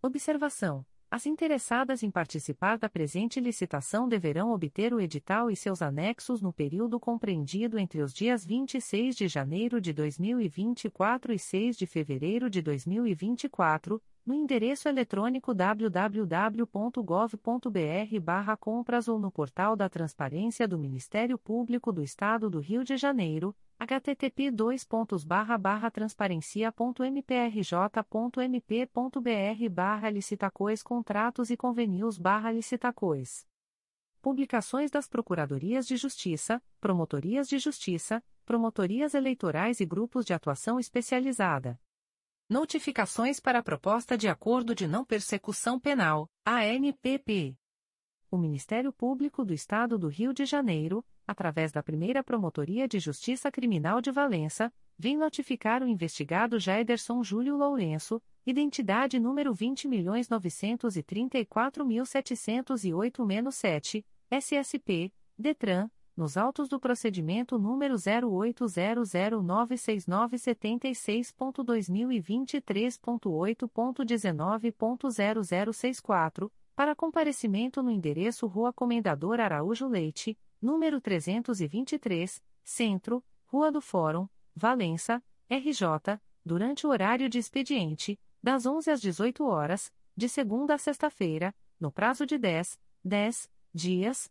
Observação: as interessadas em participar da presente licitação deverão obter o edital e seus anexos no período compreendido entre os dias 26 de janeiro de 2024 e 6 de fevereiro de 2024, no endereço eletrônico www.gov.br/compras ou no portal da Transparência do Ministério Público do Estado do Rio de Janeiro http transparencia.mprj.mp.br barra licitacoes contratos e convenios barra licitacoes. Publicações das Procuradorias de Justiça, Promotorias de Justiça, Promotorias Eleitorais e Grupos de Atuação Especializada. Notificações para a Proposta de Acordo de Não Persecução Penal, ANPP. O Ministério Público do Estado do Rio de Janeiro, através da primeira Promotoria de Justiça Criminal de Valença, vem notificar o investigado Jaiderson Júlio Lourenço, identidade número 20.934.708-7, SSP, DETRAN, nos autos do procedimento número 080096976.2023.8.19.0064, para comparecimento no endereço Rua Comendador Araújo Leite, número 323, Centro, Rua do Fórum, Valença, RJ, durante o horário de expediente, das 11 às 18 horas, de segunda a sexta-feira, no prazo de 10, 10 dias,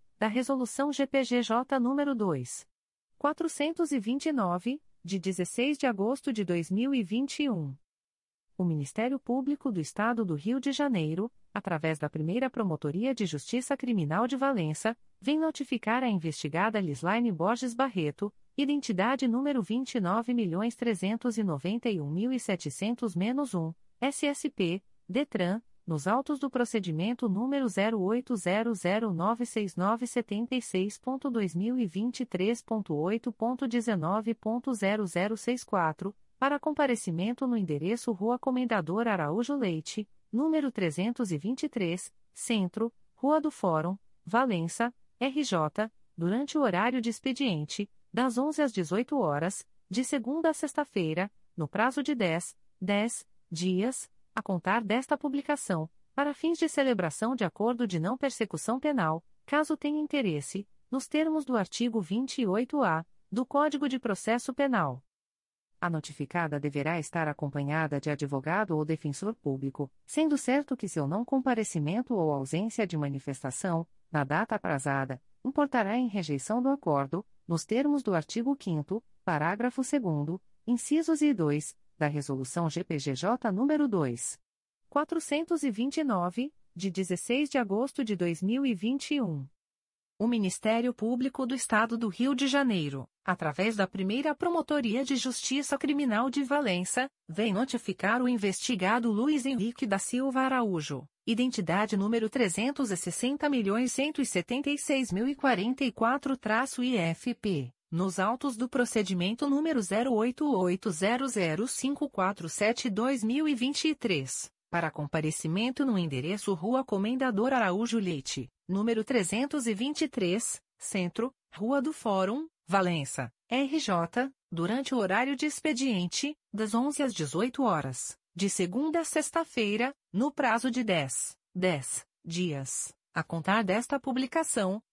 da Resolução GPGJ nº 2. 429, de 16 de agosto de 2021. O Ministério Público do Estado do Rio de Janeiro, através da primeira Promotoria de Justiça Criminal de Valença, vem notificar a investigada Lislaine Borges Barreto, identidade número 29.391.700-1, SSP, DETRAN, nos autos do procedimento número 080096976.2023.8.19.0064, para comparecimento no endereço Rua Comendador Araújo Leite, número 323, Centro, Rua do Fórum, Valença, RJ, durante o horário de expediente, das 11 às 18 horas, de segunda a sexta-feira, no prazo de 10, 10 dias, a contar desta publicação, para fins de celebração de acordo de não persecução penal, caso tenha interesse, nos termos do artigo 28-A do Código de Processo Penal. A notificada deverá estar acompanhada de advogado ou defensor público, sendo certo que seu não comparecimento ou ausência de manifestação, na data aprazada, importará em rejeição do acordo, nos termos do artigo 5 parágrafo 2 incisos e 2, da Resolução GPGJ nº 2. 429, de 16 de agosto de 2021. O Ministério Público do Estado do Rio de Janeiro, através da primeira Promotoria de Justiça Criminal de Valença, vem notificar o investigado Luiz Henrique da Silva Araújo, identidade número 360.176.044-IFP, nos autos do procedimento número 08800547-2023 para comparecimento no endereço Rua Comendador Araújo Leite, número 323, Centro, Rua do Fórum, Valença, RJ, durante o horário de expediente, das 11 às 18 horas, de segunda a sexta-feira, no prazo de 10, 10 dias, a contar desta publicação,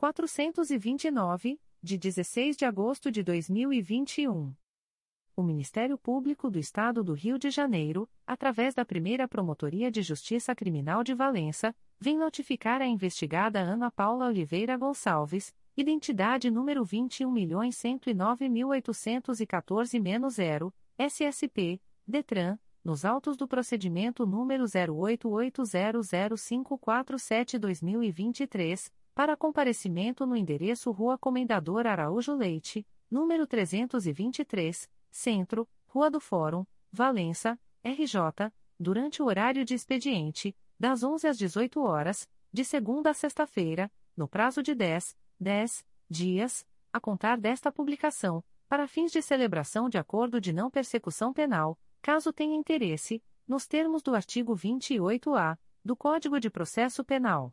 429, de 16 de agosto de 2021. O Ministério Público do Estado do Rio de Janeiro, através da primeira Promotoria de Justiça Criminal de Valença, vem notificar a investigada Ana Paula Oliveira Gonçalves, identidade número 21.109.814-0, SSP, DETRAN, nos autos do procedimento número 08800547-2023, para comparecimento no endereço Rua Comendador Araújo Leite, número 323, Centro, Rua do Fórum, Valença, RJ, durante o horário de expediente, das 11 às 18 horas, de segunda a sexta-feira, no prazo de 10, 10 dias, a contar desta publicação, para fins de celebração de acordo de não persecução penal, caso tenha interesse, nos termos do artigo 28-A do Código de Processo Penal.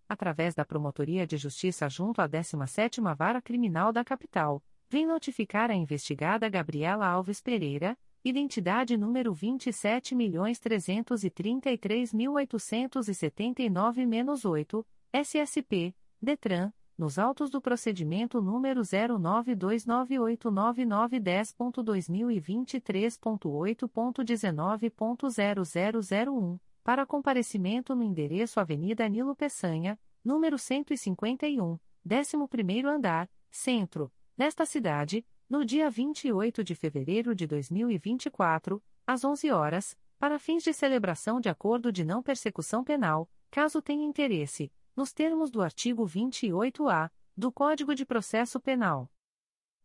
através da Promotoria de Justiça junto à 17ª Vara Criminal da Capital, vem notificar a investigada Gabriela Alves Pereira, identidade número 27.333.879-8, SSP, DETRAN, nos autos do procedimento número 09298910.2023.8.19.0001, para comparecimento no endereço Avenida Nilo Peçanha, número 151, 11º andar, Centro, nesta cidade, no dia 28 de fevereiro de 2024, às 11 horas, para fins de celebração de acordo de não persecução penal, caso tenha interesse, nos termos do artigo 28-A do Código de Processo Penal.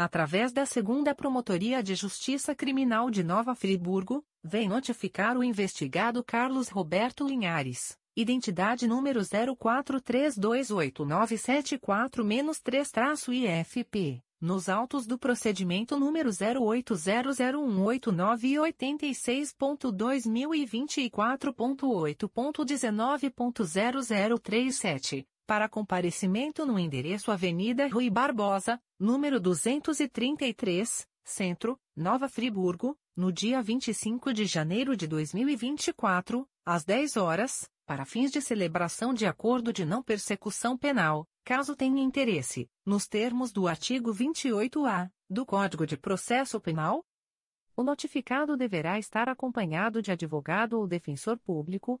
através da Segunda Promotoria de Justiça Criminal de Nova Friburgo, vem notificar o investigado Carlos Roberto Linhares, identidade número 04328974-3-IFP nos autos do procedimento número 080018986.2024.8.19.0037, para comparecimento no endereço Avenida Rui Barbosa, número 233, Centro, Nova Friburgo, no dia 25 de janeiro de 2024, às 10 horas, para fins de celebração de acordo de não persecução penal caso tenha interesse, nos termos do artigo 28-A do Código de Processo Penal, o notificado deverá estar acompanhado de advogado ou defensor público,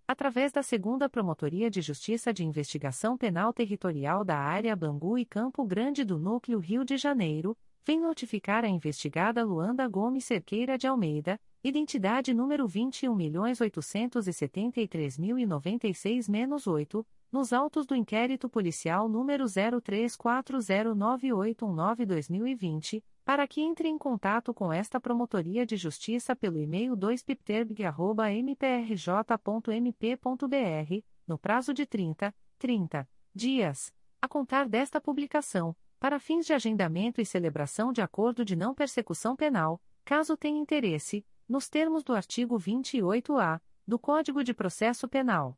através da Segunda Promotoria de Justiça de Investigação Penal Territorial da Área Bangu e Campo Grande do Núcleo Rio de Janeiro, vem notificar a investigada Luanda Gomes Cerqueira de Almeida, identidade número 21.873.096-8, nos autos do inquérito policial número 03409819-2020 para que entre em contato com esta Promotoria de Justiça pelo e-mail 2pipterb.mprj.mp.br, no prazo de 30, 30 dias, a contar desta publicação, para fins de agendamento e celebração de acordo de não persecução penal, caso tenha interesse, nos termos do artigo 28-A do Código de Processo Penal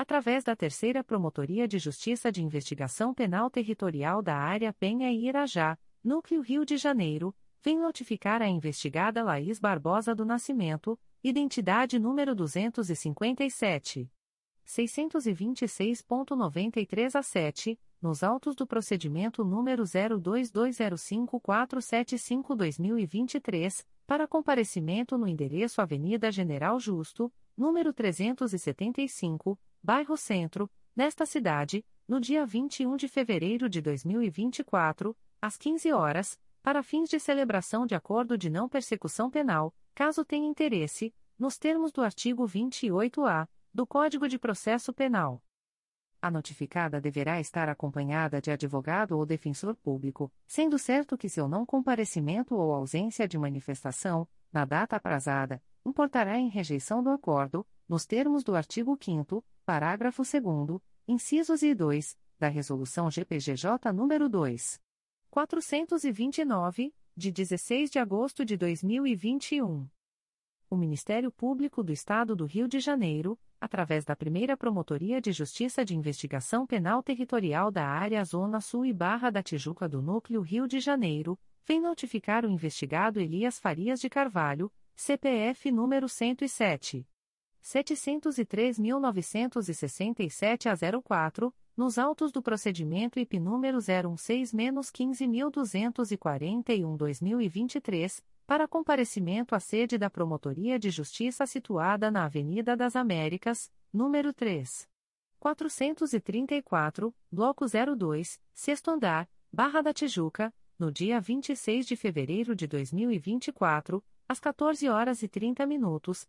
através da Terceira Promotoria de Justiça de Investigação Penal Territorial da Área Penha e Irajá, Núcleo Rio de Janeiro, vem notificar a investigada Laís Barbosa do Nascimento, identidade número 257. 626.93 a 7, nos autos do procedimento número 02205475-2023, para comparecimento no endereço Avenida General Justo, número 375, Bairro Centro, nesta cidade, no dia 21 de fevereiro de 2024, às 15 horas, para fins de celebração de acordo de não persecução penal, caso tenha interesse, nos termos do artigo 28-A do Código de Processo Penal. A notificada deverá estar acompanhada de advogado ou defensor público, sendo certo que seu não comparecimento ou ausência de manifestação, na data aprazada, importará em rejeição do acordo, nos termos do artigo 5 parágrafo 2 incisos e 2, da Resolução GPGJ nº 2. 429, de 16 de agosto de 2021. O Ministério Público do Estado do Rio de Janeiro, através da primeira Promotoria de Justiça de Investigação Penal Territorial da Área Zona Sul e Barra da Tijuca do Núcleo Rio de Janeiro, vem notificar o investigado Elias Farias de Carvalho, CPF número 107. 703.967 a 04, nos autos do procedimento IP número 016-15241-2023, para comparecimento à sede da Promotoria de Justiça situada na Avenida das Américas, número 3. 434, Bloco 02, Sexto Andar, Barra da Tijuca, no dia 26 de fevereiro de 2024, às 14 horas e 30 minutos,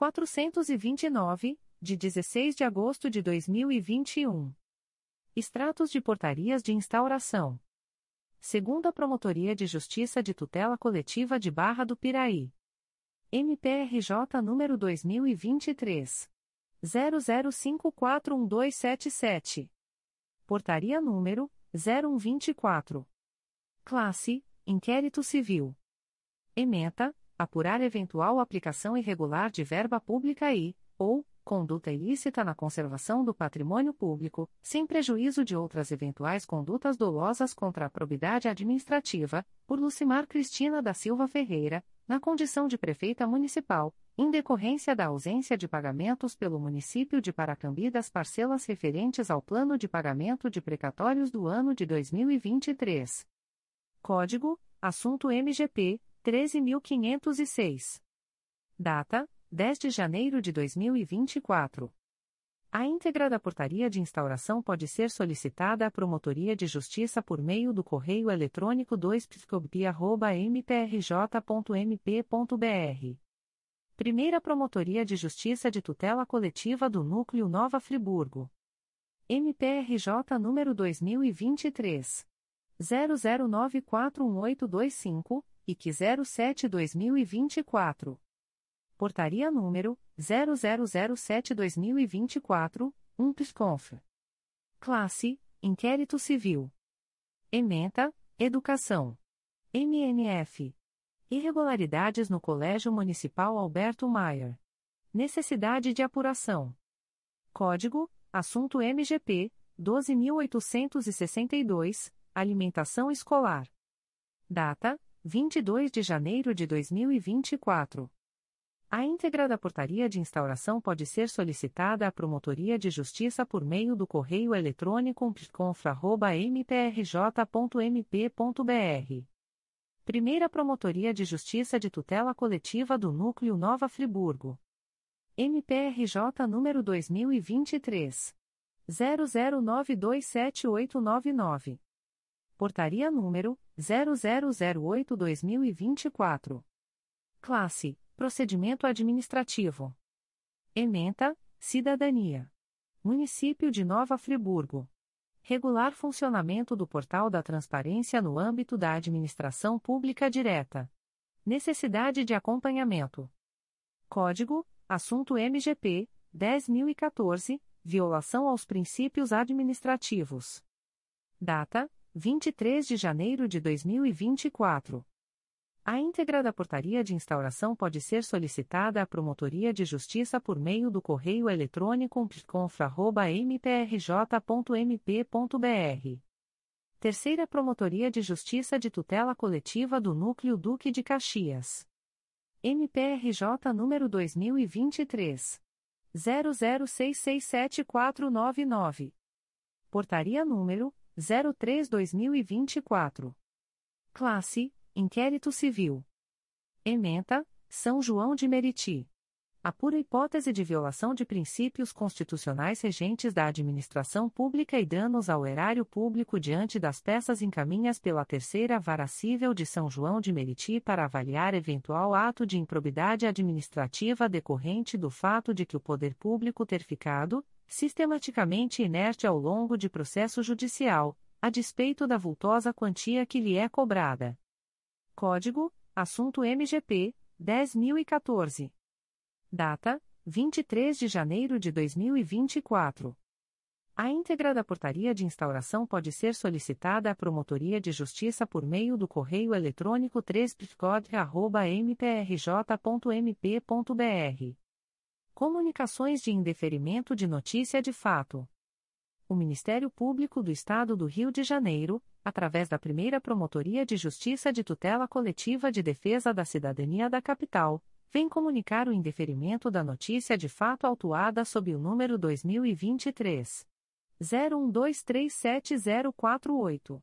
429, de 16 de agosto de 2021. Extratos de portarias de instauração. Segunda Promotoria de Justiça de Tutela Coletiva de Barra do Piraí. MPRJ número 2023 00541277. Portaria número 0124. Classe: Inquérito Civil. Ementa: apurar eventual aplicação irregular de verba pública e, ou, conduta ilícita na conservação do patrimônio público, sem prejuízo de outras eventuais condutas dolosas contra a probidade administrativa, por Lucimar Cristina da Silva Ferreira, na condição de prefeita municipal, em decorrência da ausência de pagamentos pelo município de Paracambi das parcelas referentes ao plano de pagamento de precatórios do ano de 2023. Código: Assunto MGP 13506. Data: 10 de janeiro de 2024. A íntegra da portaria de instauração pode ser solicitada à Promotoria de Justiça por meio do correio eletrônico 2 mprj.mp.br. Primeira Promotoria de Justiça de Tutela Coletiva do Núcleo Nova Friburgo. MPRJ número 2023 00941825 que 07-2024. Portaria número 0007-2024, 1 PSCONF. Classe: Inquérito Civil. Ementa: Educação. MNF. Irregularidades no Colégio Municipal Alberto Maier. Necessidade de apuração. Código: Assunto MGP 12862, Alimentação Escolar. Data: 22 de janeiro de 2024. A íntegra da portaria de instauração pode ser solicitada à Promotoria de Justiça por meio do correio eletrônico pconfra.mprj.mp.br. Primeira Promotoria de Justiça de Tutela Coletiva do Núcleo Nova Friburgo. MPRJ número 2023. 00927899. Portaria número 0008-2024. Classe: Procedimento Administrativo. Ementa: Cidadania. Município de Nova Friburgo. Regular funcionamento do Portal da Transparência no âmbito da Administração Pública Direta. Necessidade de acompanhamento. Código: Assunto MGP 10014 Violação aos princípios administrativos. Data: 23 de janeiro de 2024. A íntegra da portaria de instauração pode ser solicitada à Promotoria de Justiça por meio do correio eletrônico pconfra.mprj.mp.br. Terceira Promotoria de Justiça de Tutela Coletiva do Núcleo Duque de Caxias. MPRJ número 2023. 00667499. Portaria número 03-2024. Classe: Inquérito Civil. Ementa: São João de Meriti. A pura hipótese de violação de princípios constitucionais regentes da administração pública e danos ao erário público diante das peças encaminhas pela Terceira Vara Cível de São João de Meriti para avaliar eventual ato de improbidade administrativa decorrente do fato de que o poder público ter ficado, sistematicamente inerte ao longo de processo judicial, a despeito da vultosa quantia que lhe é cobrada. Código: Assunto MGP 10014. Data: 23 de janeiro de 2024. A íntegra da portaria de instauração pode ser solicitada à Promotoria de Justiça por meio do correio eletrônico 3 mprj.mp.br. Comunicações de indeferimento de notícia de fato. O Ministério Público do Estado do Rio de Janeiro, através da primeira Promotoria de Justiça de Tutela Coletiva de Defesa da Cidadania da Capital, vem comunicar o indeferimento da notícia de fato autuada sob o número 2023 01237048.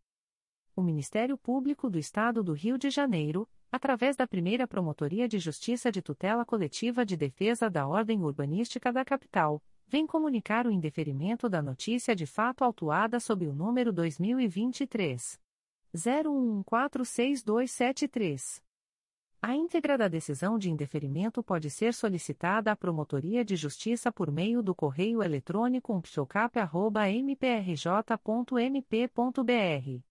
O Ministério Público do Estado do Rio de Janeiro, através da primeira Promotoria de Justiça de Tutela Coletiva de Defesa da Ordem Urbanística da Capital, vem comunicar o indeferimento da notícia de fato autuada sob o número 2023. 01146273. A íntegra da decisão de indeferimento pode ser solicitada à Promotoria de Justiça por meio do correio eletrônico psocap.mprj.mp.br.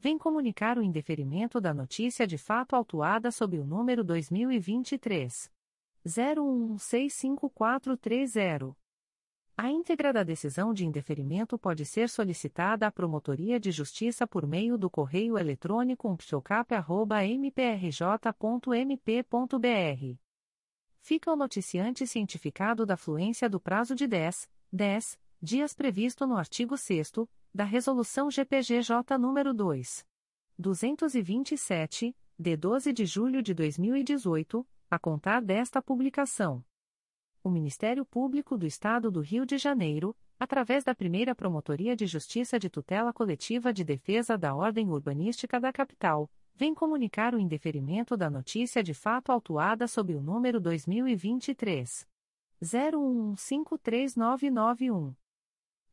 vem comunicar o indeferimento da notícia de fato autuada sob o número 2023. 01165430. A íntegra da decisão de indeferimento pode ser solicitada à Promotoria de Justiça por meio do correio eletrônico umpsocap.mprj.mp.br fica o noticiante cientificado da fluência do prazo de 10, 10 dias previsto no artigo 6 da Resolução GPGJ nº 2. 227, de 12 de julho de 2018, a contar desta publicação. O Ministério Público do Estado do Rio de Janeiro, através da primeira Promotoria de Justiça de Tutela Coletiva de Defesa da Ordem Urbanística da Capital, vem comunicar o indeferimento da notícia de fato autuada sob o número 2023 01153991.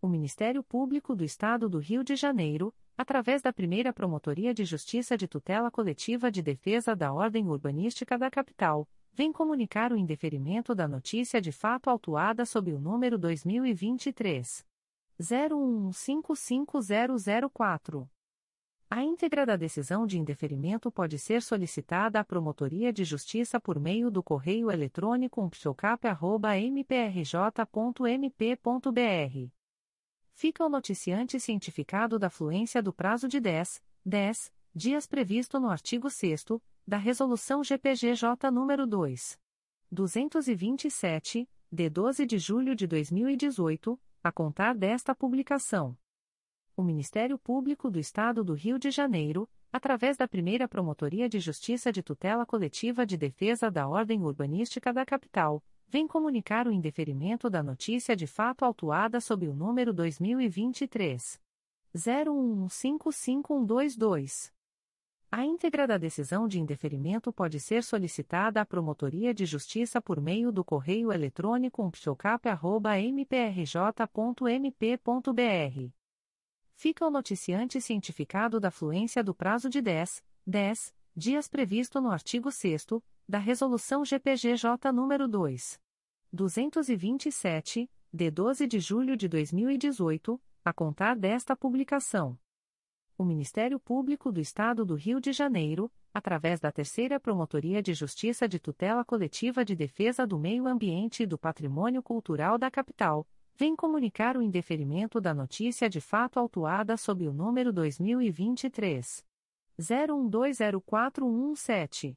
O Ministério Público do Estado do Rio de Janeiro, através da primeira Promotoria de Justiça de Tutela Coletiva de Defesa da Ordem Urbanística da Capital, vem comunicar o indeferimento da notícia de fato autuada sob o número 2023. 01155004. A íntegra da decisão de indeferimento pode ser solicitada à Promotoria de Justiça por meio do correio eletrônico psocap.mprj.mp.br. Fica o noticiante cientificado da fluência do prazo de 10, 10 dias previsto no artigo 6 da Resolução GPGJ nº 2. 227, de 12 de julho de 2018, a contar desta publicação o Ministério Público do Estado do Rio de Janeiro, através da primeira Promotoria de Justiça de Tutela Coletiva de Defesa da Ordem Urbanística da Capital, vem comunicar o indeferimento da notícia de fato autuada sob o número 2023. 01155122. A íntegra da decisão de indeferimento pode ser solicitada à Promotoria de Justiça por meio do correio eletrônico umpsocap.mprj.mp.br fica o noticiante cientificado da fluência do prazo de 10, 10 dias previsto no artigo 6 da Resolução GPGJ nº 2. 227, de 12 de julho de 2018, a contar desta publicação. O Ministério Público do Estado do Rio de Janeiro, através da Terceira Promotoria de Justiça de Tutela Coletiva de Defesa do Meio Ambiente e do Patrimônio Cultural da Capital, vem comunicar o indeferimento da notícia de fato autuada sob o número 2023 01204117.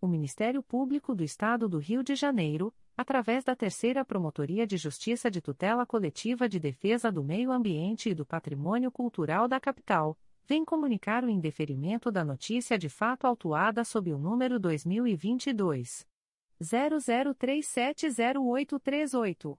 O Ministério Público do Estado do Rio de Janeiro, através da Terceira Promotoria de Justiça de Tutela Coletiva de Defesa do Meio Ambiente e do Patrimônio Cultural da Capital, vem comunicar o indeferimento da notícia de fato autuada sob o número 2022 00370838.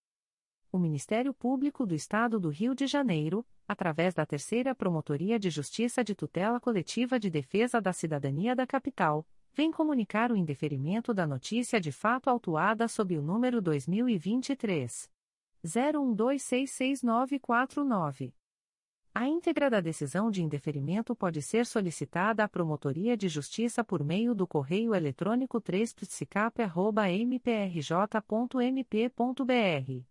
O Ministério Público do Estado do Rio de Janeiro, através da Terceira Promotoria de Justiça de Tutela Coletiva de Defesa da Cidadania da Capital, vem comunicar o indeferimento da notícia de fato autuada sob o número 2023 01266949. A íntegra da decisão de indeferimento pode ser solicitada à Promotoria de Justiça por meio do correio eletrônico 3 mprj.mp.br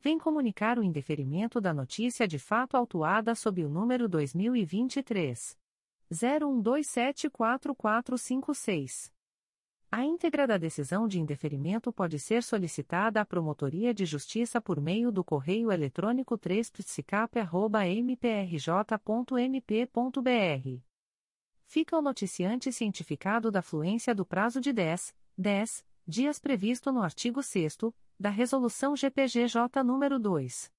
vem comunicar o indeferimento da notícia de fato autuada sob o número 2023 01274456. A íntegra da decisão de indeferimento pode ser solicitada à Promotoria de Justiça por meio do correio eletrônico 3 mprj.mp.br. Fica o noticiante cientificado da fluência do prazo de 10, 10 dias previsto no artigo 6 da Resolução GPGJ nº 2.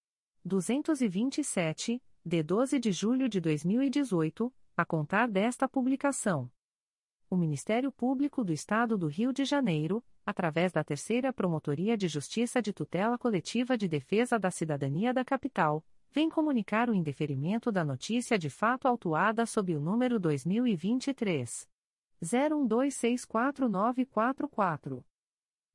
227, de 12 de julho de 2018, a contar desta publicação. O Ministério Público do Estado do Rio de Janeiro, através da Terceira Promotoria de Justiça de Tutela Coletiva de Defesa da Cidadania da Capital, vem comunicar o indeferimento da notícia de fato autuada sob o número 2023 01264944.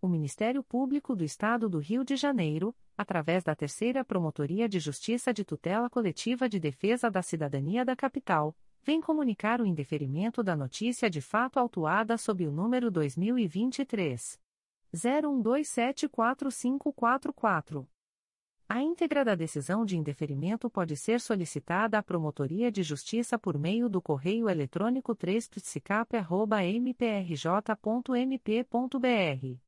O Ministério Público do Estado do Rio de Janeiro, através da Terceira Promotoria de Justiça de Tutela Coletiva de Defesa da Cidadania da Capital, vem comunicar o indeferimento da notícia de fato autuada sob o número 2023 01274544. A íntegra da decisão de indeferimento pode ser solicitada à Promotoria de Justiça por meio do correio eletrônico 3 mprj.mp.br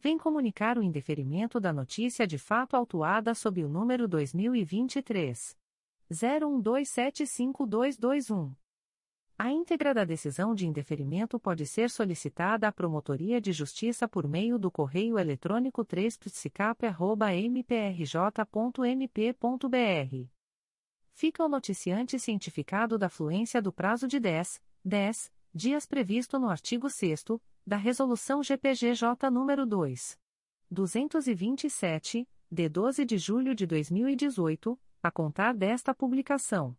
vem comunicar o indeferimento da notícia de fato autuada sob o número 2023 01275221. A íntegra da decisão de indeferimento pode ser solicitada à Promotoria de Justiça por meio do correio eletrônico 3 mprj.mp.br. Fica o noticiante cientificado da fluência do prazo de 10, 10 dias previsto no artigo 6 da Resolução GPGJ nº 2. 227, de 12 de julho de 2018, a contar desta publicação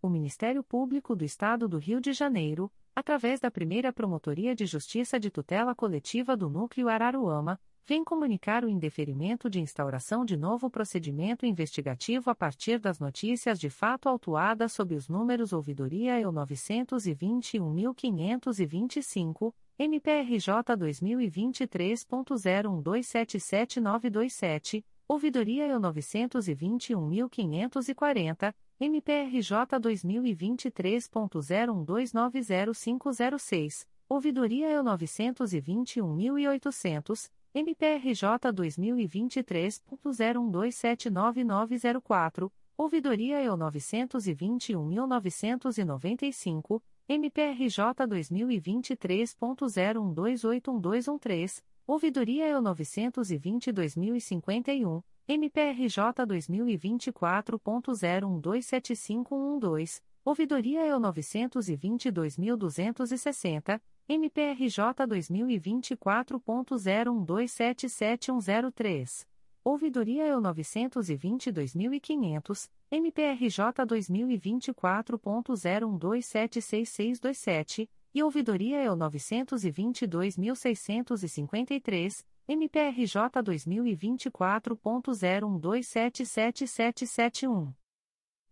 o Ministério Público do Estado do Rio de Janeiro, através da primeira Promotoria de Justiça de Tutela Coletiva do Núcleo Araruama, vem comunicar o indeferimento de instauração de novo procedimento investigativo a partir das notícias de fato autuadas sob os números Ouvidoria EU 921.525, MPRJ 2023.01277927, Ouvidoria EU 921.540, MPRJ 2023.01290506, ouvidoria o 921.800, MPRJ 2023.01279904, ouvidoria o 921.995, MPRJ 2023.01281213, ouvidoria o 922.051, MPRJ 2024.01275112, ouvidoria o 922.260, MPRJ 2024.01277103. Ouvidoria o 922.500, MPRJ 2024.01276627, e ouvidoria o 922.653, MPRJ 2024.01277771.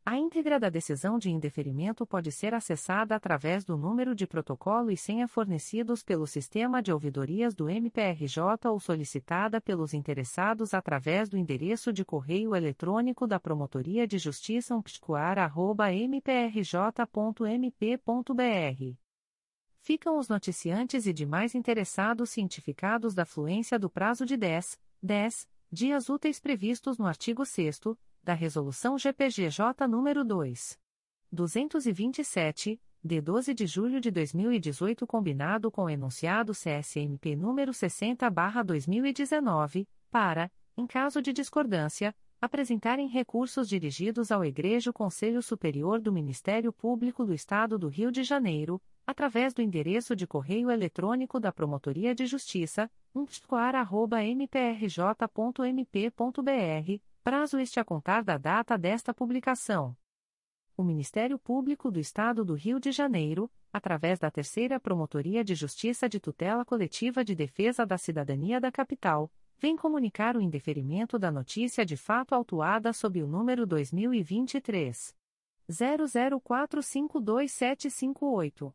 A íntegra da decisão de indeferimento pode ser acessada através do número de protocolo e senha fornecidos pelo sistema de ouvidorias do MPRJ ou solicitada pelos interessados através do endereço de correio eletrônico da Promotoria de Justiça umpticoar.mprj.mp.br ficam os noticiantes e demais interessados cientificados da fluência do prazo de 10, 10 dias úteis previstos no artigo 6 da Resolução GPGJ nº 2. 227, de 12 de julho de 2018 combinado com o enunciado CSMP número 60/2019, para, em caso de discordância, apresentarem recursos dirigidos ao Egrejo Conselho Superior do Ministério Público do Estado do Rio de Janeiro, através do endereço de correio eletrônico da Promotoria de Justiça, umpticoar.mprj.mp.br, prazo este a contar da data desta publicação. O Ministério Público do Estado do Rio de Janeiro, através da Terceira Promotoria de Justiça de Tutela Coletiva de Defesa da Cidadania da Capital, vem comunicar o indeferimento da notícia de fato autuada sob o número 2023 00452758.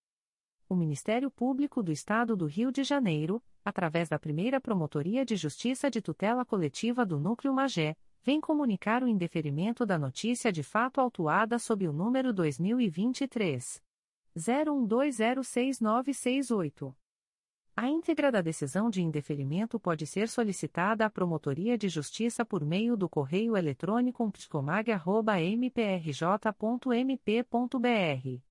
o Ministério Público do Estado do Rio de Janeiro, através da primeira Promotoria de Justiça de Tutela Coletiva do Núcleo Magé, vem comunicar o indeferimento da notícia de fato autuada sob o número 2023. 01206968. A íntegra da decisão de indeferimento pode ser solicitada à Promotoria de Justiça por meio do correio eletrônico psicomag.mprj.mp.br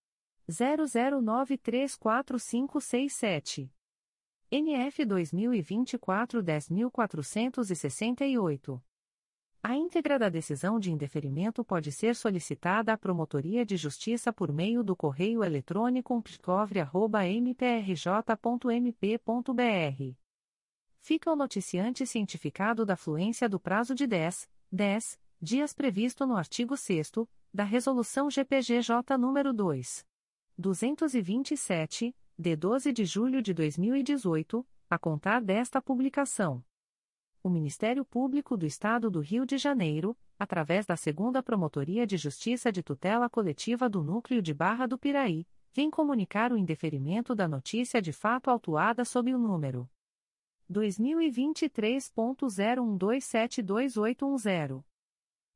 00934567. NF 2024 10468. A íntegra da decisão de indeferimento pode ser solicitada à Promotoria de Justiça por meio do correio eletrônico psicovre.mprj.mp.br. Fica o noticiante cientificado da fluência do prazo de 10, 10 dias previsto no artigo 6 da Resolução GPGJ nº 2. 227, de 12 de julho de 2018, a contar desta publicação. O Ministério Público do Estado do Rio de Janeiro, através da Segunda Promotoria de Justiça de Tutela Coletiva do Núcleo de Barra do Piraí, vem comunicar o indeferimento da notícia de fato autuada sob o número 2023.01272810.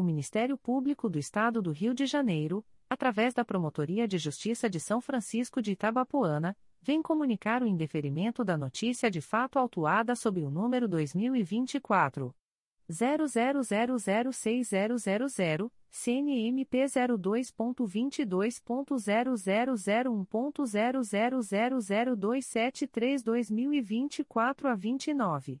o Ministério Público do Estado do Rio de Janeiro, através da Promotoria de Justiça de São Francisco de Itabapoana, vem comunicar o indeferimento da notícia de fato autuada sob o número 2024 00006000, CNMP 02.22.0001.0000273-2024 a 29.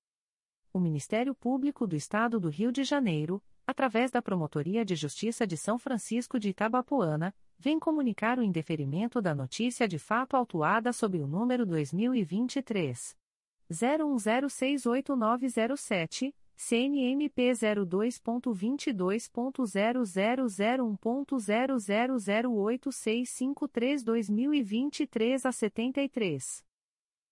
O Ministério Público do Estado do Rio de Janeiro, através da Promotoria de Justiça de São Francisco de Itabapoana, vem comunicar o indeferimento da notícia de fato autuada sob o número 2023 01068907, CNMP 02.22.0001.0008653-2023 a 73.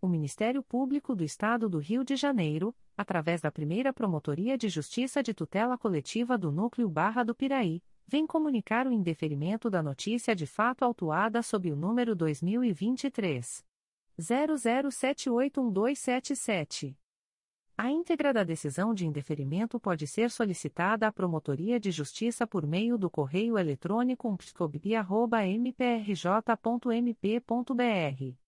O Ministério Público do Estado do Rio de Janeiro, através da primeira Promotoria de Justiça de Tutela Coletiva do Núcleo Barra do Piraí, vem comunicar o indeferimento da notícia de fato autuada sob o número 2023. 00781277. A íntegra da decisão de indeferimento pode ser solicitada à Promotoria de Justiça por meio do correio eletrônico psicobia.mprj.mp.br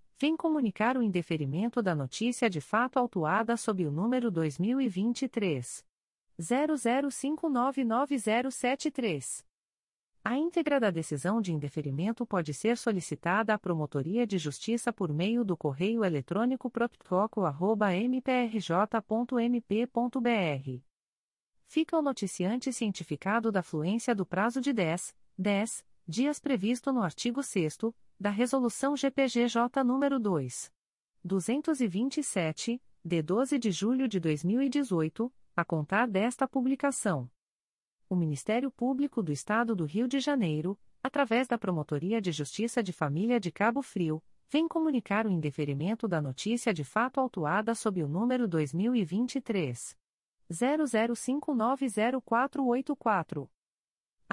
vem comunicar o indeferimento da notícia de fato autuada sob o número 2023 00599073. A íntegra da decisão de indeferimento pode ser solicitada à Promotoria de Justiça por meio do correio eletrônico proptoco.mprj.mp.br. Fica o noticiante cientificado da fluência do prazo de 10, 10 dias previsto no artigo 6 da Resolução GPGJ nº 2. 227, de 12 de julho de 2018, a contar desta publicação. O Ministério Público do Estado do Rio de Janeiro, através da Promotoria de Justiça de Família de Cabo Frio, vem comunicar o indeferimento da notícia de fato autuada sob o número 2023 00590484.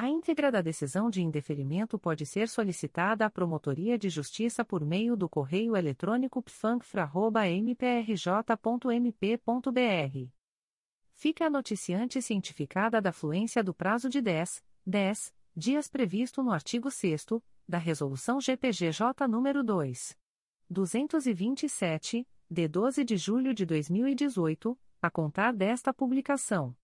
A íntegra da decisão de indeferimento pode ser solicitada à Promotoria de Justiça por meio do correio eletrônico pfanfra.mprj.mp.br. Fica a noticiante cientificada da fluência do prazo de 10, 10 dias previsto no artigo 6 da Resolução GPGJ nº 2. 227, de 12 de julho de 2018, a contar desta publicação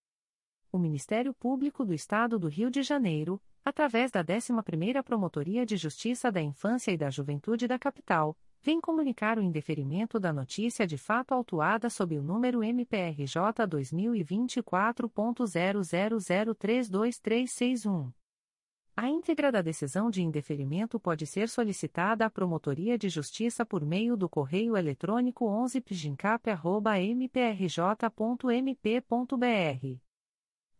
o Ministério Público do Estado do Rio de Janeiro, através da 11ª Promotoria de Justiça da Infância e da Juventude da Capital, vem comunicar o indeferimento da notícia de fato autuada sob o número MPRJ 2024.00032361. A íntegra da decisão de indeferimento pode ser solicitada à Promotoria de Justiça por meio do correio eletrônico 11pgincap.mprj.mp.br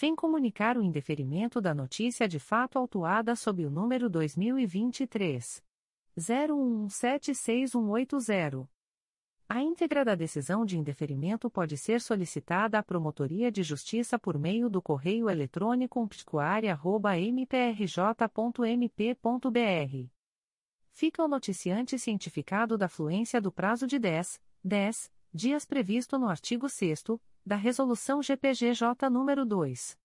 vem comunicar o indeferimento da notícia de fato autuada sob o número 2023 01176180. A íntegra da decisão de indeferimento pode ser solicitada à Promotoria de Justiça por meio do correio eletrônico psicoaria.mprj.mp.br. Fica o noticiante cientificado da fluência do prazo de 10, 10 dias previsto no artigo 6 da Resolução GPGJ nº 2.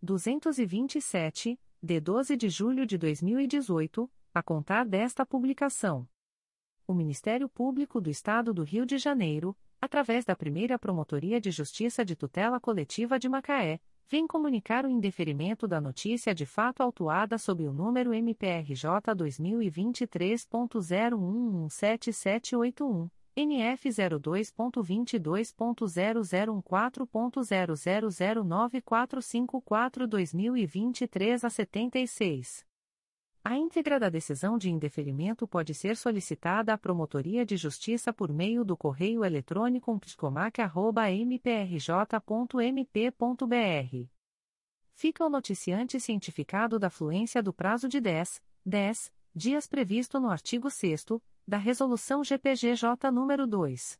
227, de 12 de julho de 2018, a contar desta publicação. O Ministério Público do Estado do Rio de Janeiro, através da primeira Promotoria de Justiça de Tutela Coletiva de Macaé, vem comunicar o indeferimento da notícia de fato autuada sob o número MPRJ 2023.0117781. NF 02.22.0014.0009454-2023 a 76. A íntegra da decisão de indeferimento pode ser solicitada à Promotoria de Justiça por meio do correio eletrônico psicomac.mprj.mp.br. Fica o noticiante cientificado da fluência do prazo de 10, 10 dias previsto no artigo 6 da Resolução GPGJ nº 2.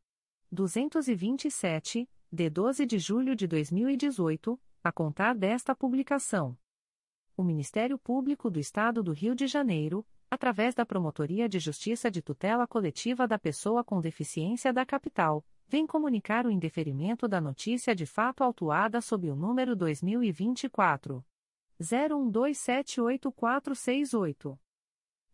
227, de 12 de julho de 2018, a contar desta publicação. O Ministério Público do Estado do Rio de Janeiro, através da Promotoria de Justiça de Tutela Coletiva da Pessoa com Deficiência da Capital, vem comunicar o indeferimento da notícia de fato autuada sob o número 2024 01278468.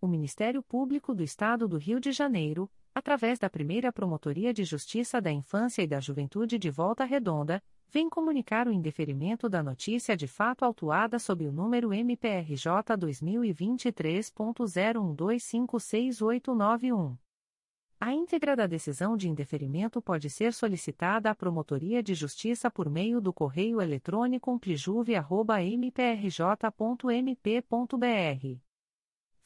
o Ministério Público do Estado do Rio de Janeiro, através da primeira Promotoria de Justiça da Infância e da Juventude de Volta Redonda, vem comunicar o indeferimento da notícia de fato autuada sob o número MPRJ 2023.01256891. A íntegra da decisão de indeferimento pode ser solicitada à Promotoria de Justiça por meio do correio eletrônico umplijuve.mprj.mp.br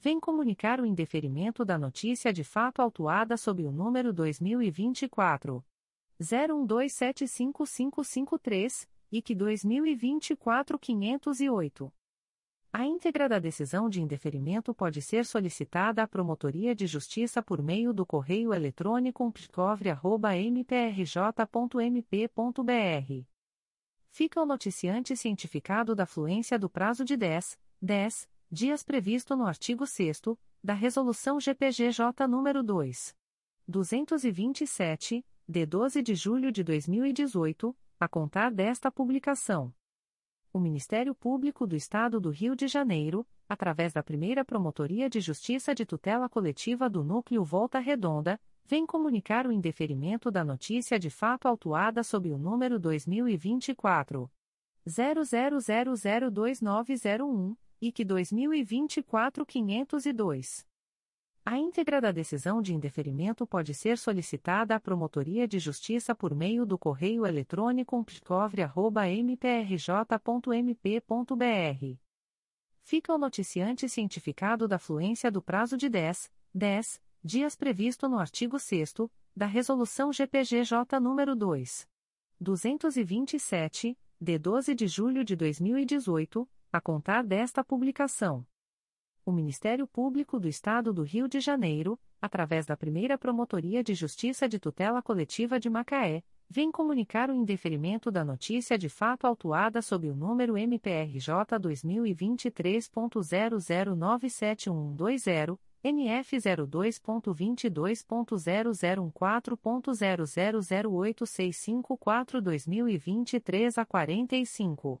vem comunicar o indeferimento da notícia de fato autuada sob o número 2024 01275553 e que 2024 508. A íntegra da decisão de indeferimento pode ser solicitada à Promotoria de Justiça por meio do correio eletrônico psicovre.mprj.mp.br. Fica o noticiante cientificado da fluência do prazo de 10, 10 dias previsto no artigo 6 da Resolução GPGJ nº 2. 227, de 12 de julho de 2018, a contar desta publicação. O Ministério Público do Estado do Rio de Janeiro, através da primeira Promotoria de Justiça de Tutela Coletiva do Núcleo Volta Redonda, vem comunicar o indeferimento da notícia de fato autuada sob o número 2024 00002901 e que 2024 502. A íntegra da decisão de indeferimento pode ser solicitada à Promotoria de Justiça por meio do correio eletrônico psicovre.mprj.mp.br. Fica o noticiante cientificado da fluência do prazo de 10, 10 dias previsto no artigo 6 da Resolução GPGJ nº 2. 227, de 12 de julho de 2018, a contar desta publicação. O Ministério Público do Estado do Rio de Janeiro, através da primeira Promotoria de Justiça de Tutela Coletiva de Macaé, vem comunicar o indeferimento da notícia de fato autuada sob o número MPRJ 2023.00971120. NF 02.22.0014.0008654-2023 a 45.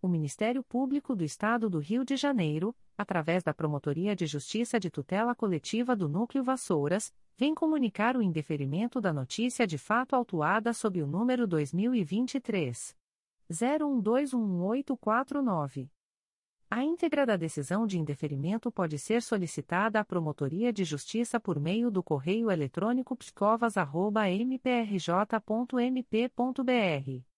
O Ministério Público do Estado do Rio de Janeiro, através da Promotoria de Justiça de Tutela Coletiva do Núcleo Vassouras, vem comunicar o indeferimento da notícia de fato autuada sob o número 2023 01211849. A íntegra da decisão de indeferimento pode ser solicitada à Promotoria de Justiça por meio do correio eletrônico pscovas.mprj.mp.br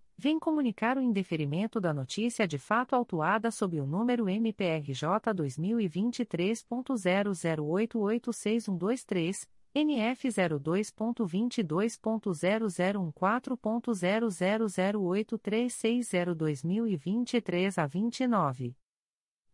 vem comunicar o indeferimento da notícia de fato autuada sob o número MPRJ 2023.00886123, NF 02.22.0014.0008360-2023 a 29.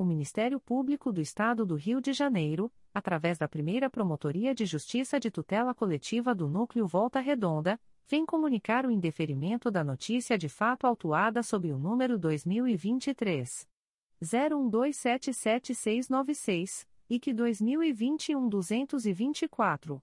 o Ministério Público do Estado do Rio de Janeiro, através da primeira Promotoria de Justiça de Tutela Coletiva do Núcleo Volta Redonda, vem comunicar o indeferimento da notícia de fato autuada sob o número 2023. 01277696, e que 2021 224.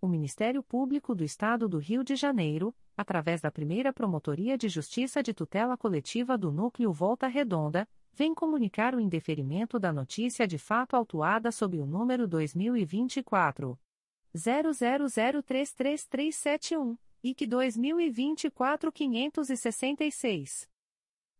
O Ministério Público do Estado do Rio de Janeiro, através da primeira Promotoria de Justiça de Tutela Coletiva do Núcleo Volta Redonda, vem comunicar o indeferimento da notícia de fato autuada sob o número 2024. 00033371 e que 2024 566.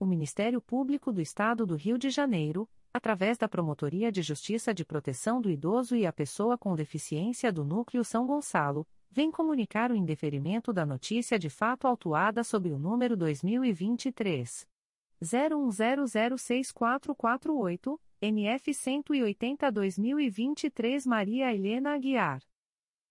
O Ministério Público do Estado do Rio de Janeiro, através da Promotoria de Justiça de Proteção do Idoso e a Pessoa com Deficiência do Núcleo São Gonçalo, vem comunicar o indeferimento da notícia de fato autuada sob o número 2023 01006448, NF 180-2023 Maria Helena Aguiar.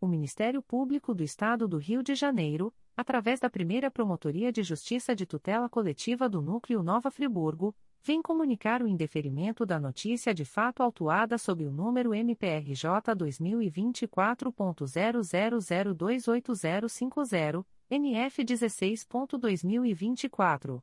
O Ministério Público do Estado do Rio de Janeiro, através da primeira Promotoria de Justiça de Tutela Coletiva do Núcleo Nova Friburgo, vem comunicar o indeferimento da notícia de fato autuada sob o número MPRJ 2024.00028050. NF 16.2024.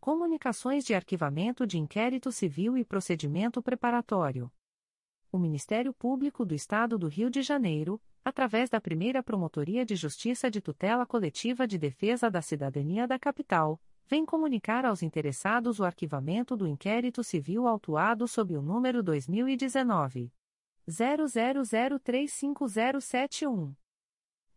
Comunicações de arquivamento de inquérito civil e procedimento preparatório. O Ministério Público do Estado do Rio de Janeiro, através da primeira Promotoria de Justiça de Tutela Coletiva de Defesa da Cidadania da Capital, vem comunicar aos interessados o arquivamento do inquérito civil autuado sob o número 2019. 00035071.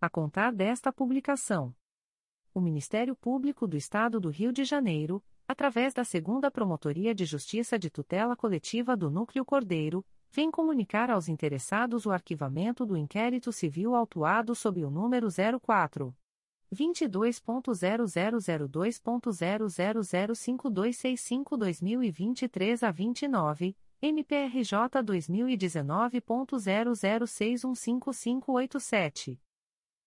a contar desta publicação. O Ministério Público do Estado do Rio de Janeiro, através da Segunda Promotoria de Justiça de Tutela Coletiva do Núcleo Cordeiro, vem comunicar aos interessados o arquivamento do inquérito civil autuado sob o número 04 22.0002.0005265-2023 a 29, MPRJ 2019.00615587.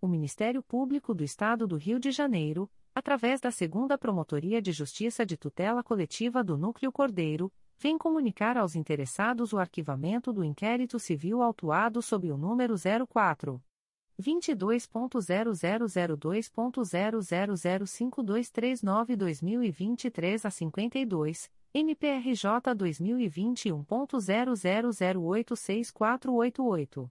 O Ministério Público do Estado do Rio de Janeiro, através da Segunda Promotoria de Justiça de Tutela Coletiva do Núcleo Cordeiro, vem comunicar aos interessados o arquivamento do inquérito civil autuado sob o número 04 22.0002.0005239-2023 a 52, NPRJ 2021.00086488.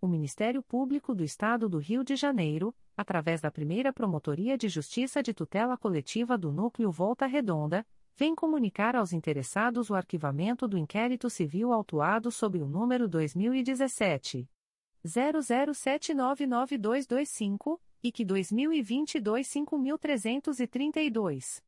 O Ministério Público do Estado do Rio de Janeiro, através da primeira Promotoria de Justiça de Tutela Coletiva do Núcleo Volta Redonda, vem comunicar aos interessados o arquivamento do inquérito civil autuado sob o número 2017 00799225 e que 2022 5332.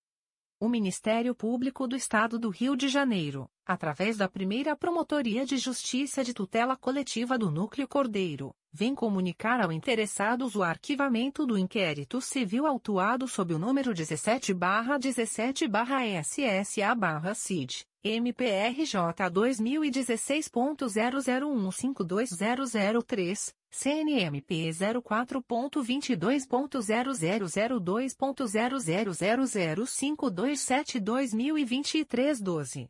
O Ministério Público do Estado do Rio de Janeiro, através da primeira Promotoria de Justiça de Tutela Coletiva do Núcleo Cordeiro, vem comunicar ao interessados o arquivamento do inquérito civil autuado sob o número 17-17-SSA-CID, MPRJ 2016.00152003, CNMP 04.22.0002.0000527-2023 12.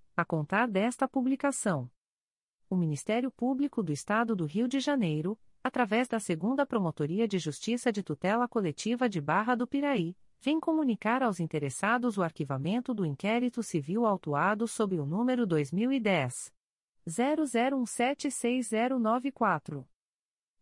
a contar desta publicação. O Ministério Público do Estado do Rio de Janeiro, através da Segunda Promotoria de Justiça de Tutela Coletiva de Barra do Piraí, vem comunicar aos interessados o arquivamento do inquérito civil autuado sob o número 2010 00176094.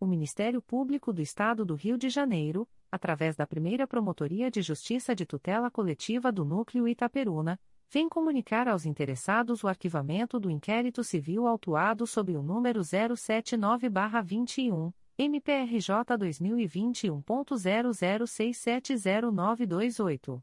o Ministério Público do Estado do Rio de Janeiro, através da primeira Promotoria de Justiça de Tutela Coletiva do Núcleo Itaperuna, vem comunicar aos interessados o arquivamento do inquérito civil autuado sob o número 079-21, MPRJ 2021.00670928.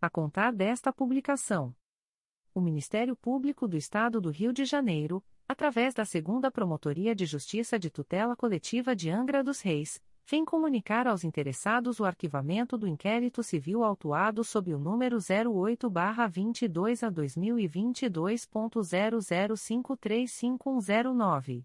a contar desta publicação. O Ministério Público do Estado do Rio de Janeiro, através da Segunda Promotoria de Justiça de Tutela Coletiva de Angra dos Reis, vem comunicar aos interessados o arquivamento do inquérito civil autuado sob o número 08-22 a 2022.00535109.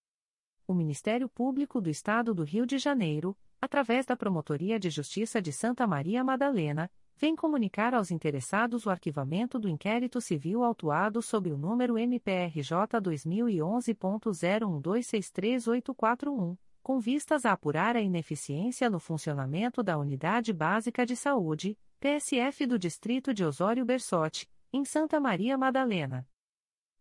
o Ministério Público do Estado do Rio de Janeiro, através da Promotoria de Justiça de Santa Maria Madalena, vem comunicar aos interessados o arquivamento do inquérito civil autuado sob o número MPRJ 2011.01263841, com vistas a apurar a ineficiência no funcionamento da Unidade Básica de Saúde, PSF do Distrito de Osório Bersotti, em Santa Maria Madalena.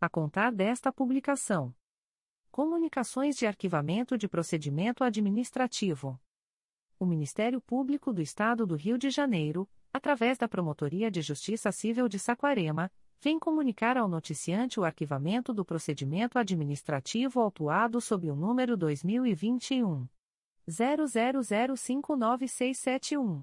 a contar desta publicação. Comunicações de arquivamento de procedimento administrativo. O Ministério Público do Estado do Rio de Janeiro, através da Promotoria de Justiça Civil de Saquarema, vem comunicar ao noticiante o arquivamento do procedimento administrativo autuado sob o número 2021 00059671.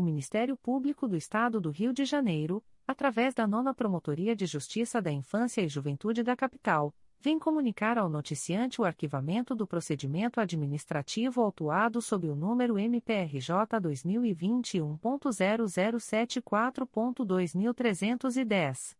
O Ministério Público do Estado do Rio de Janeiro, através da Nona Promotoria de Justiça da Infância e Juventude da Capital, vem comunicar ao noticiante o arquivamento do procedimento administrativo autuado sob o número MPRJ 2021.0074.2310.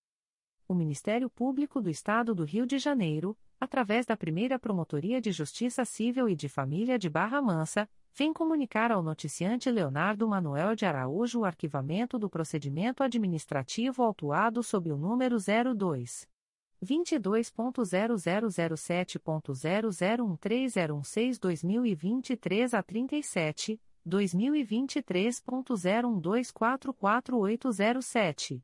o Ministério Público do Estado do Rio de Janeiro, através da primeira Promotoria de Justiça Civil e de Família de Barra Mansa, vem comunicar ao noticiante Leonardo Manuel de Araújo o arquivamento do procedimento administrativo autuado sob o número 02. 22.0007.0013016-2023 a 37, 2023.01244807.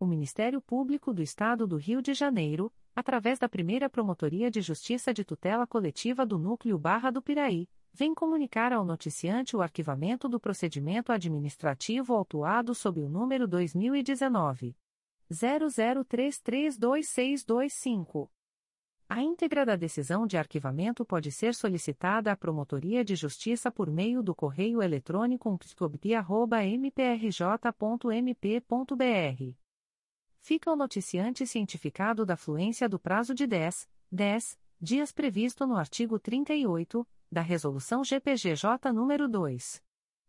o Ministério Público do Estado do Rio de Janeiro, através da primeira Promotoria de Justiça de Tutela Coletiva do Núcleo Barra do Piraí, vem comunicar ao noticiante o arquivamento do procedimento administrativo autuado sob o número 2019. 00332625. A íntegra da decisão de arquivamento pode ser solicitada à Promotoria de Justiça por meio do correio eletrônico psicobdia.mprj.mp.br fica o noticiante cientificado da fluência do prazo de 10, 10 dias previsto no artigo 38 da Resolução GPGJ nº 2.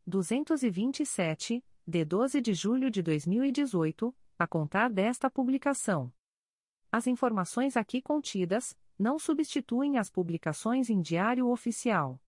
227, de 12 de julho de 2018, a contar desta publicação. As informações aqui contidas não substituem as publicações em Diário Oficial